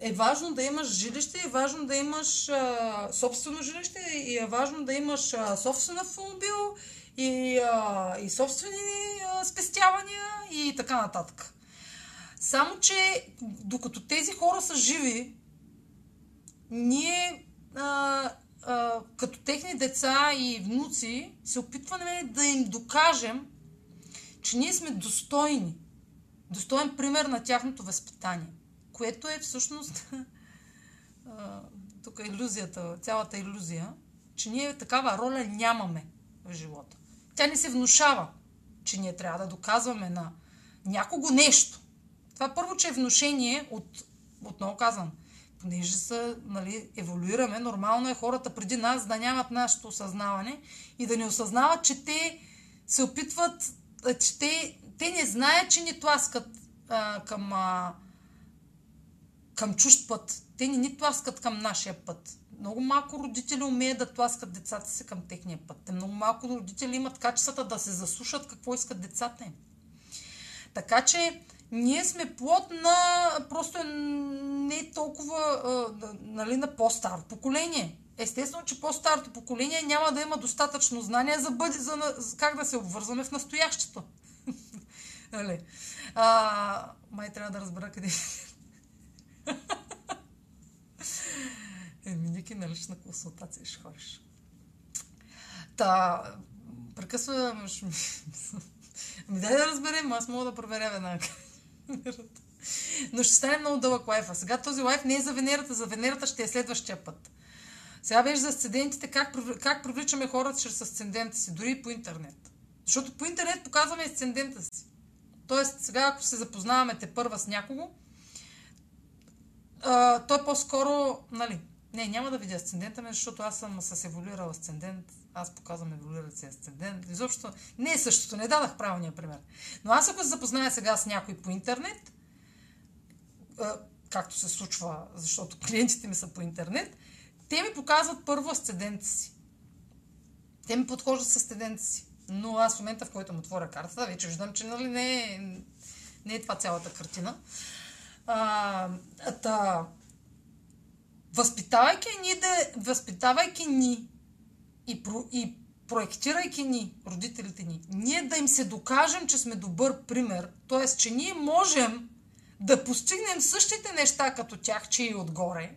е важно да имаш жилище, е важно да имаш а, собствено жилище и е важно да имаш а, собствен автомобил и, а, и собствени а, спестявания и така нататък. Само, че докато тези хора са живи, ние а, а, като техни деца и внуци се опитваме да им докажем, че ние сме достойни. Достоен пример на тяхното възпитание. Което е всъщност тук е иллюзията, цялата иллюзия, че ние такава роля нямаме в живота. Тя ни се внушава, че ние трябва да доказваме на някого нещо. Това първо, че е внушение от, отново казвам, понеже са, нали, еволюираме, нормално е хората преди нас да нямат нашето осъзнаване и да не осъзнават, че те се опитват, че те, те не знаят, че ни тласкат а, към, а, към чужд път. Те не ни тласкат към нашия път. Много малко родители умеят да тласкат децата си към техния път. Те много малко родители имат качествата да се заслушат какво искат децата им. Така че ние сме плод на просто не толкова а, нали, на по-старо поколение. Естествено, че по-старото поколение няма да има достатъчно знания за, бъде, за, за как да се обвързваме в настоящето. нали? а, май трябва да разбера къде Еми, Ники на лична консултация ще ходиш. Та, прекъсвам. Ами дай да разберем, аз мога да проверя веднага. Но ще стане много дълъг лайфа. Сега този лайф не е за Венерата, за Венерата ще е следващия път. Сега беше за асцендентите, как, как привличаме хората чрез асцендента си, дори и по интернет. Защото по интернет показваме асцендента си. Тоест, сега ако се запознаваме те първа с някого, а, той по-скоро, нали, не, няма да видя асцендента ми, защото аз съм с еволюирал асцендент. Аз показвам еволюирал си асцендент. Изобщо не е същото. Не дадах правилния пример. Но аз ако се запозная сега с някой по интернет, както се случва, защото клиентите ми са по интернет, те ми показват първо асцендента си. Те ми подхождат с асцендента си. Но аз в момента, в който му отворя картата, вече виждам, че нали, не, е, не е това цялата картина. А, та, възпитавайки ни, да, възпитавайки ни и, про, и проектирайки ни, родителите ни, ние да им се докажем, че сме добър пример, т.е. че ние можем да постигнем същите неща като тях, че и отгоре,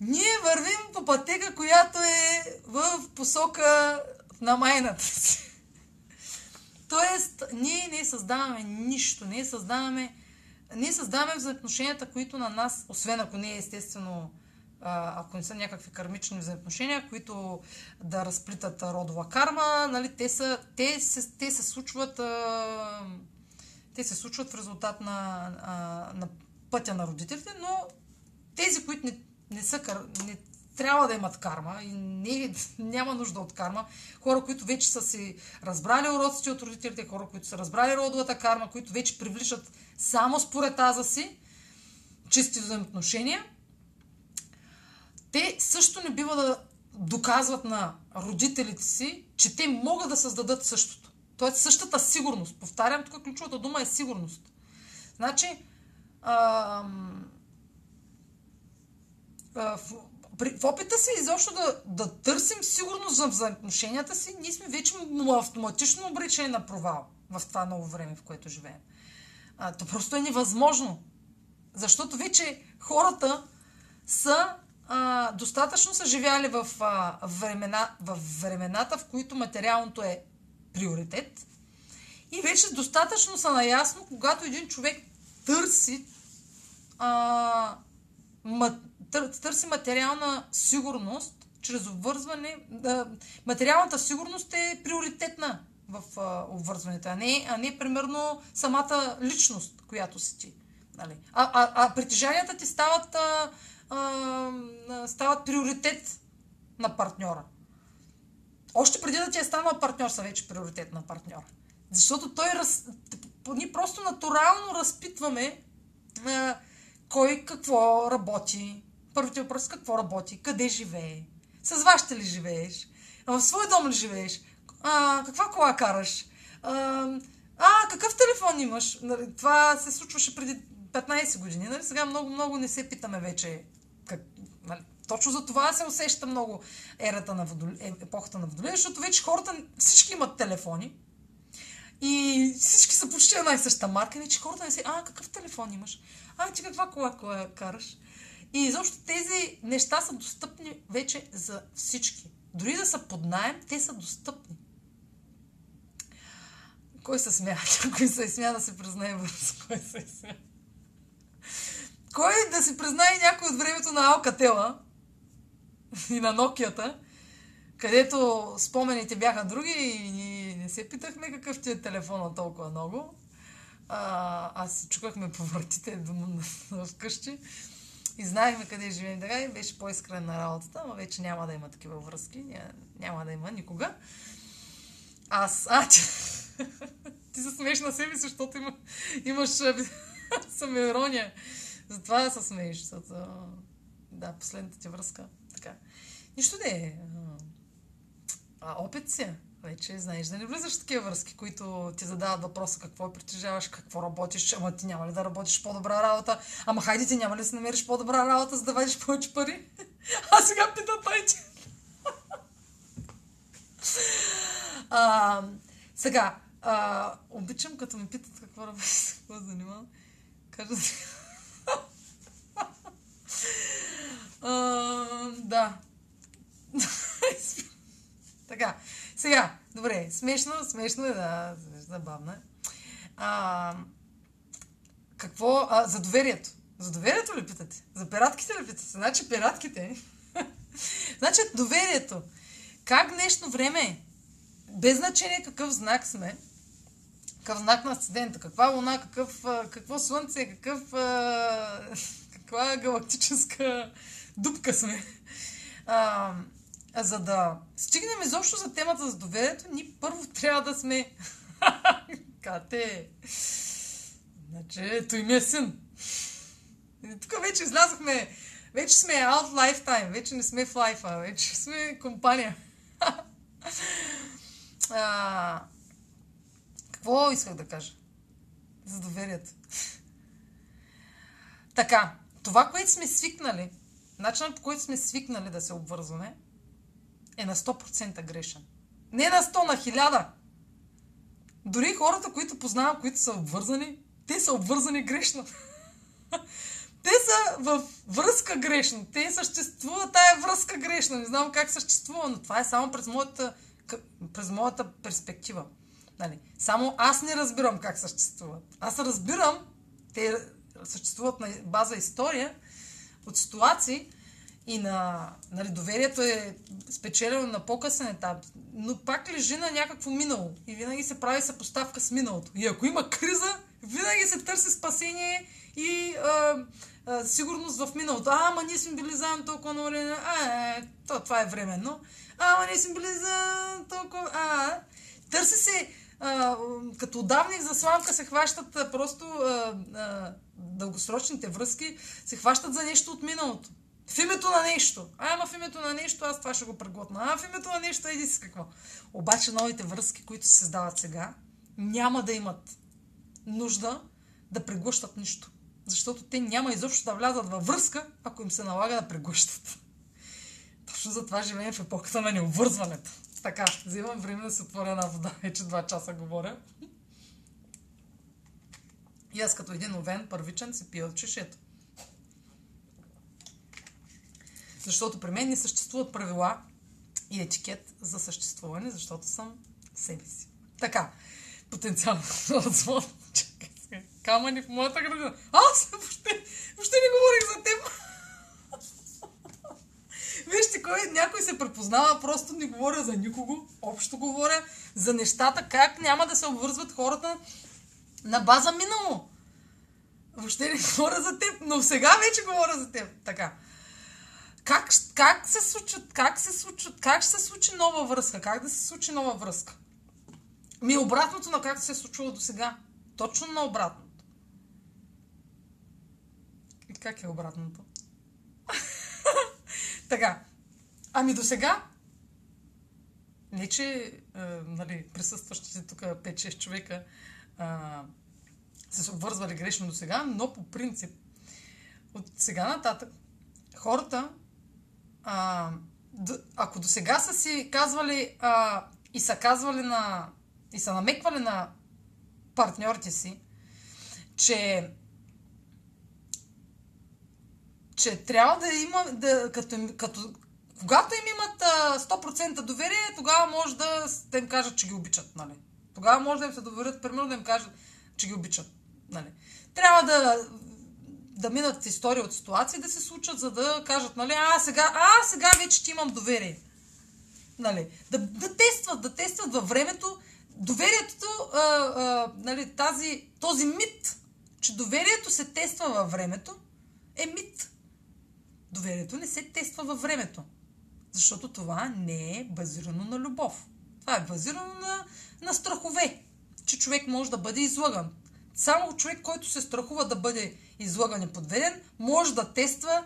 ние вървим по пътека, която е в посока на майната си. Тоест, ние не създаваме нищо, ние създаваме, ние създаваме взаимоотношенията, които на нас, освен ако не е естествено, ако не са някакви кармични взаимоотношения, които да разплитат родова карма, нали, те, са, те, се, те се случват те се случват в резултат на, на пътя на родителите, но тези, които не, не са не трябва да имат карма и не, няма нужда от карма. Хора, които вече са си разбрали уроците от родителите, хора, които са разбрали родовата карма, които вече привличат само според аза си чисти взаимоотношения, те също не бива да доказват на родителите си, че те могат да създадат същото. Тоест същата сигурност. Повтарям, тук ключовата дума е сигурност. Значи, а, а, при, в опита си изобщо да, да търсим сигурност за взаимоотношенията си, ние сме вече автоматично обречени на провал в това ново време, в което живеем. А, то просто е невъзможно. Защото вече хората са а, достатъчно са живяли в, а, времена, в времената, в които материалното е приоритет. И вече достатъчно са наясно, когато един човек търси а, търси материална сигурност чрез обвързване. Да, материалната сигурност е приоритетна в а, обвързването, а не, а не примерно самата личност, която си ти. Нали? А, а, а притежанията ти стават, а, а, стават приоритет на партньора. Още преди да ти е станал партньор, са вече приоритет на партньора. Защото той раз... ние просто натурално разпитваме а, кой какво работи, Първите въпроси какво работи, къде живее, с вас ще ли живееш, в свой дом ли живееш, а, каква кола караш, а, а какъв телефон имаш. Нали, това се случваше преди 15 години. Нали? Сега много, много не се питаме вече как, нали? Точно за това се усеща много ерата на водоле, е, епохата на Водолей, защото вече хората всички имат телефони и всички са почти една и съща марка. Вече хората не се, а какъв телефон имаш? А ти каква кола, кола караш? И изобщо тези неща са достъпни вече за всички. Дори да са под найем, те са достъпни. Кой се смя? Кой се смя да се признае бързо? Кой се смя? Кой да си признае някой от времето на Алкатела и на Нокията, където спомените бяха други и ни не се питахме какъв ти е телефона толкова много. А, аз се чукахме по вратите вкъщи. И знаехме къде живеем така и беше по-искрен на работата, но вече няма да има такива връзки. Няма да има никога. Аз... А, ти, ти се смееш на себе си, защото има, имаш самоирония. Затова се смееш. Защото... Да, последната ти връзка. Така. Нищо не е. А, опит си. Вече знаеш да не влизаш в такива връзки, които ти задават въпроса какво притежаваш, какво работиш, ама ти няма ли да работиш по-добра работа, ама хайде ти няма ли да си намериш по-добра работа, за да вадиш повече пари? А сега пита той а, сега, а, обичам като ме питат какво работиш, какво занимавам. Кажа да. така. Сега, добре, смешно, смешно е, да, забавно е. А, какво? А, за доверието. За доверието ли питате? За пиратките ли питате? Значи пиратките. значи доверието. Как днешно време, без значение какъв знак сме, какъв знак на асцендента, каква луна, какъв, какво слънце, какъв, каква галактическа дупка сме. А, за да стигнем изобщо за темата за доверието, ни първо трябва да сме... Кате! Значи, той ми е син. Тук вече излязохме, вече сме out lifetime, вече не сме в лайфа, вече сме компания. а, какво исках да кажа? За доверието. Така, това, което сме свикнали, начинът по който сме свикнали да се обвързваме, е на 100% грешен. Не на 100, на 1000. Дори хората, които познавам, които са обвързани, те са обвързани грешно. те са в връзка грешно. Те съществува тая връзка грешна. Не знам как съществува, но това е само през моята, през моята перспектива. Нали? Само аз не разбирам как съществуват. Аз разбирам, те съществуват на база история, от ситуации и на нали, доверието е спечелено на по-късен етап, но пак лежи на някакво минало и винаги се прави съпоставка с миналото. И ако има криза, винаги се търси спасение и а, а, сигурност в миналото. А, ама ние сме били заедно толкова много време. А, е, то, това е временно. А, ама ние сме били за толкова... А, търси се а, като давник за сламка се хващат просто а, а, дългосрочните връзки, се хващат за нещо от миналото. В името на нещо. А, ама в името на нещо аз това ще го преглотна. А, в името на нещо еди си какво. Обаче новите връзки, които се създават сега, няма да имат нужда да преглъщат нищо. Защото те няма изобщо да влязат във връзка, ако им се налага да преглъщат. Точно за това живеем в епохата на необвързването. Така, взимам време да се отворя една вода. Вече два часа говоря. И аз като един овен първичен си пия от чешето. Защото при мен не съществуват правила и етикет за съществуване, защото съм себе си. Така, потенциално отзвон. Камъни в моята градина. Аз въобще, въобще не говорих за теб. Вижте, кой някой се препознава, просто не говоря за никого, общо говоря за нещата, как няма да се обвързват хората на база минало. Въобще не говоря за теб, но сега вече говоря за теб. Така. Как, как се случват, как се случват, как ще се случи нова връзка? Как да се случи нова връзка? Ми обратното на как се е случвало до сега. Точно на обратното. И как е обратното? така. Ами до сега, не че е, нали, присъстващите тук 5-6 човека е, са се обвързвали грешно до сега, но по принцип от сега нататък хората а, ако до сега са си казвали а, и са казвали на и са намеквали на партньорите си, че че трябва да има, да, като, като, когато им имат а, 100% доверие, тогава може да, да им кажат, че ги обичат. Нали? Тогава може да им се доверят, примерно да им кажат, че ги обичат. Нали? Трябва да, да минат истории от ситуации, да се случат, за да кажат, нали, а сега, а сега вече ти имам доверие. Нали? Да, да тестват, да тестват във времето. Доверието, а, а, нали, тази, този мит, че доверието се тества във времето, е мит. Доверието не се тества във времето. Защото това не е базирано на любов. Това е базирано на, на страхове, че човек може да бъде излъган. Само човек, който се страхува да бъде излъган и подведен, може да тества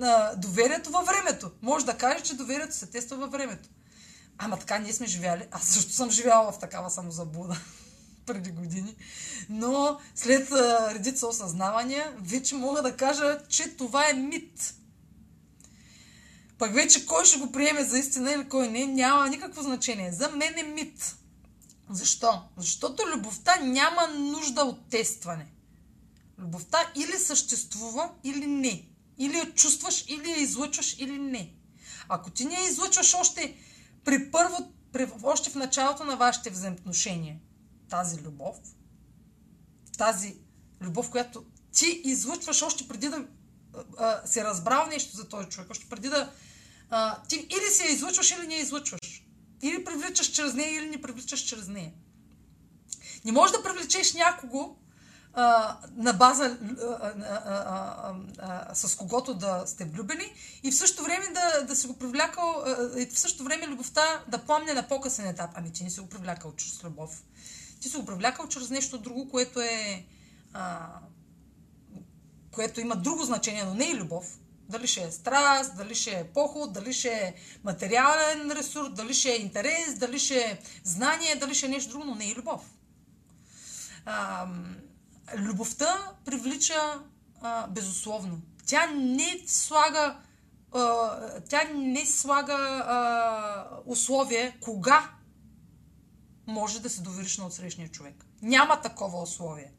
а, доверието във времето. Може да каже, че доверието се тества във времето. Ама така ние сме живяли. Аз също съм живяла в такава самозаблуда преди години. Но след а, редица осъзнавания, вече мога да кажа, че това е мит. Пък вече кой ще го приеме за истина или кой не, няма никакво значение. За мен е мит. Защо? Защото любовта няма нужда от тестване. Любовта или съществува, или не. Или я чувстваш, или я излъчваш, или не. Ако ти не я излъчваш още при първо, при, още в началото на вашите взаимоотношения, тази любов, тази любов, която ти излъчваш още преди да а, се разбрал нещо за този човек, още преди да а, ти или се излъчваш, или не излъчваш. Или привличаш чрез нея, или не привличаш чрез нея. Не можеш да привлечеш някого а, на база а, а, с когото да сте влюбени и в същото време да, да си го привлякал, и в същото време любовта да пламне на по-късен етап. Ами ти не си го привлякал чрез любов. Ти си го привлякал чрез нещо друго, което е което има друго значение, но не и любов. Дали ще е страст, дали ще е поход, дали ще е материален ресурс, дали ще е интерес, дали ще е знание, дали ще е нещо друго, но не и любов. А, любовта привлича а, безусловно. Тя не слага а, тя не слага а, условие кога може да се довериш на отсрещния човек. Няма такова условие.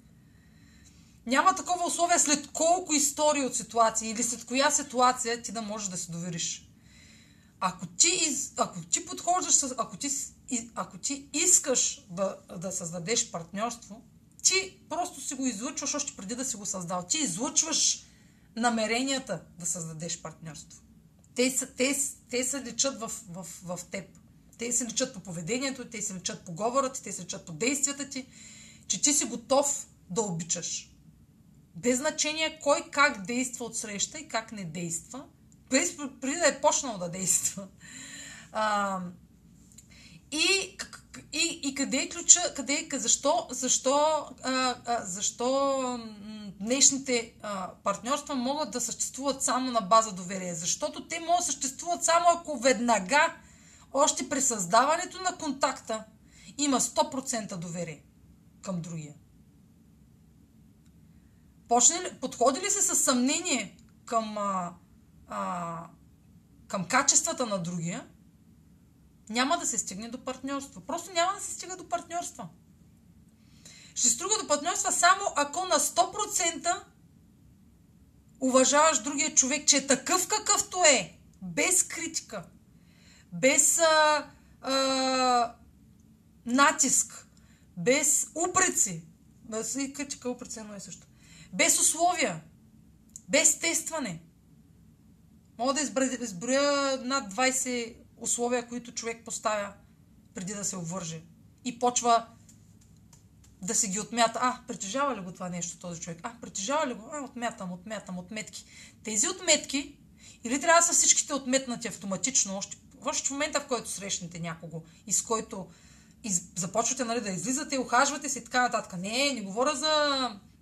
Няма такова условие след колко истории от ситуации или след коя ситуация ти да можеш да се довериш. Ако ти, из, ако ти подхождаш, ако ти, ако ти искаш да, да създадеш партньорство, ти просто си го излъчваш още преди да си го създал. Ти излъчваш намеренията да създадеш партньорство. Те, те, те се личат в, в, в теб. Те се личат по поведението, те се личат по говорът те се личат по действията ти, че ти си готов да обичаш. Без значение кой как действа от среща и как не действа, преди да е почнал да действа. А, и, и, и къде е ключа, къде е, защо, защо, а, защо днешните а, партньорства могат да съществуват само на база доверие? Защото те могат да съществуват само ако веднага, още при създаването на контакта, има 100% доверие към другия. Почне ли, се със съмнение към, а, а, към качествата на другия, няма да се стигне до партньорство. Просто няма да се стига до партньорства. Ще струга до партньорства само ако на 100% уважаваш другия човек, че е такъв какъвто е, без критика, без а, а, натиск, без упреци. Без критика, упреци едно е също. Без условия, без тестване. Мога да изброя над 20 условия, които човек поставя преди да се обвърже. И почва да се ги отмята. А, притежава ли го това нещо този човек? А, притежава ли го? А, отмятам, отмятам, отметки. Тези отметки, или трябва да са всичките отметнати автоматично, още, още в момента, в който срещнете някого и с който из, започвате нали, да излизате, ухажвате се и така нататък. Не, не говоря за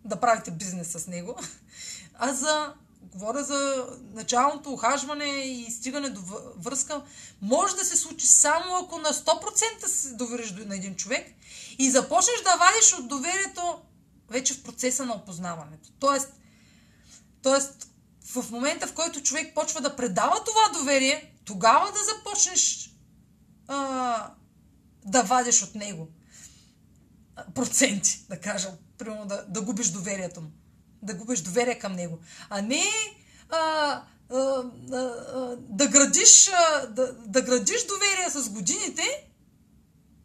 да правите бизнес с него, а за говоря за началното ухажване и стигане до връзка, може да се случи само ако на 100% се довериш на един човек и започнеш да вадиш от доверието вече в процеса на опознаването. Тоест, тоест в момента, в който човек почва да предава това доверие, тогава да започнеш а, да вадиш от него проценти, да кажа. Примерно да, да губиш доверието му да губиш доверие към него, а не а, а, а, да, градиш, а, да, да градиш доверие с годините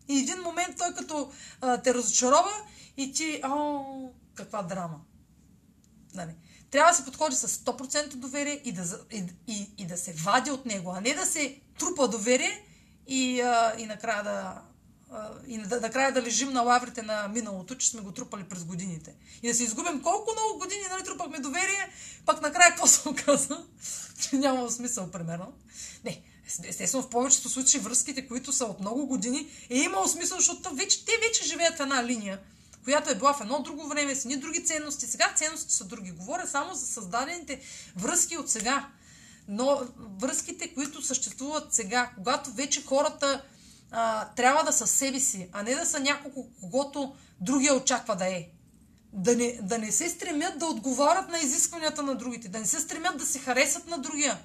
и един момент той като а, те разочарова и ти, о, каква драма. Нали? Трябва да се подходи с 100% доверие и да, и, и, и да се вади от него, а не да се трупа доверие и, а, и накрая да, и накрая да лежим на лаврите на миналото, че сме го трупали през годините. И да се изгубим колко много години нали, трупахме доверие, пак накрая какво се оказа? че няма смисъл, примерно. Не, естествено в повечето случаи връзките, които са от много години, е имало смисъл, защото вече, те вече живеят в една линия, която е била в едно друго време, с ни други ценности. Сега ценности са други. Говоря само за създадените връзки от сега. Но връзките, които съществуват сега, когато вече хората а, трябва да са себе си, а не да са няколко, когото другия очаква да е. Да не, да не се стремят да отговарят на изискванията на другите, да не се стремят да се харесат на другия,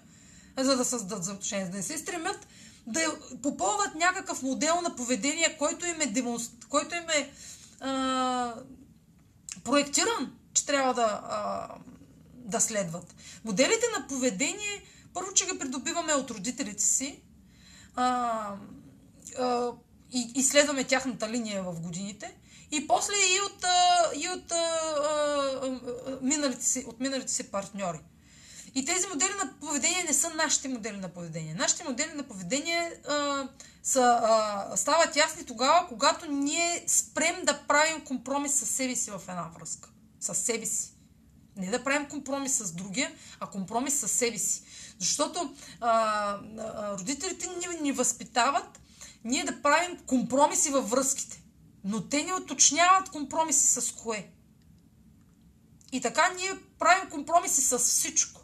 за да създадат за отношение, да не се стремят да попълват някакъв модел на поведение, който им е, демонстр... който им е а, проектиран, че трябва да, а, да следват. Моделите на поведение, първо, че ги придобиваме от родителите си, а, и изследваме тяхната линия в годините. И после и от, и от, миналите си, от миналите си партньори. И тези модели на поведение не са нашите модели на поведение. Нашите модели на поведение а, са, а, стават ясни тогава, когато ние спрем да правим компромис с себе си в една връзка. С себе си. Не да правим компромис с другия, а компромис с себе си. Защото а, а, родителите ни, ни възпитават ние да правим компромиси във връзките. Но те не уточняват компромиси с кое. И така ние правим компромиси с всичко.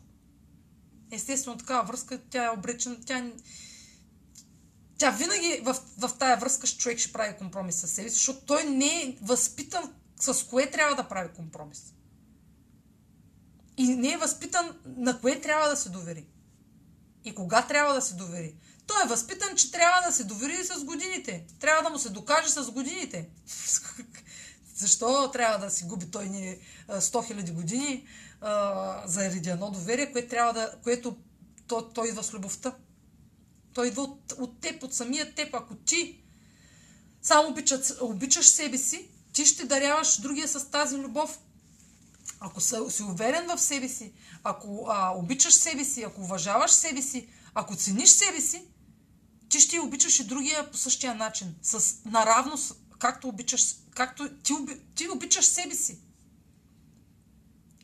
Естествено, такава връзка, тя е обречена, тя, тя винаги в, в тая връзка човек ще прави компромис с себе си, защото той не е възпитан с кое трябва да прави компромис. И не е възпитан на кое трябва да се довери. И кога трябва да се довери. Той е възпитан, че трябва да се довери с годините. Трябва да му се докаже с годините. Защо трябва да си губи той ни 100 000 години а, заради едно доверие, което, трябва да, което то, той идва с любовта. Той идва от, от теб, от самия теб. Ако ти само обичат, обичаш себе си, ти ще даряваш другия с тази любов. Ако си уверен в себе си, ако а, обичаш себе си, ако уважаваш себе си, ако цениш себе си, ти ще обичаш и другия по същия начин. С наравно, както обичаш, както ти, ти обичаш себе си.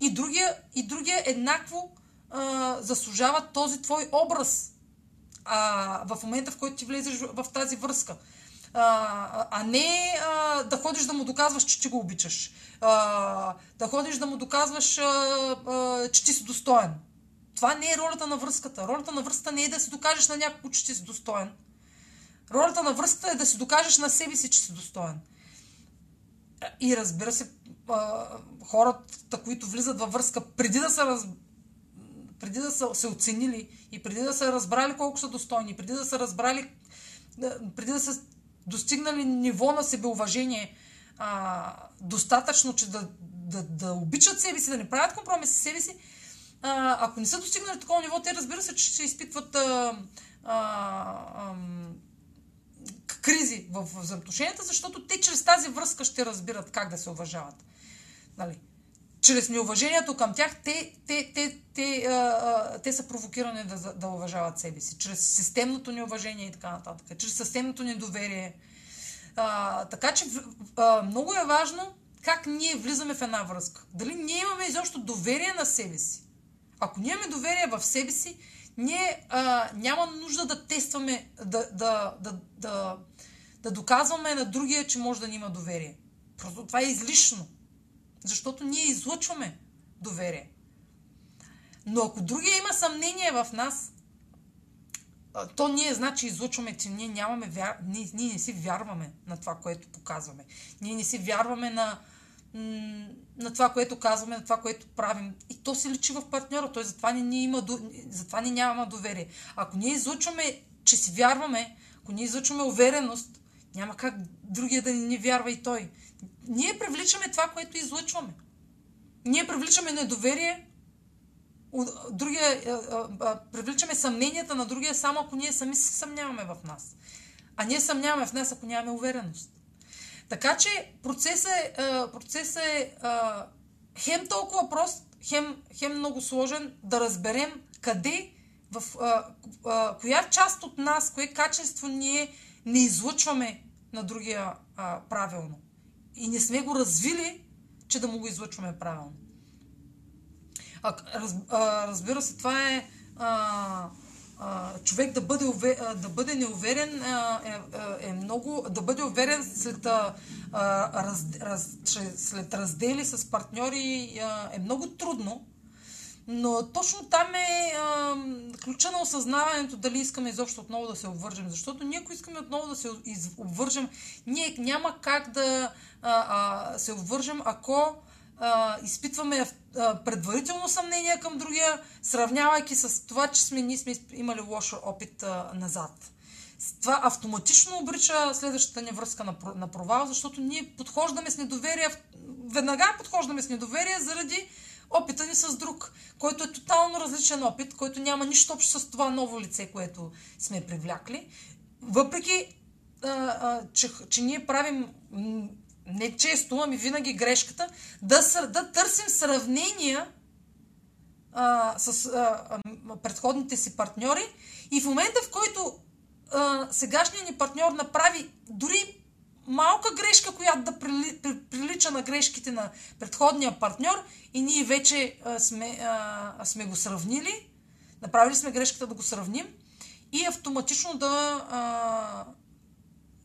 И другия, и другия еднакво а, заслужава този твой образ а, в момента, в който ти влезеш в, в тази връзка. А, а не а, да ходиш да му доказваш, че ти го обичаш. А, да ходиш да му доказваш, а, а, че ти си достоен. Това не е ролята на връзката. Ролята на връзката не е да си докажеш на някого, че си достоен. Ролята на връзката е да си докажеш на себе си, че си достоен. И разбира се, хората, които влизат във връзка преди да са раз... преди да са се оценили и преди да са разбрали колко са достойни, преди да са разбрали, преди да са достигнали ниво на себеуважение достатъчно, че да, да, да обичат себе си, да не правят компромис с себе си, а, ако не са достигнали такова ниво, те разбира се, че ще изпитват а, а, а, кризи в взаимоотношенията, защото те чрез тази връзка ще разбират как да се уважават. Нали? Чрез неуважението към тях, те, те, те, те, а, а, те са провокирани да, да уважават себе си. Чрез системното неуважение и така нататък. Чрез системното недоверие. А, така че а, много е важно как ние влизаме в една връзка. Дали ние имаме изобщо доверие на себе си. Ако ние имаме доверие в себе си, ние а, няма нужда да тестваме, да, да, да, да, да доказваме на другия, че може да ни има доверие. Просто това е излишно. Защото ние излъчваме доверие. Но ако другия има съмнение в нас, то ние значи излъчваме, че ние нямаме вяр... ние, ние не си вярваме на това, което показваме. Ние не си вярваме на, на това, което казваме, на това, което правим. И то се личи в партньора. Той затова ни, ни има, затова ни нямаме доверие. Ако ние излъчваме, че си вярваме, ако ние излъчваме увереност, няма как другия да ни вярва и той. Ние привличаме това, което излъчваме. Ние привличаме недоверие, другия, привличаме съмненията на другия, само ако ние сами се съмняваме в нас. А ние съмняваме в нас, ако нямаме увереност. Така че процесът е, процесът е хем толкова прост, хем, хем много сложен да разберем къде, в а, а, коя част от нас, кое качество ние не излъчваме на другия а, правилно. И не сме го развили, че да му го излъчваме правилно. А, раз, а, разбира се, това е а, човек да бъде, да бъде неуверен е, е, е много, да бъде уверен след, раз, раз, след раздели с партньори е много трудно, но точно там е а, ключа на осъзнаването дали искаме изобщо отново да се обвържем. Защото ние, ако искаме отново да се обвържем, ние няма как да а, а, се обвържем, ако а, изпитваме а, предварително съмнение към другия, сравнявайки с това, че сме, ние сме имали лош опит а, назад. Това автоматично обрича следващата ни връзка на, на провал, защото ние подхождаме с недоверие, веднага подхождаме с недоверие заради опита ни с друг, който е тотално различен опит, който няма нищо общо с това ново лице, което сме привлякли. Въпреки, а, а, че, че ние правим не често, ами винаги грешката, да, да търсим сравнения а, с а, предходните си партньори. И в момента, в който а, сегашният ни партньор направи дори малка грешка, която да прили, прилича на грешките на предходния партньор и ние вече а, сме, а, сме го сравнили, направили сме грешката да го сравним и автоматично да, а,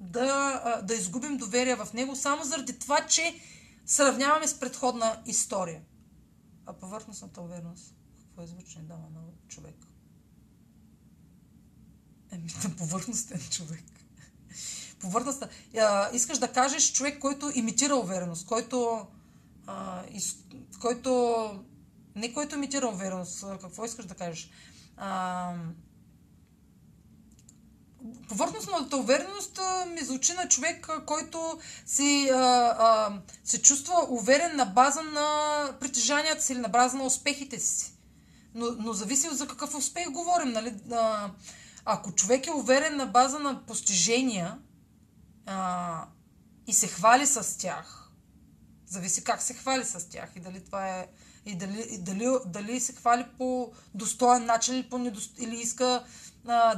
да, да изгубим доверие в него, само заради това, че сравняваме с предходна история. А повърхностната увереност, какво е звучение дава на човек? Еми, на повърхностен човек. Повърхността. Искаш да кажеш човек, който имитира увереност, който, а, из, който Не който имитира увереност. Какво искаш да кажеш? А, повърхностната увереност ми звучи на човек, който си, а, а, се чувства уверен на база на притежанията си или на база на успехите си. Но, но зависи за какъв успех говорим. Нали? А, ако човек е уверен на база на постижения а, и се хвали с тях, зависи как се хвали с тях и дали това е и дали, и дали, дали се хвали по достоен начин или, по недост... или иска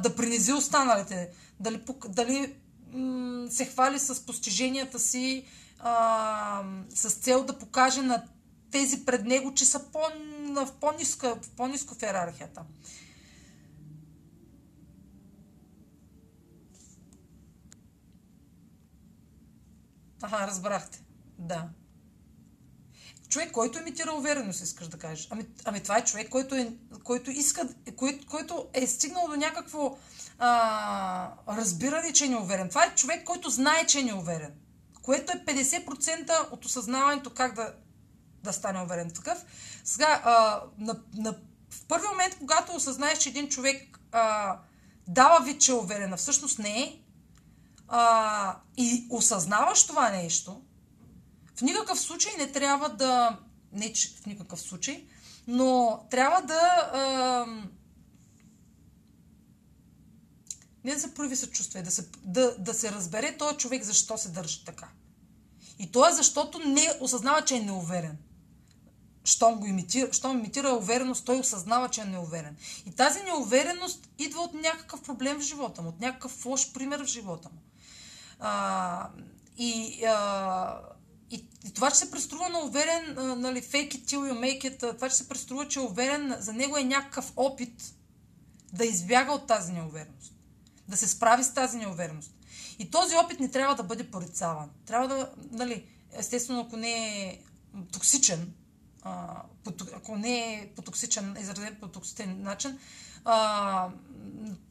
да принизи останалите. Дали, дали м- се хвали с постиженията си а, с цел да покаже на тези пред него, че са по, в по-ниска, в по-ниско в иерархията. Ага, разбрахте. Да. Човек, който имитира увереност, искаш да кажеш. Ами, ами това е човек, който, е, който иска, който, който е стигнал до някакво а, разбиране, че е неуверен. Това е човек, който знае, че е неуверен. Което е 50% от осъзнаването как да, да стане уверен такъв. Сега, а, на, на, в първи момент, когато осъзнаеш, че един човек а, дава вид, че е уверен, а всъщност не е, а, и осъзнаваш това нещо, в никакъв случай не трябва да. Не, че в никакъв случай, но трябва да. Не да се прояви съчувствие, да се, да, да се разбере този човек защо се държи така. И то е защото не осъзнава, че е неуверен. Щом го имитира, щом имитира увереност, той осъзнава, че е неуверен. И тази неувереност идва от някакъв проблем в живота му, от някакъв лош пример в живота му. А, и а, и, и това, че се преструва на уверен, нали, fake it till you make it, това, че се преструва, че е уверен, за него е някакъв опит да избяга от тази неувереност. Да се справи с тази неувереност. И този опит не трябва да бъде порицаван. Трябва да, нали, естествено, ако не е токсичен, а, ако не е по токсичен, изразен по токсичен начин, а,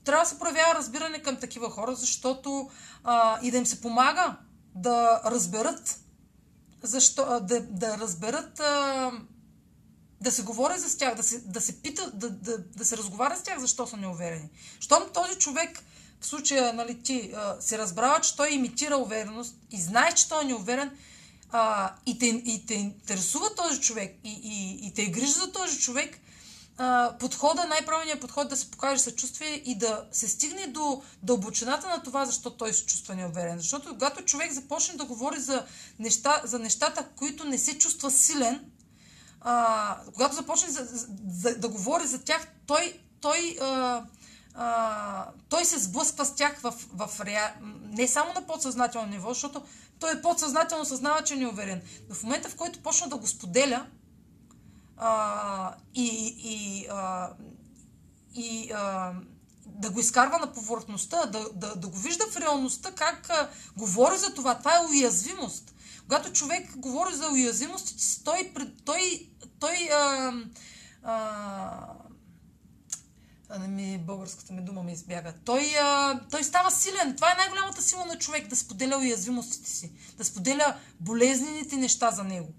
трябва да се проявява разбиране към такива хора, защото а, и да им се помага да разберат защо, да, да разберат, да се говори за тях, да се, да се пита, да, да, да се разговаря с тях, защо са неуверени. Щом този човек, в случая, нали, ти се разбрава, че той имитира увереност и знае, че той е неуверен, а, и, те, и те интересува този човек и, и, и те е грижа за този човек, подхода, най-правилният подход е да се покаже съчувствие и да се стигне до дълбочината на това, защо той се чувства неуверен. Защото когато човек започне да говори за, неща, за нещата, които не се чувства силен, а, когато започне за, за, да говори за тях, той, той, а, а, той се сблъсква с тях в, в реа... не само на подсъзнателно ниво, защото той е подсъзнателно съзнава, че е неуверен. Но в момента, в който почна да го споделя, а, и, и, а, и а, да го изкарва на повърхността, да, да, да го вижда в реалността как а, говори за това. Това е уязвимост. Когато човек говори за уязвимост, той, той, той а, а, не ми, българската ми дума ми избяга. Той, а, той става силен. Това е най-голямата сила на човек, да споделя уязвимостите си, да споделя болезнените неща за него.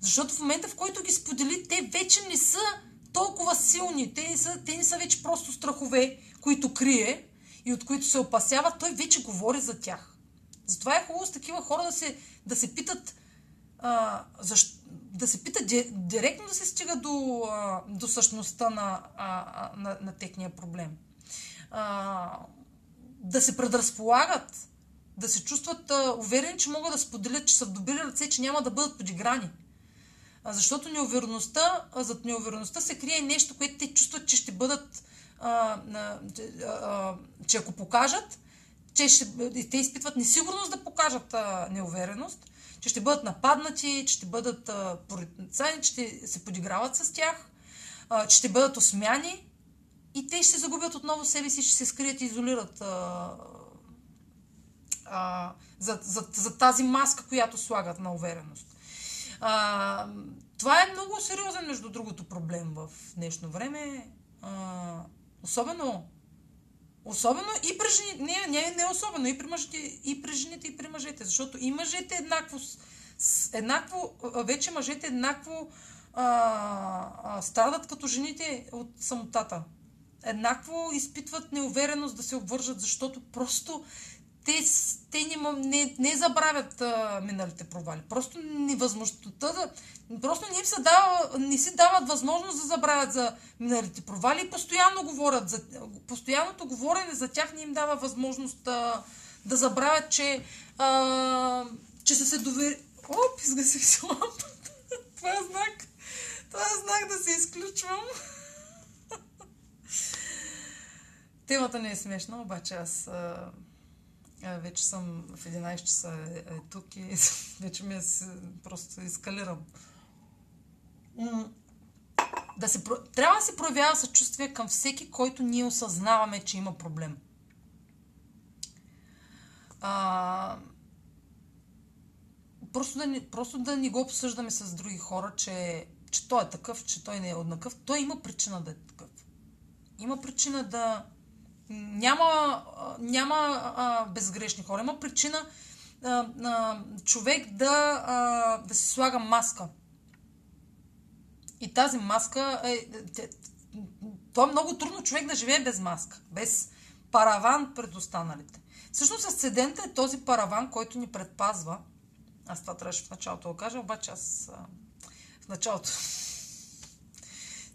Защото в момента, в който ги сподели, те вече не са толкова силни. Те не са, те не са вече просто страхове, които крие и от които се опасява. Той вече говори за тях. Затова е хубаво с такива хора да се, да се питат а, защо, да се пита директно да се стига до, а, до същността на, а, на, на техния проблем. А, да се предразполагат, да се чувстват уверени, че могат да споделят, че са в добри ръце, че няма да бъдат подиграни. Защото неувереността, зад неувереността се крие нещо, което те чувстват, че ще бъдат, а, а, а, че ако покажат, че ще, те изпитват несигурност да покажат а, неувереност, че ще бъдат нападнати, че ще бъдат порицани, че ще се подиграват с тях, а, че ще бъдат осмяни и те ще загубят отново себе си, ще се скрият и изолират а, а, за, за, за тази маска, която слагат на увереност. А, това е много сериозен, между другото, проблем в днешно време. А, особено Особено и при жените, не, не, не особено, и при мъжете, и при жените, и при мъжете, защото и мъжете еднакво, еднакво вече мъжете еднакво а, а, страдат като жените от самотата. Еднакво изпитват неувереност да се обвържат, защото просто те, те не, не, не забравят а, миналите провали. Просто невъзможността да... Просто не, им се дава, не си дават възможност да забравят за миналите провали и постоянно говорят за... Постоянното говорене за тях не им дава възможност а, да забравят, че, а, че са се довери... Оп, изгасих се лампата. Това е знак. Това е знак да се изключвам. Темата не е смешна, обаче аз а, вече съм в 11 часа е, е тук и вече ми е, просто ескалирам. Да се, трябва да се проявява съчувствие към всеки, който ние осъзнаваме, че има проблем. А, просто, да не, просто да не го обсъждаме с други хора, че, че той е такъв, че той не е однакъв. Той има причина да е такъв. Има причина да, няма, няма а, безгрешни хора. Има причина а, а, човек да, а, да си слага маска. И тази маска е. То е много трудно човек да живее без маска, без параван пред останалите. Всъщност асцендента е този параван, който ни предпазва. Аз това трябваше в началото да кажа, обаче аз а, в началото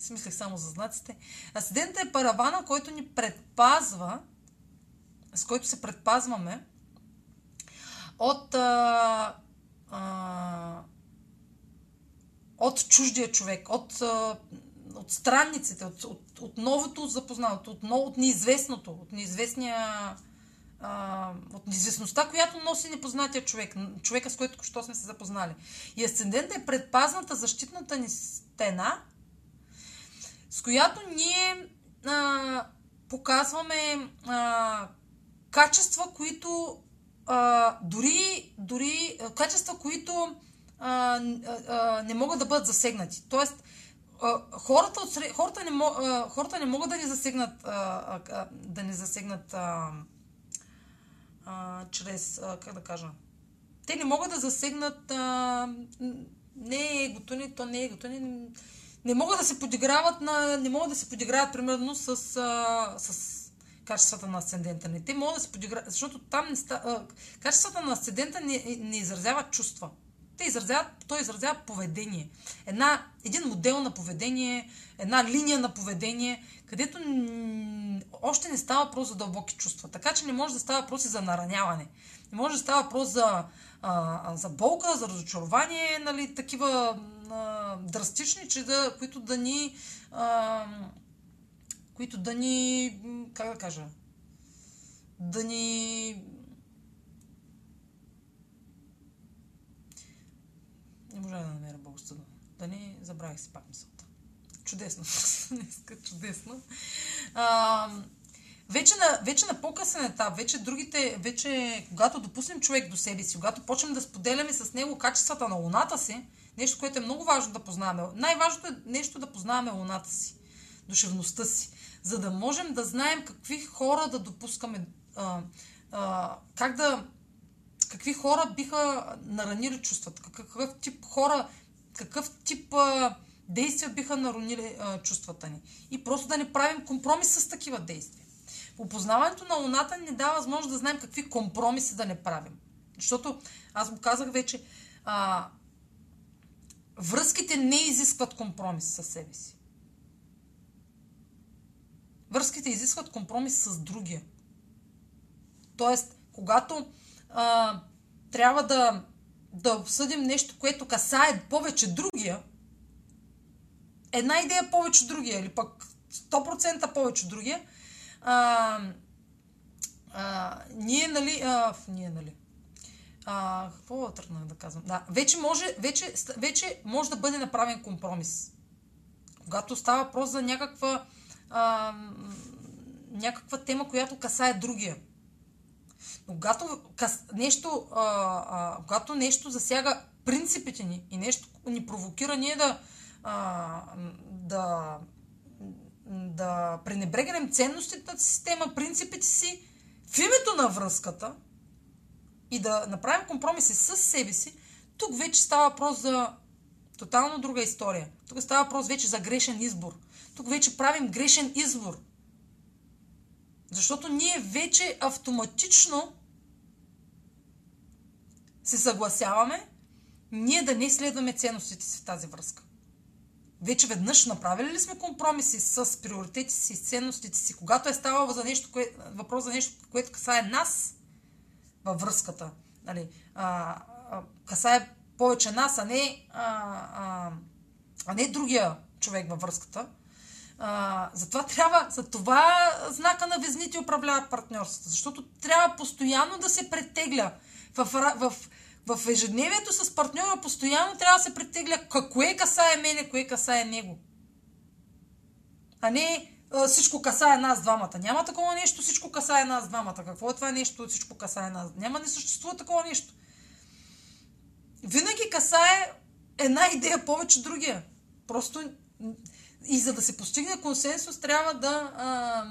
си мислех само за знаците. Асцендента е паравана, който ни предпазва, с който се предпазваме от, а, а, от чуждия човек, от, а, от странниците, от, от, от новото запознато, от, от неизвестното, от неизвестния от неизвестността, която носи непознатия човек, човека с който що сме се запознали. И асцендента е предпазната защитната ни стена, с която ние а, показваме а, качества, които а, дори, дори качества, които а, а, не могат да бъдат засегнати. Тоест, хората, от, хората, не, хората не могат да ни засегнат, да ни засегнат а, а, чрез, как да кажа, те не могат да засегнат а, не е егото ни, то не е егото ни, не могат да се подиграват на, не могат да се подиграват примерно с, а, с качествата на асцендента ни. Те могат да се подиграват, защото там не ста, а, качествата на асцендента не, не изразяват чувства. Те изразяват, той изразява поведение. Една, един модел на поведение, една линия на поведение, където още не става въпрос за дълбоки чувства. Така че не може да става въпрос и за нараняване. Не може да става въпрос за, а, за болка, за разочарование, нали, такива а, драстични, че да, които да ни а, които да ни как да кажа да ни не можа да намеря българската да не забравих си пак мисълта. Чудесно. Днеска чудесно. А, вече на, вече на по-късен етап, вече другите, вече когато допуснем човек до себе си, когато почнем да споделяме с него качествата на луната си, Нещо, което е много важно да познаваме. Най-важното е нещо да познаваме луната си, душевността си, за да можем да знаем какви хора да допускаме, а, а, как да, какви хора биха наранили чувствата, какъв тип хора, какъв тип а, действия биха наранили а, чувствата ни. И просто да не правим компромис с такива действия. Опознаването на Луната ни дава възможност да знаем какви компромиси да не правим. Защото, аз го казах вече, а, Връзките не изискват компромис със себе си. Връзките изискват компромис с другия. Тоест, когато а, трябва да, да обсъдим нещо, което касае повече другия, една идея повече другия, или пък 100% повече другия, а, а, ние, нали, а, ние, нали, а, какво тръгнах да казвам? Да, вече може, вече, вече може да бъде направен компромис. Когато става въпрос за някаква, а, някаква тема, която касае другия. Когато кас, нещо, а, а, когато нещо засяга принципите ни и нещо ни провокира ние да, а, да, да пренебрегнем ценностите на система, принципите си в името на връзката, и да направим компромиси с себе си, тук вече става въпрос за тотално друга история. Тук става въпрос вече за грешен избор. Тук вече правим грешен избор. Защото ние вече автоматично се съгласяваме ние да не следваме ценностите си в тази връзка. Вече веднъж направили ли сме компромиси с приоритетите си, с ценностите си, когато е ставало за нещо, кое, въпрос за нещо, което касае нас във връзката. Нали, а, а, касае повече нас, а не, а, а, а не другия човек във връзката. А, затова трябва, за това знака на везните управлява партньорството, защото трябва постоянно да се претегля в, в, в ежедневието с партньора постоянно трябва да се претегля кое касае мене, кое касае него. А не всичко касае нас двамата. Няма такова нещо, всичко касае нас двамата. Какво е това нещо, всичко касае нас? Няма, не съществува такова нещо. Винаги касае една идея повече другия. Просто и за да се постигне консенсус, трябва да, а,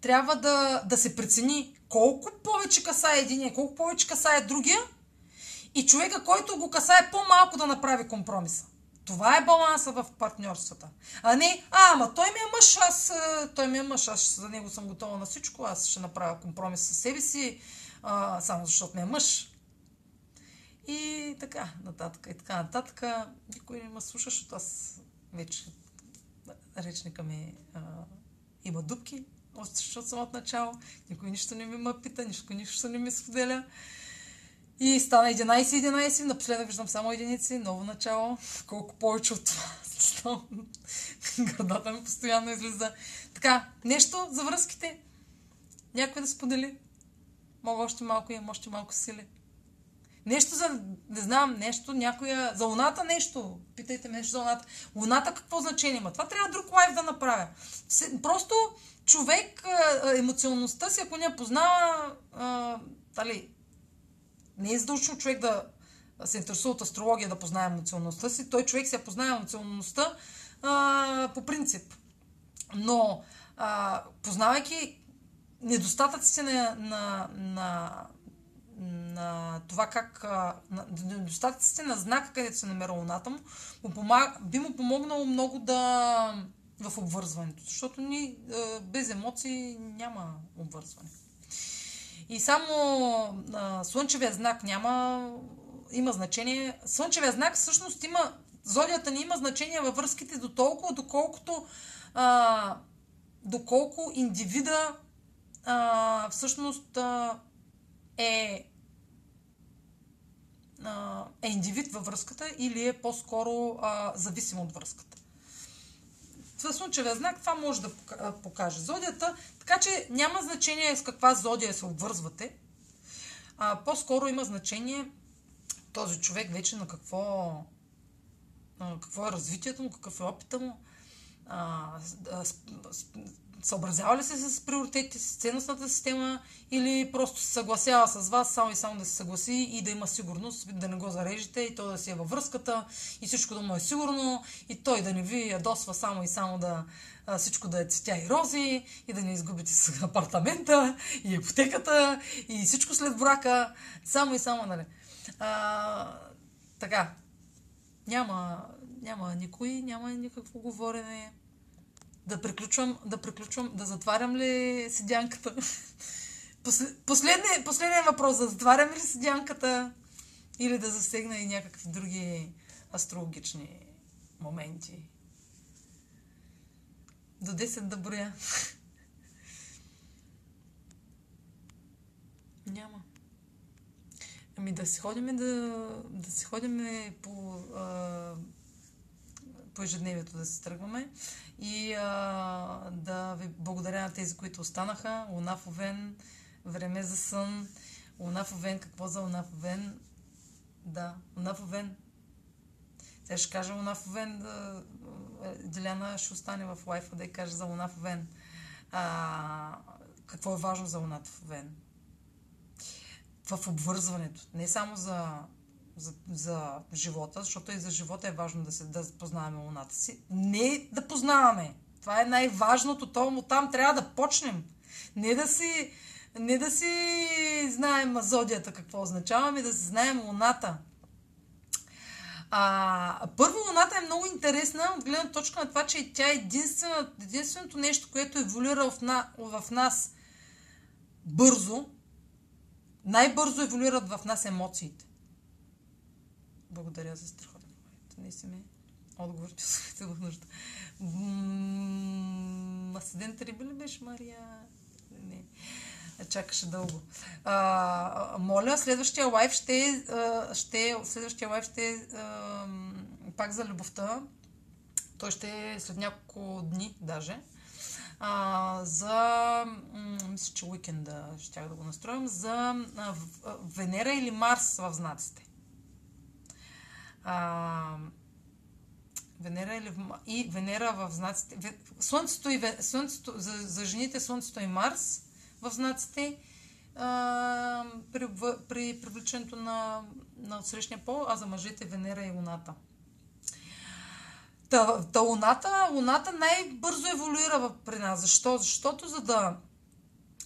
трябва да, да се прецени колко повече касае единия, колко повече касае другия и човека, който го касае по-малко да направи компромиса. Това е баланса в партньорствата. А не, а, ама той ми е мъж, аз, той ми е мъж, аз за него съм готова на всичко, аз ще направя компромис с себе си, а, само защото ми е мъж. И така, нататък, и така, нататък. Никой не ме слуша, защото аз вече речника ми а, има дупки, още от начало. Никой нищо не ми ме пита, нищо, нищо не ми споделя. И стана 11-11, напоследък виждам само единици, ново начало. Колко повече от това. Гърдата ми постоянно излиза. Така, нещо за връзките. Някой да сподели. Мога още малко, имам още малко сили. Нещо за, не знам, нещо, някоя, за луната нещо. Питайте ме нещо за луната. Луната какво значение има? Това трябва друг лайф да направя. Просто човек, емоционалността си, ако не познава, дали, не е задължително човек да се интересува от астрология да познае емоционалността си. Той човек се познае емоционалността по принцип. Но а, познавайки недостатъците на, на, на, на това как... На, недостатъците на знака, където се намира луната му, му помаг, би му помогнало много да в обвързването. Защото ни без емоции няма обвързване. И само а, слънчевия знак няма, има значение. Слънчевия знак всъщност има, зодията ни има значение във връзките до толкова, доколкото а, доколко индивида а, всъщност а, е е индивид във връзката или е по-скоро зависим от връзката в слънчевия знак това може да покаже зодията, така че няма значение с каква зодия се обвързвате. А, по-скоро има значение този човек вече на какво, на какво е развитието му, какъв е опита му, а, съобразява ли се с приоритетите, с ценностната система или просто се съгласява с вас само и само да се съгласи и да има сигурност, да не го зарежете и то да си е във връзката и всичко да му е сигурно и той да не ви ядосва само и само да всичко да е цветя и рози и да не изгубите с апартамента и ипотеката и всичко след брака, само и само, нали. А, така, няма, няма никой, няма никакво говорене да приключвам, да приключвам, да затварям ли седянката? Последният, последният въпрос, да затварям ли седянката или да засегна и някакви други астрологични моменти? До 10 да броя. Няма. Ами да си ходим да, да си ходим по, а, по ежедневието да си тръгваме и а, да ви благодаря на тези, които останаха. Луна време за сън. Луна какво за Луна? Да, Луна в ще кажа Луна. Да, Деляна ще остане в лайфа да я каже за Луна. А, какво е важно за Луната? В обвързването. Не само за за, за живота, защото и за живота е важно да, се, да познаваме луната си. Не да познаваме. Това е най-важното. То там трябва да почнем. Не да си, не да си знаем зодията какво означава, ами да си знаем луната. А, първо, Луната е много интересна от гледна точка на това, че тя е единствено, единственото нещо, което еволюира в, на, в нас бързо. Най-бързо еволюират в нас емоциите. Благодаря за страхотно. Не си ми отговорите, с го нужда. Асцендент Риби ли беше Мария? Не. Чакаше дълго. А, моля, следващия лайф ще, ще, следващия лайф ще а, пак за любовта. Той ще е след няколко дни даже. А, за, мисля, че уикенда щях да го настроим, за Венера или Марс в знаците. А, Венера или в, и Венера в знаците. Слънцето и Слънцето, за, за жените Слънцето и Марс в знаците а, при, при привличането на, на отсрещния пол, а за мъжете Венера и Луната. Та, та луната, луната най-бързо еволюира при нас. Защо? Защото за да,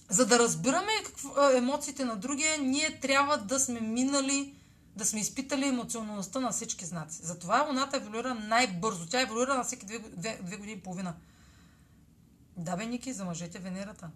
за да разбираме какво, емоциите на другия, ние трябва да сме минали да сме изпитали емоционалността на всички знаци. Затова Луната еволюира най-бързо. Тя еволюира на всеки две, две, две години и половина. Да, бе, Ники, за мъжете Венерата.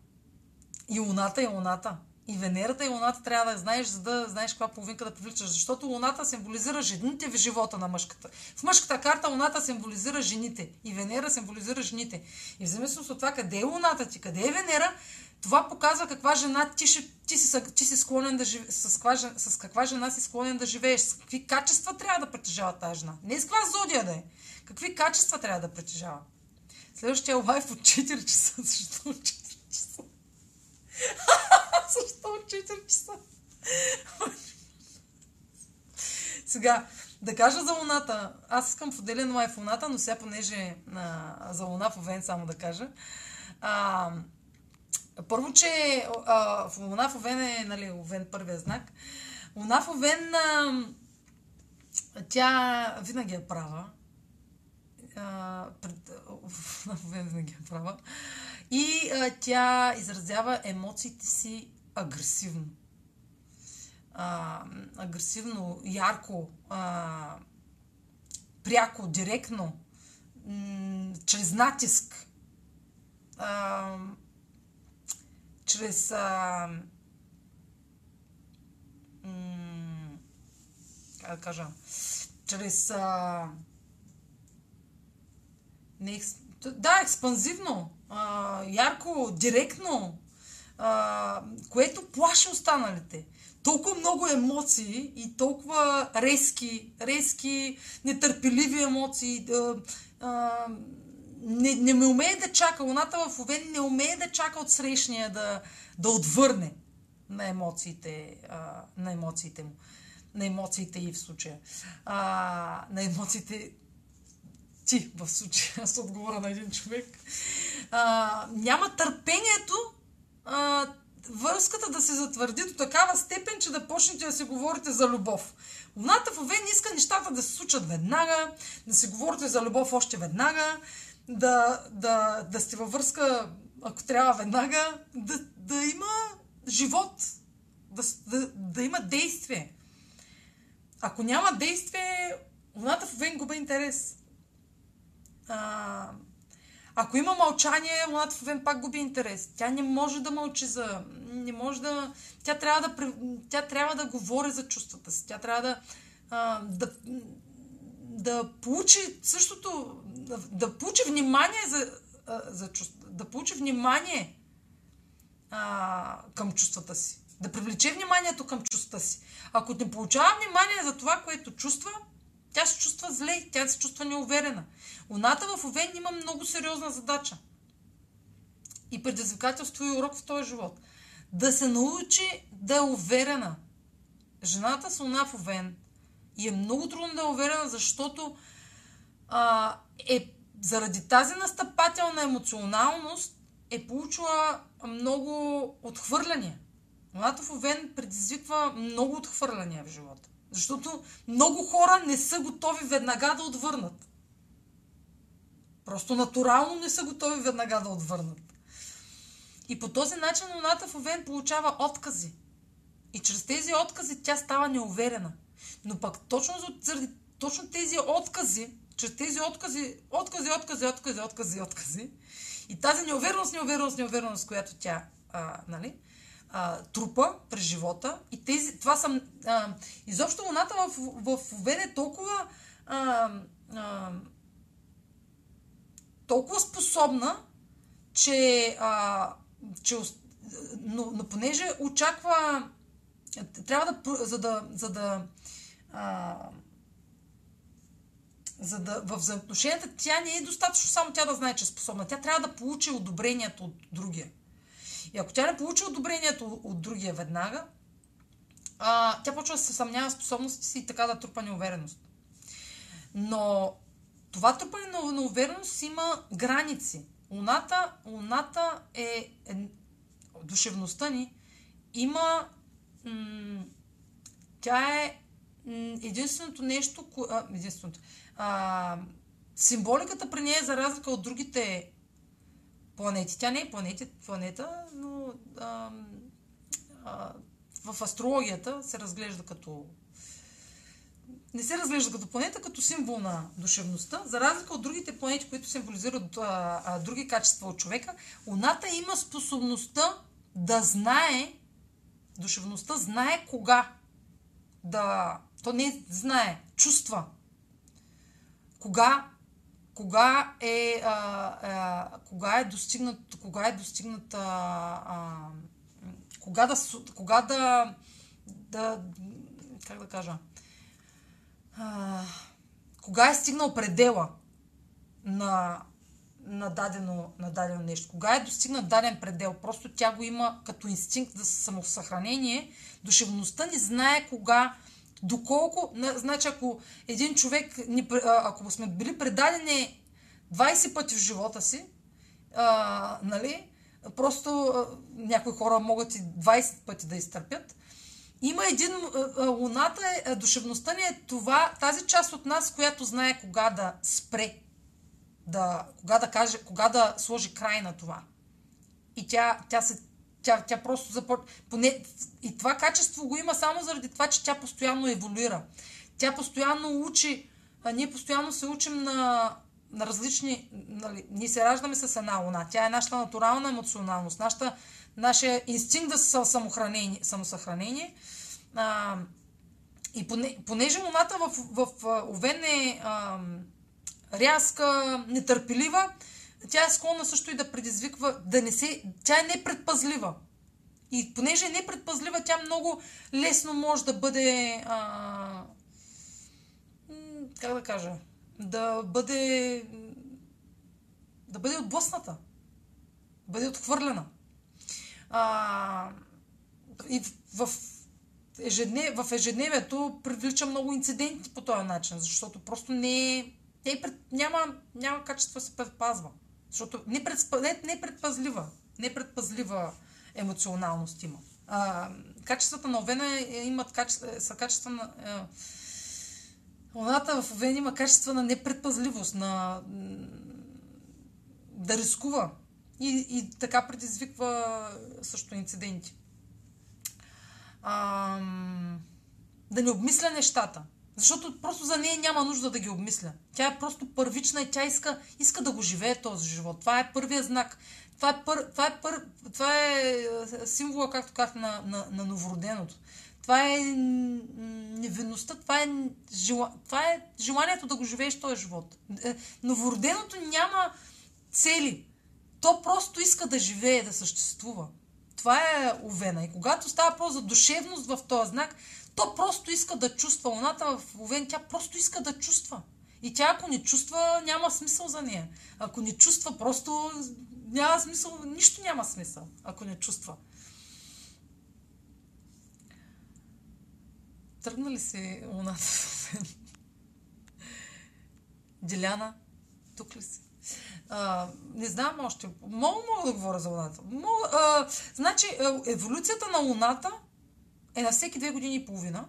И Луната и Луната. И Венерата и Луната трябва да знаеш, за да знаеш каква половинка да привличаш. Защото Луната символизира жените в живота на мъжката. В мъжката карта Луната символизира жените. И Венера символизира жените. И в зависимост от това къде е Луната ти, къде е Венера, това показва каква жена ти, ще, ти, си, ти си склонен да живееш, с, каква, с каква жена си склонен да живееш, с какви качества трябва да притежава тази жена. Не с каква зодия да е. Какви качества трябва да притежава. Следващия лайф от 4 часа. Защо от 4 часа? Защо от 4 часа? Сега, да кажа за Луната. Аз искам в отделен лайф Луната, но сега понеже а, за Луна в Овен само да кажа. А, първо, че а, Луна в Овен е, нали, Овен първия знак. Луна в Овен, а, тя винаги е права. А, пред, Луна в Овен винаги е права. И а, тя изразява емоциите си агресивно. А, агресивно, ярко, а, пряко, директно, м- чрез натиск. А, чрез а, м- как да кажа, чрез а, не, да, експанзивно, а, ярко, директно, а, което плаши останалите. Толкова много емоции и толкова резки, резки, нетърпеливи емоции. А, а, не, не ме умее да чака. Луната в Овен не умее да чака от срещния да, да отвърне на емоциите, а, на емоциите му. На емоциите и в случая. А, на емоциите ти в случая. Аз отговоря на един човек. А, няма търпението а, връзката да се затвърди до такава степен, че да почнете да се говорите за любов. Луната в Овен иска нещата да се случат веднага, да се говорите за любов още веднага, да, да, да сте във връзка, ако трябва веднага, да, да има живот, да, да, да има действие. Ако няма действие, луната в Овен губа интерес. А, ако има мълчание, луната в Овен пак губи интерес. Тя не може да мълчи за... Не може да... Тя трябва да, тя трябва да говори за чувствата си. Тя трябва да, а, да, да получи същото... Да, да получи внимание за, за да получи внимание а, към чувствата си. Да привлече вниманието към чувствата си. Ако не получава внимание за това, което чувства, тя се чувства зле, тя се чувства неуверена. Луната в Овен има много сериозна задача. И предизвикателство и урок в този живот. Да се научи да е уверена. Жената с Луна в Овен и е много трудно да е уверена, защото а, е заради тази настъпателна емоционалност е получила много отхвърляния. Луната в Овен предизвиква много отхвърляния в живота. Защото много хора не са готови веднага да отвърнат. Просто натурално не са готови веднага да отвърнат. И по този начин Луната в Овен получава откази. И чрез тези откази тя става неуверена. Но пък точно заради точно тези откази, чрез тези откази, откази, откази, откази, откази, откази, и тази неувереност, неувереност, неувереност, която тя, а, нали, а, трупа през живота. И тези, това са... А, изобщо луната в, в, в Овен е толкова... А, а, толкова способна, че, а, че но, но понеже очаква трябва да, за да, за да а, за да в взаимоотношенията тя не е достатъчно само тя да знае, че е способна. Тя трябва да получи одобрението от другия. И ако тя не получи одобрението от другия веднага, а, тя почва да се съмнява способностите си и така да трупа неувереност. Но това трупане на, на увереност има граници. Луната, луната е, е душевността ни има м- тя е единственото нещо, а, единственото, а, символиката при нея е за разлика от другите планети. Тя не е планета, планета но а, а, в астрологията се разглежда като не се разглежда като планета, като символ на душевността. За разлика от другите планети, които символизират а, а, други качества от човека, Луната има способността да знае, душевността знае кога да... То не знае, чувства. Кога кога е, а, а, кога е достигнат, кога е достигнат, а, а, кога да, кога да, да, как да кажа, а, кога е стигнал предела на, на, дадено, на дадено нещо. Кога е достигнат даден предел. Просто тя го има като инстинкт за самосъхранение. Душевността не знае кога Доколко, значи ако един човек, ако сме били предадени 20 пъти в живота си, а, нали, просто а, някои хора могат и 20 пъти да изтърпят, има един, а, луната, е, душевността ни е това, тази част от нас, която знае кога да спре, да, кога да каже, кога да сложи край на това. И тя, тя се тя, тя просто започва. Поне... И това качество го има само заради това, че тя постоянно еволюира. Тя постоянно учи. А ние постоянно се учим на, на различни. Нали, ние се раждаме с една луна. Тя е нашата натурална емоционалност, нашата, нашия инстинкт за самохранение, самосъхранение. А, и поне, понеже луната в, в, в Овен е а, рязка, нетърпелива, тя е склонна също и да предизвиква, да не се... Тя е непредпазлива. И понеже е непредпазлива, тя много лесно може да бъде... А, как да кажа? Да бъде... Да бъде отблъсната. Да бъде отхвърлена. А, и в, в, ежеднев, в ежедневието привлича много инциденти по този начин, защото просто не е, не е няма, няма качество да се предпазва. Защото непредпазлива, не, непредпазлива, непредпазлива емоционалност има. А, качествата на Овена е, е, имат качества, са качества на... Е, Луната в Овен има качества на непредпазливост, на да рискува и, и така предизвиква също инциденти. А, да не обмисля нещата. Защото просто за нея няма нужда да ги обмисля. Тя е просто първична и тя иска, иска да го живее този живот. Това е първият знак. Това е, пър, това е, пър, това е, е символа, както казах, на, на, на новороденото. Това е невинността, това е, жела, това е желанието да го живееш този живот. Е, новороденото няма цели. То просто иска да живее, да съществува. Това е Овена. И когато става просто за душевност в този знак, то просто иска да чувства. Луната в Овен, тя просто иска да чувства. И тя ако не чувства, няма смисъл за нея. Ако не чувства, просто няма смисъл, нищо няма смисъл, ако не чувства. Тръгна ли си луната в? Деляна, тук ли си? А, не знам още. Мога, мога да говоря за Луната. Мога, а, значи, еволюцията на Луната е на всеки две години и половина.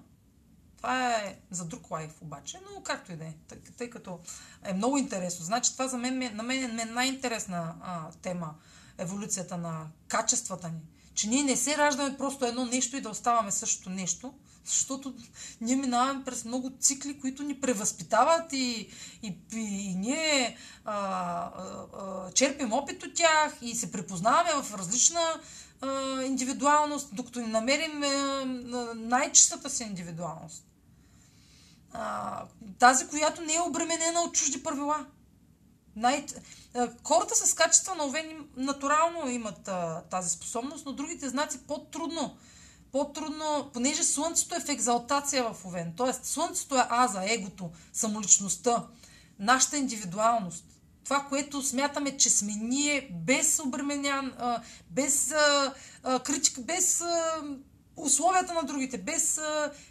Това е за друг лайф обаче, но както и да е, тъй, тъй като е много интересно. Значи това за мен, на мен е най-интересна а, тема, еволюцията на качествата ни. Че ние не се раждаме просто едно нещо и да оставаме същото нещо. Защото ние минаваме през много цикли, които ни превъзпитават и, и, и, ние а, а, а, черпим опит от тях и се препознаваме в различна индивидуалност, докато ни намерим най-чистата си индивидуалност. Тази, която не е обременена от чужди правила. Най- хората с качества на овен натурално имат тази способност, но другите знаци по-трудно. По-трудно, понеже Слънцето е в екзалтация в овен. Тоест, Слънцето е аза, егото, самоличността, нашата индивидуалност. Това, което смятаме, че сме ние, без обременян, без критика, без условията на другите, без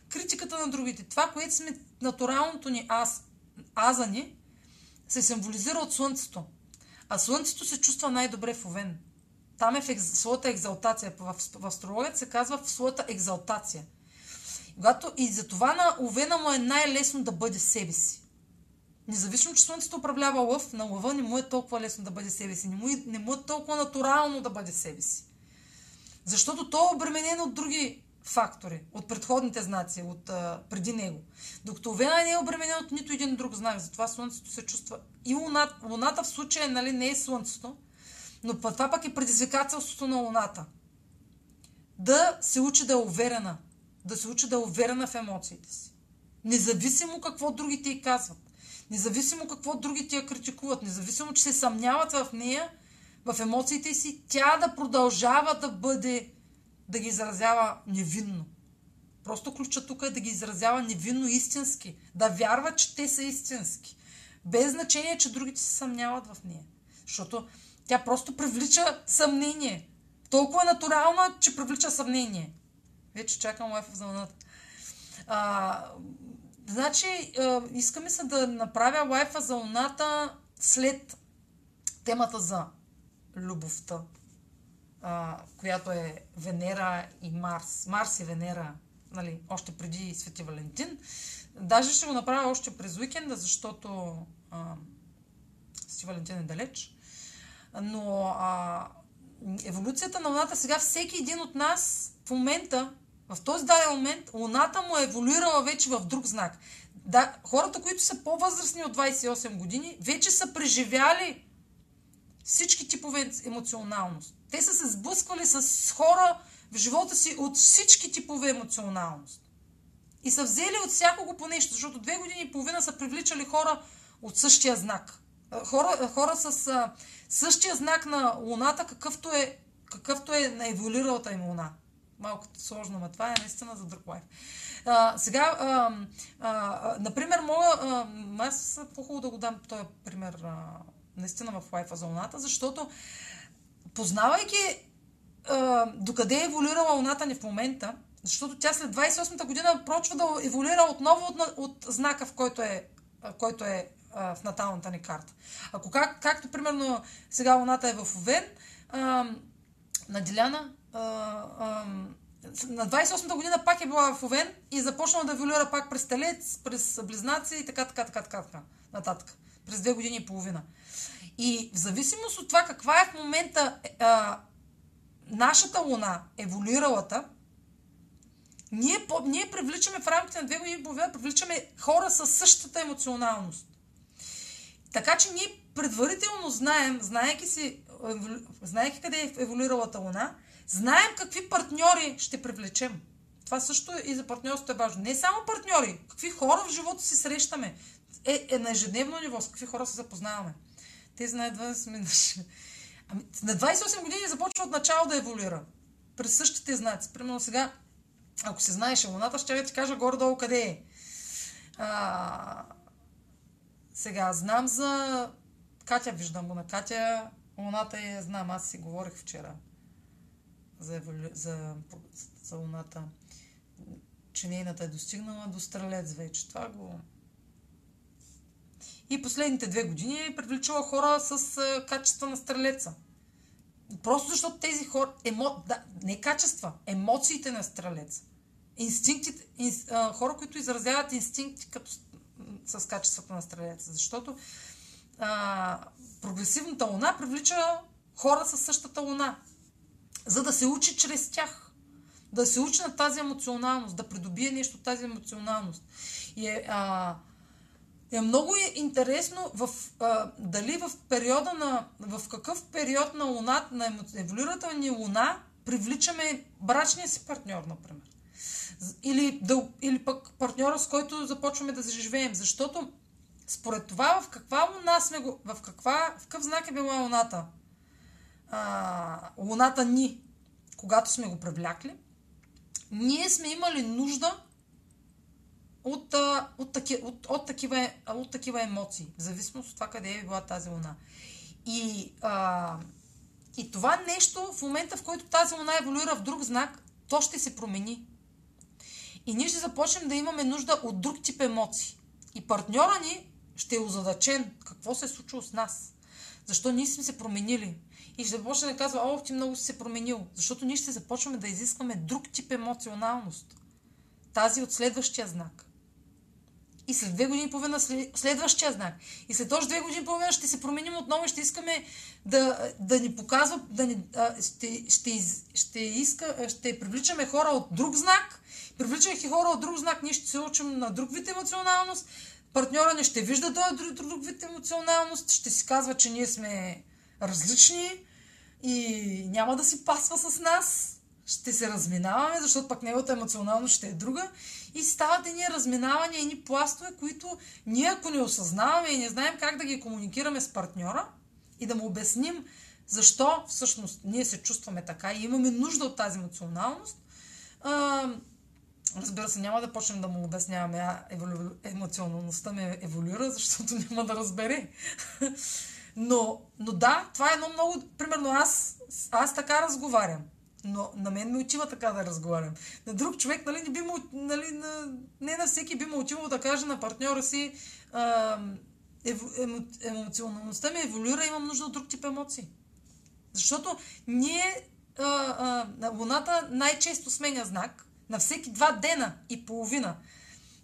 критиката на другите. Това, което сме натуралното ни аз, аза ни, се символизира от Слънцето. А Слънцето се чувства най-добре в Овен. Там е в екз... своята екзалтация. В, в астрологията се казва в своята екзалтация. Когато и за това на Овена му е най-лесно да бъде себе си. Независимо, че Слънцето управлява лъв, на лъва не му е толкова лесно да бъде себе си. Не му, е, не му е толкова натурално да бъде себе си. Защото то е обременено от други фактори, от предходните знаци, от а, преди него. Докато Овена не е обременена от нито един друг знак, затова Слънцето се чувства. И Луната, луната в случая нали, не е Слънцето, но това пък е предизвикателството на Луната. Да се учи да е уверена. Да се учи да е уверена в емоциите си. Независимо какво другите й казват. Независимо какво другите я критикуват. Независимо, че се съмняват в нея, в емоциите си, тя да продължава да бъде да ги изразява невинно. Просто ключа тук е да ги изразява невинно истински. Да вярва, че те са истински. Без значение, че другите се съмняват в нея. Защото тя просто привлича съмнение. Толкова натурално, че привлича съмнение. Вече чакам лайфа за луната. Значи, искаме се да направя лайфа за луната след темата за любовта която е Венера и Марс. Марс и Венера, нали, още преди Свети Валентин. Даже ще го направя още през уикенда, защото Свети Валентин е далеч. Но а, еволюцията на Луната сега всеки един от нас в момента, в този даден момент, Луната му е еволюирала вече в друг знак. Да, хората, които са по-възрастни от 28 години, вече са преживяли всички типове емоционалност. Те са се сблъсквали с хора в живота си от всички типове емоционалност. И са взели от всякого по нещо, защото две години и половина са привличали хора от същия знак. Хора, хора с а, същия знак на Луната, какъвто е, какъвто е на еволюиралата им Луна. Малко сложно, но това е наистина за друг лайф. А, сега, а, а, например, мога, а, аз по-хубаво да го дам този пример а, наистина в лайфа за Луната, защото познавайки а, докъде е еволюирала Луната ни в момента, защото тя след 28-та година почва да еволюира отново от, от знака, в който е, който е а, в наталната ни карта. Ако как, както примерно сега Луната е в Овен, а, на Диляна, на 28-та година пак е била в Овен и започнала да еволюира пак през Телец, през Близнаци и така, така, така, така, така нататък. През две години и половина. И в зависимост от това каква е в момента а, нашата луна, еволюиралата, ние, по, ние привличаме в рамките на две години половина, привличаме хора с същата емоционалност. Така че ние предварително знаем, знаеки, си, знаеки къде е еволюиралата луна, знаем какви партньори ще привлечем. Това също и за партньорството е важно. Не само партньори, какви хора в живота си срещаме. Е, е на ежедневно ниво, с какви хора се запознаваме. Те знаят да сме... Ами, на 28 години започва от начало да еволюира. През същите знаци. Примерно сега, ако се знаеше луната, ще ти кажа горе-долу къде е. А, сега, знам за Катя, виждам го на Катя. Луната е, знам, аз си говорих вчера за, еволю... за, за луната, че нейната е достигнала до стрелец вече. Това го и последните две години е привличала хора с а, качества на стрелеца. Просто защото тези хора, емо, да, не качества, емоциите на стрелец. Инстинктите, ин, а, хора, които изразяват инстинкти като, с качествата на стрелеца. Защото а, прогресивната луна привлича хора с същата луна, за да се учи чрез тях. да се учи на тази емоционалност, да придобие нещо от тази емоционалност. И е, а, е много интересно в, а, дали в периода на, в какъв период на луна, на еволюирата ни луна, привличаме брачния си партньор, например. Или, да, или пък партньора, с който започваме да заживеем. Защото според това в каква луна сме го, в, каква, в какъв знак е била луната? А, луната ни, когато сме го привлякли, ние сме имали нужда от, от, таки, от, от, такива, от такива емоции, в зависимост от това къде е била тази луна. И, а, и това нещо, в момента в който тази луна еволюира в друг знак, то ще се промени. И ние ще започнем да имаме нужда от друг тип емоции. И партньора ни ще е озадачен какво се е случило с нас. Защо ние сме се променили. И ще започне да казва, о, ти много си се променил. Защото ние ще започваме да изискваме друг тип емоционалност. Тази от следващия знак. И след две години и половина следващия знак. И след още две години и половина ще се променим отново и ще искаме да, да ни показва, да ни, а, ще, ще, ще, иска, ще привличаме хора от друг знак. Привличайки хора от друг знак, ние ще се учим на друг вид емоционалност. Партньора ни ще вижда този друг, друг вид емоционалност, ще си казва, че ние сме различни и няма да си пасва с нас. Ще се разминаваме, защото пък неговата емоционалност ще е друга. И стават едни разминавания, едни пластове, които ние ако не осъзнаваме и не знаем как да ги комуникираме с партньора и да му обясним защо всъщност ние се чувстваме така и имаме нужда от тази емоционалност, разбира се, няма да почнем да му обясняваме, а еволю... емоционалността ме еволюира, защото няма да разбере. Но, но да, това е едно много... Примерно аз, аз така разговарям. Но на мен ми отива така да разговарям. На друг човек, нали, не, би му, нали, на, не на всеки би му отивало да каже на партньора си а, ев, емо, емоционалността ми еволюира, имам нужда от друг тип емоции. Защото ние, а, а, Луната най-често сменя знак на всеки два дена и половина.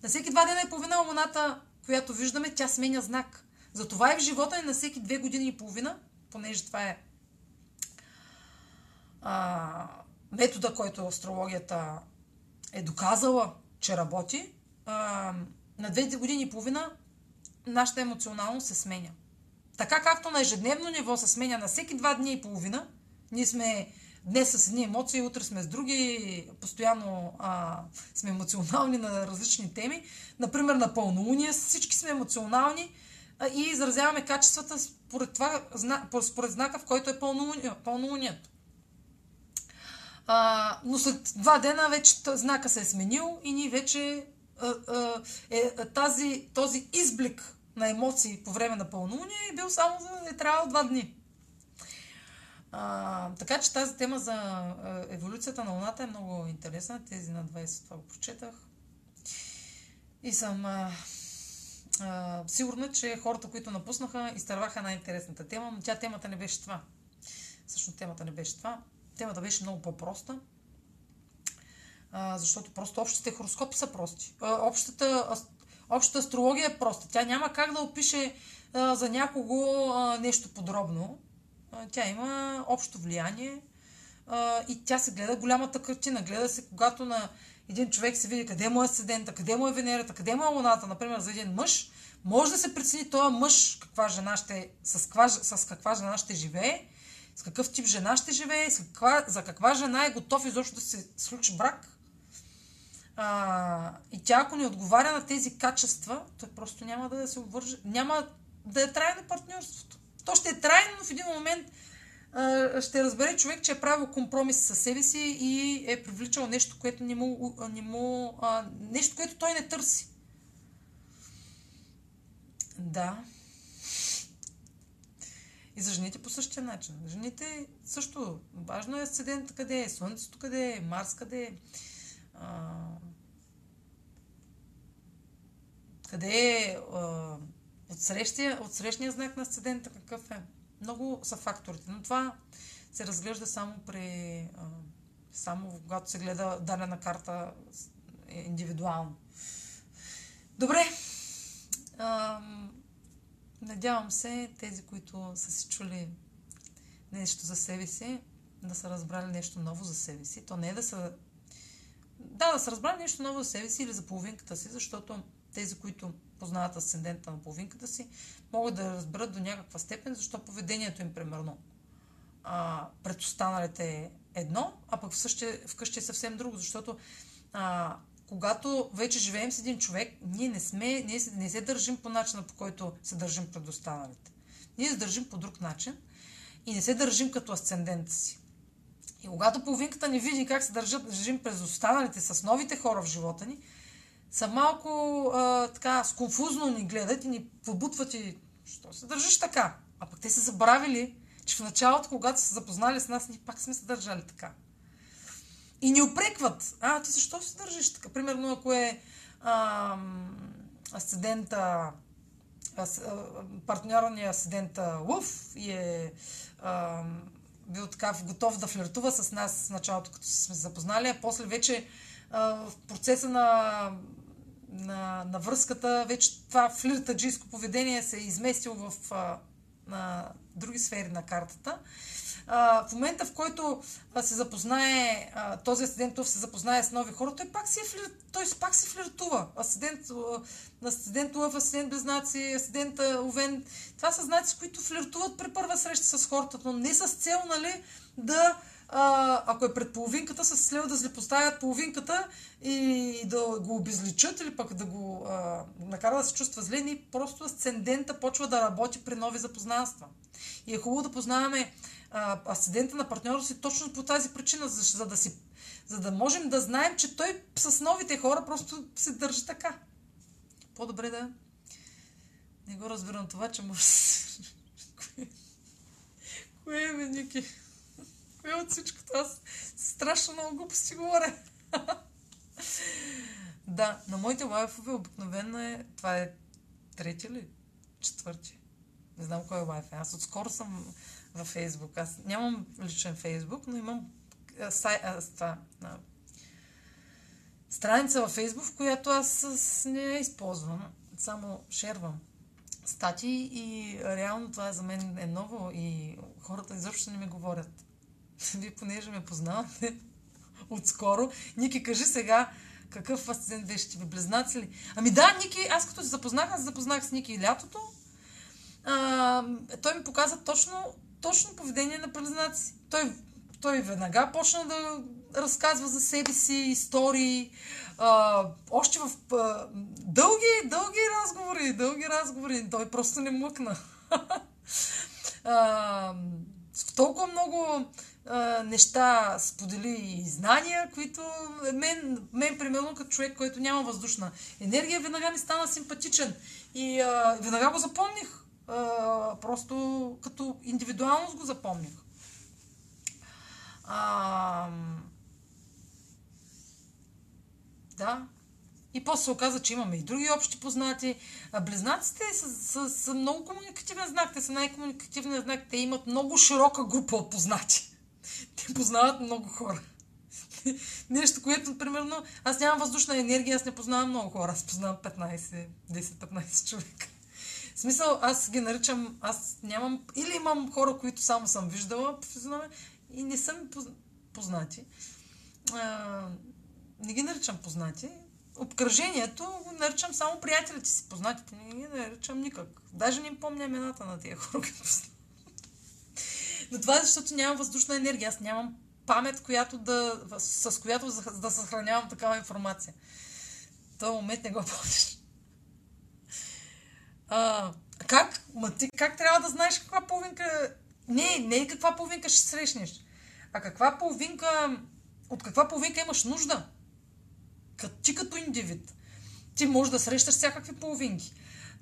На всеки два дена и половина Луната, която виждаме, тя сменя знак. Затова и в живота ни на всеки две години и половина, понеже това е а, метода, който астрологията е доказала, че работи, а, на две години и половина нашата емоционалност се сменя. Така както на ежедневно ниво се сменя на всеки два дни и половина, ние сме днес с едни емоции, утре сме с други, постоянно а, сме емоционални на различни теми. Например, на пълнолуние всички сме емоционални и изразяваме качествата според, това, според знака, в който е пълнолунието. А, но след два дена вече знака се е сменил и ние вече а, а, е, тази, този изблик на емоции по време на пълнолуние е бил само за е трябвало два дни. А, така че тази тема за еволюцията на Луната е много интересна. Тези на 20 това го прочетах. И съм а, а, сигурна, че хората, които напуснаха, изтърваха най-интересната тема, но тя темата не беше това. Всъщност темата не беше това темата беше много по-проста, а, защото просто общите хороскопи са прости. А, общата, общата астрология е проста. Тя няма как да опише а, за някого а, нещо подробно. А, тя има общо влияние а, и тя се гледа голямата картина. Гледа се, когато на един човек се види къде му е седента, къде му е Венерата, къде му е Луната, например, за един мъж, може да се прецени този мъж каква жена ще, с, каква, с каква жена ще живее с какъв тип жена ще живее, с каква, за каква жена е готов изобщо да се случи брак. А, и тя, ако не отговаря на тези качества, той просто няма да се обвърже, няма да е трайно партньорството. То ще е трайно, но в един момент ще разбере човек, че е правил компромис със себе си и е привличал нещо, което не му, не му а, нещо, което той не търси. Да. И за жените по същия начин. Жените също, важно е асцендент къде е, Слънцето къде е, Марс къде е, а, къде е а, от, срещия, от срещния знак на асцендента какъв е. Много са факторите, но това се разглежда само при само когато се гледа дадена карта индивидуално. Добре. Надявам се тези, които са си чули нещо за себе си, да са разбрали нещо ново за себе си. То не е да са да, да са разбрали нещо ново за себе си или за половинката си, защото тези, които познават асцендента на половинката си, могат да разберат до някаква степен, защо поведението им, примерно, а, пред останалите е едно, а пък вкъщи, вкъщи е съвсем друго, защото а, когато вече живеем с един човек, ние не сме, ние не се държим по начина, по който се държим пред останалите. Ние се държим по друг начин и не се държим като асцендент си. И когато половинката ни види как се държат, държим през останалите с новите хора в живота ни, са малко а, така сконфузно ни гледат и ни побутват и що се държиш така? А пък те са забравили, че в началото, когато са запознали с нас, ние пак сме се държали така. И ни опрекват. А, ти защо се държиш така? Примерно, ако е а, асцендента, ас, партньорния асцендента Лъв и е а, бил така готов да флиртува с нас в началото, като сме запознали, а после вече а, в процеса на, на, на връзката, вече това флиртаджийско поведение се е изместило в а, на други сфери на картата. А, в момента, в който се запознае, а, този асцендент се запознае с нови хора, той пак си, е флир... той пак си флиртува. Асцендент, асцендент Лъв, асцендент Близнаци, асцендент Овен. Това са знаци, които флиртуват при първа среща с хората, но не с цел, нали, да а, ако е пред половинката, с цел да злепоставят половинката и да го обезличат или пък да го а, накара да се чувства зле, ни просто асцендента почва да работи при нови запознанства. И е хубаво да познаваме а, асцендента на партньора си точно по тази причина, за, за, да си, за да можем да знаем, че той с новите хора просто се държи така. По-добре да не го разбирам това, че може... Кое е, Ники? Кое от всичкото? Аз страшно много глупости говоря. да, на моите лайфове обикновено е... Това е трети ли? Четвърти? Не знам кой е лайф. Аз отскоро съм във Фейсбук. Аз нямам личен Фейсбук, но имам сай, а, ста, а, страница във Фейсбук, в която аз с, не използвам. Само шервам статии и реално това за мен е ново и хората изобщо не ми говорят. Вие понеже ме познавате отскоро, Ники, кажи сега какъв асцендент беше ти? Близнаци ли? Ами да, Ники, аз като се запознах, аз запознах с Ники и лятото. А, той ми показа точно точно поведение на близнаци. Той, той веднага почна да разказва за себе си истории, а, още в а, дълги, дълги разговори, дълги разговори. Той просто не мъкна. а, в толкова много неща сподели и знания, които мен, мен, примерно, като човек, който няма въздушна енергия, веднага ми стана симпатичен. И а, веднага го запомних а, просто като индивидуалност го запомних. А, да. И после се оказа, че имаме и други общи познати. Близнаците са, са, са много комуникативен знак. Те са най-комуникативният знак. Те имат много широка група от познати. Те познават много хора. Нещо, което, примерно, аз нямам въздушна енергия, аз не познавам много хора. Аз познавам 15, 10-15 човека. В смисъл, аз ги наричам, аз нямам, или имам хора, които само съм виждала професионално и не са ми познати. А, не ги наричам познати. Обкръжението го наричам само приятелите си. Познатите не ги наричам никак. Даже не им помня имената на тия хора. Но това е защото нямам въздушна енергия. Аз нямам памет, която да, с която да съхранявам такава информация. Този момент не го помниш. А, как? Ма ти как трябва да знаеш каква половинка... Не, не каква половинка ще срещнеш, а каква половинка... От каква половинка имаш нужда? Ти като индивид. Ти можеш да срещаш всякакви половинки.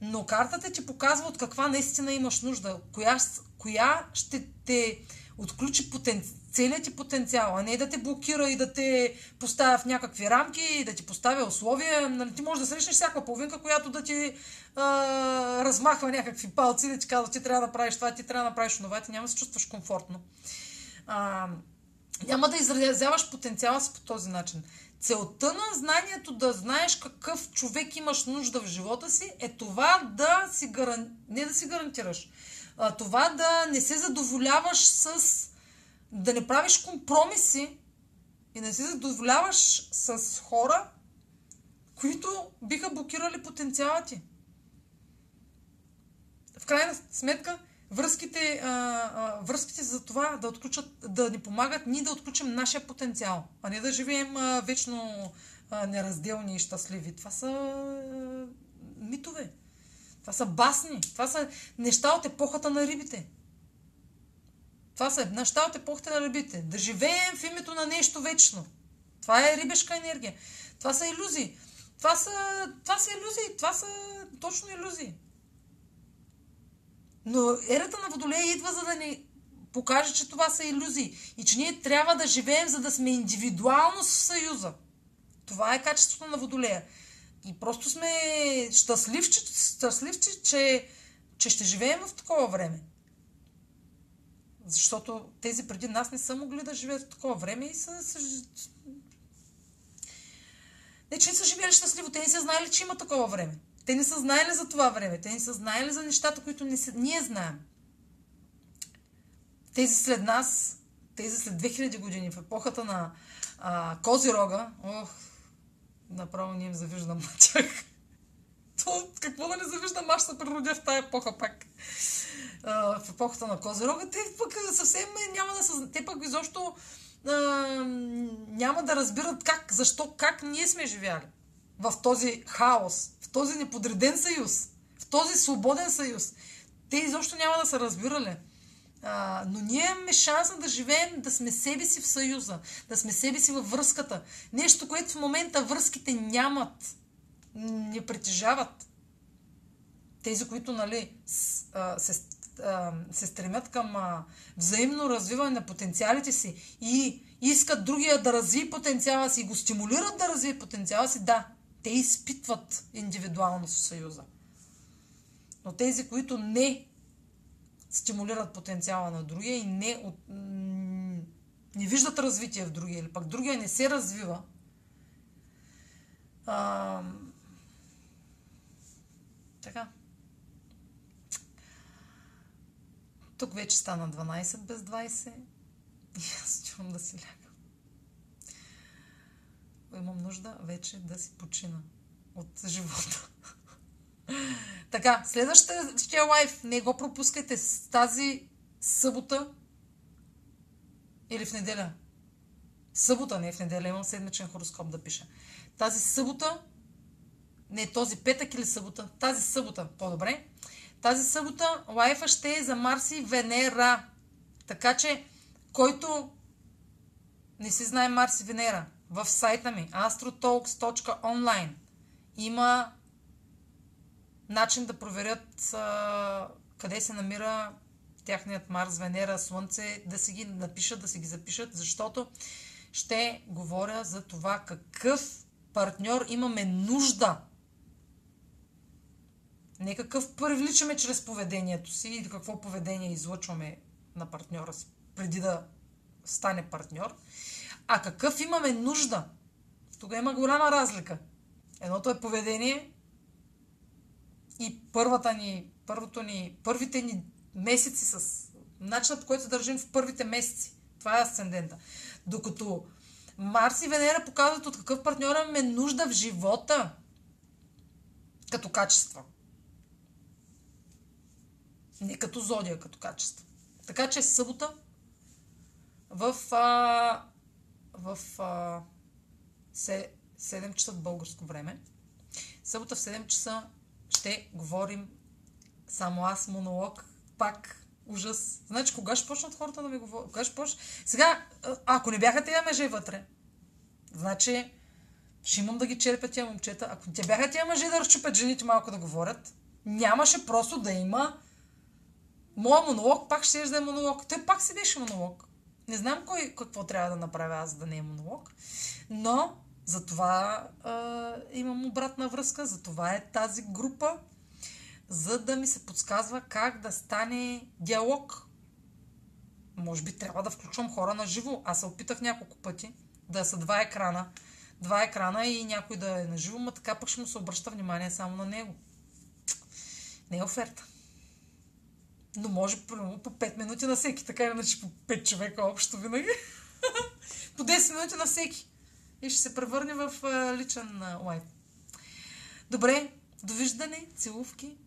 Но картата ти показва от каква наистина имаш нужда. Коя, коя ще те отключи потен... целият ти потенциал, а не да те блокира и да те поставя в някакви рамки и да ти поставя условия. Нали, ти можеш да срещнеш всяка половинка, която да ти а, размахва някакви палци, да ти казва, ти трябва да правиш това, ти трябва да направиш това, ти няма да се чувстваш комфортно. А, няма да изразяваш потенциала си по този начин. Целта на знанието да знаеш какъв човек имаш нужда в живота си е това да си гаран... не да си гарантираш, а, това да не се задоволяваш с да не правиш компромиси и не си задоволяваш с хора, които биха блокирали потенциала ти. В крайна сметка, връзките, а, връзките за това да, отключат, да ни помагат ние да отключим нашия потенциал, а не да живеем а, вечно а, неразделни и щастливи. Това са а, митове. Това са басни. Това са неща от епохата на рибите. Това са неща от епохата на рибите. Да живеем в името на нещо вечно. Това е рибешка енергия. Това са иллюзии. Това са, това са иллюзии. Това са точно иллюзии. Но ерата на Водолея идва за да ни покаже, че това са иллюзии. И че ние трябва да живеем, за да сме индивидуално в съюза. Това е качеството на Водолея. И просто сме щастливчи, щастливчи че, че ще живеем в такова време. Защото тези преди нас не са могли да живеят в такова време и са, са не, че не са живели щастливо. Те не са знаели, че има такова време. Те не са знаели за това време. Те не са знаели за нещата, които не са... ние знаем. Тези след нас, тези след 2000 години, в епохата на а, Козирога, ох, направо не им завиждам на тях. То, какво да не завиждам, аз се природя в тая епоха пак. А, в епохата на Козирога, те пък съвсем няма да са... Те пък изобщо а, няма да разбират как, защо, как ние сме живяли в този хаос, в този неподреден съюз, в този свободен съюз. Те изобщо няма да са разбирали. А, но ние имаме шанса да живеем, да сме себе си в съюза, да сме себе си във връзката. Нещо, което в момента връзките нямат, не притежават. Тези, които нали, се, се стремят към взаимно развиване на потенциалите си и искат другия да разви потенциала си и го стимулират да разви потенциала си, да, те изпитват индивидуалност в Съюза. Но тези, които не стимулират потенциала на другия и не, от, не виждат развитие в другия, или пък другия не се развива, а, така. Тук вече стана 12 без 20 и аз чувам да си ляга имам нужда вече да си почина от живота. така, следващия лайф, не го пропускайте с тази събота или в неделя. Събота, не в неделя, имам седмичен хороскоп да пиша. Тази събота, не този петък или събота, тази събота, по-добре. Тази събота лайфа ще е за Марс и Венера. Така че, който не си знае Марс и Венера, в сайта ми astrotalks.online има начин да проверят а, къде се намира тяхният Марс, Венера, Слънце, да си ги напишат, да си ги запишат, защото ще говоря за това какъв партньор имаме нужда. Не какъв привличаме чрез поведението си или какво поведение излъчваме на партньора си преди да стане партньор, а какъв имаме нужда? Тук има голяма разлика. Едното е поведение и първата ни, първото ни, първите ни месеци с начинът, по който държим в първите месеци. Това е асцендента. Докато Марс и Венера показват от какъв партньор имаме нужда в живота като качество. Не като зодия, като качество. Така че събота в а, в а, 7 часа българско време. Събота в 7 часа ще говорим само аз, монолог, пак ужас. Значи, кога ще почнат хората да ми говорят? Кога ще почнат? Сега, ако не бяха тези мъже вътре, значи ще имам да ги черпя тия момчета. Ако те бяха тия мъже да разчупят жените малко да говорят, нямаше просто да има Моя монолог пак ще да е монолог. Той пак си беше монолог. Не знам кой, какво трябва да направя аз, да не е монолог, но за това е, имам обратна връзка, за това е тази група, за да ми се подсказва как да стане диалог. Може би трябва да включвам хора на живо. Аз се опитах няколко пъти да са два екрана. Два екрана и някой да е на живо, но така пък ще му се обръща внимание само на него. Не е оферта. Но може примерно по 5 минути на всеки, така иначе по 5 човека общо винаги. по 10 минути на всеки. И ще се превърне в а, личен а, лайф. Добре, довиждане, целувки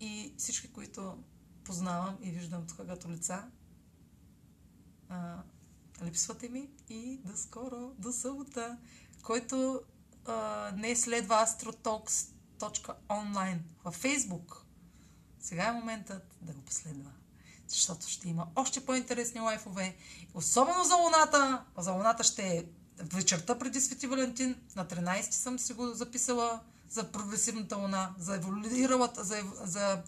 и всички, които познавам и виждам тук като лица. А, липсвате ми и до скоро, до събота, който а, не следва astrotalks.online във Facebook. Сега е моментът да го последва. Защото ще има още по-интересни лайфове. Особено за Луната. За Луната ще е вечерта преди Свети Валентин. На 13 съм си го записала за прогресивната Луна. За еволюиралата, за, за,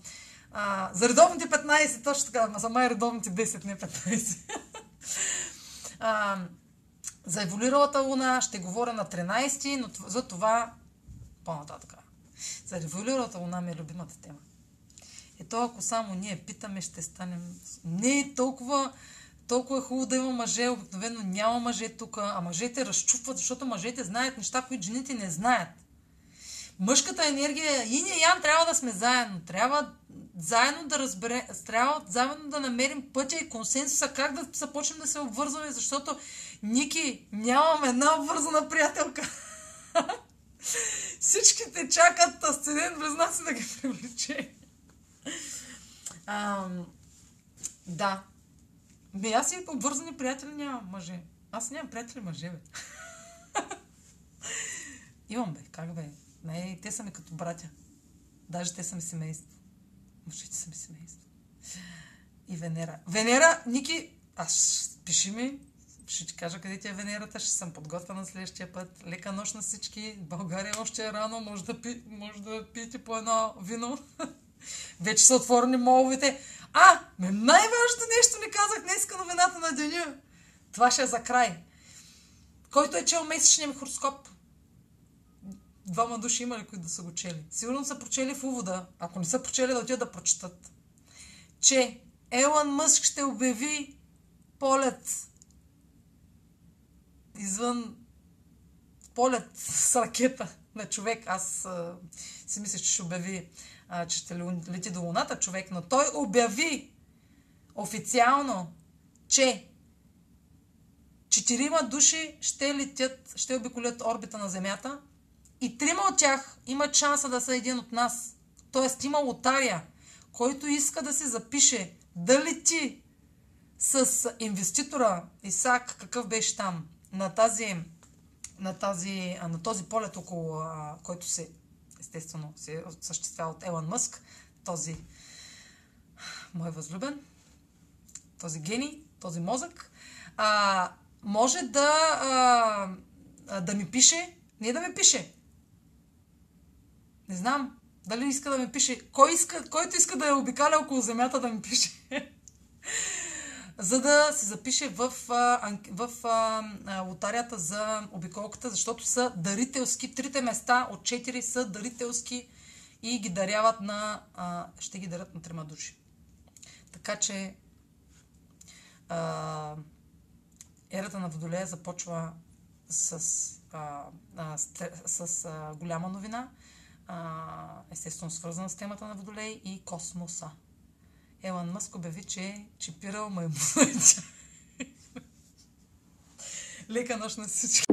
а, за редовните 15, точно така, за май редовните 10, не 15. а, за еволюиралата луна ще говоря на 13, но за това по-нататък. За еволюиралата луна ми е любимата тема. Ето ако само ние питаме, ще станем... Не е толкова, толкова е хубаво да има мъже, обикновено няма мъже тук, а мъжете разчупват, защото мъжете знаят неща, които жените не знаят. Мъжката енергия, и ние Ян трябва да сме заедно. Трябва заедно да разбере, трябва заедно да намерим пътя и консенсуса как да започнем да се обвързваме, защото Ники, нямам една обвързана приятелка. Всичките чакат асцендент близнаци да ги привлече. А, да. Бе, аз и обвързани приятели нямам мъже. Аз нямам приятели мъже, бе. Имам, бе. Как, бе? Не, те са ми като братя. Даже те са ми семейство. Мъжете са ми семейство. И Венера. Венера, Ники, аз пиши ми, ще ти кажа къде ти е Венерата, ще съм подготвена следващия път. Лека нощ на всички. България още е рано, може да, пи, може да пиете по едно вино. Вече са отворени моловете. А, най-важното нещо не казах днеска новината на деня. Това ще е за край. Който е чел месечния ми хороскоп? Двама души има ли, които да са го чели? Сигурно са прочели в увода. Ако не са прочели, да отидат да прочитат. Че Елън Мъск ще обяви полет извън полет с ракета на човек. Аз а, си мисля, че ще обяви, а, че ще лети до Луната човек, но той обяви официално, че четирима души ще летят, ще обиколят орбита на Земята и трима от тях имат шанса да са един от нас. Тоест има лотария, който иска да се запише да лети с инвеститора Исак, какъв беше там, на тази, на тази, на този полет около, който се естествено се осъществява от Елън Мъск, този мой възлюбен, този гений, този мозък, а, може да, а, да ми пише, не да ми пише. Не знам дали иска да ми пише. Кой иска, който иска да я обикаля около земята да ми пише. за да се запише в, в, в лотарията за обиколката, защото са дарителски. Трите места от четири са дарителски и ги даряват на... А, ще ги дарят на трима души. Така че а, ерата на Водолея започва с, а, а, с, с а, голяма новина, а, естествено свързана с темата на Водолей и космоса. Елан Мъск обяви, че е чипирал маймуна. Лека нощ на всички.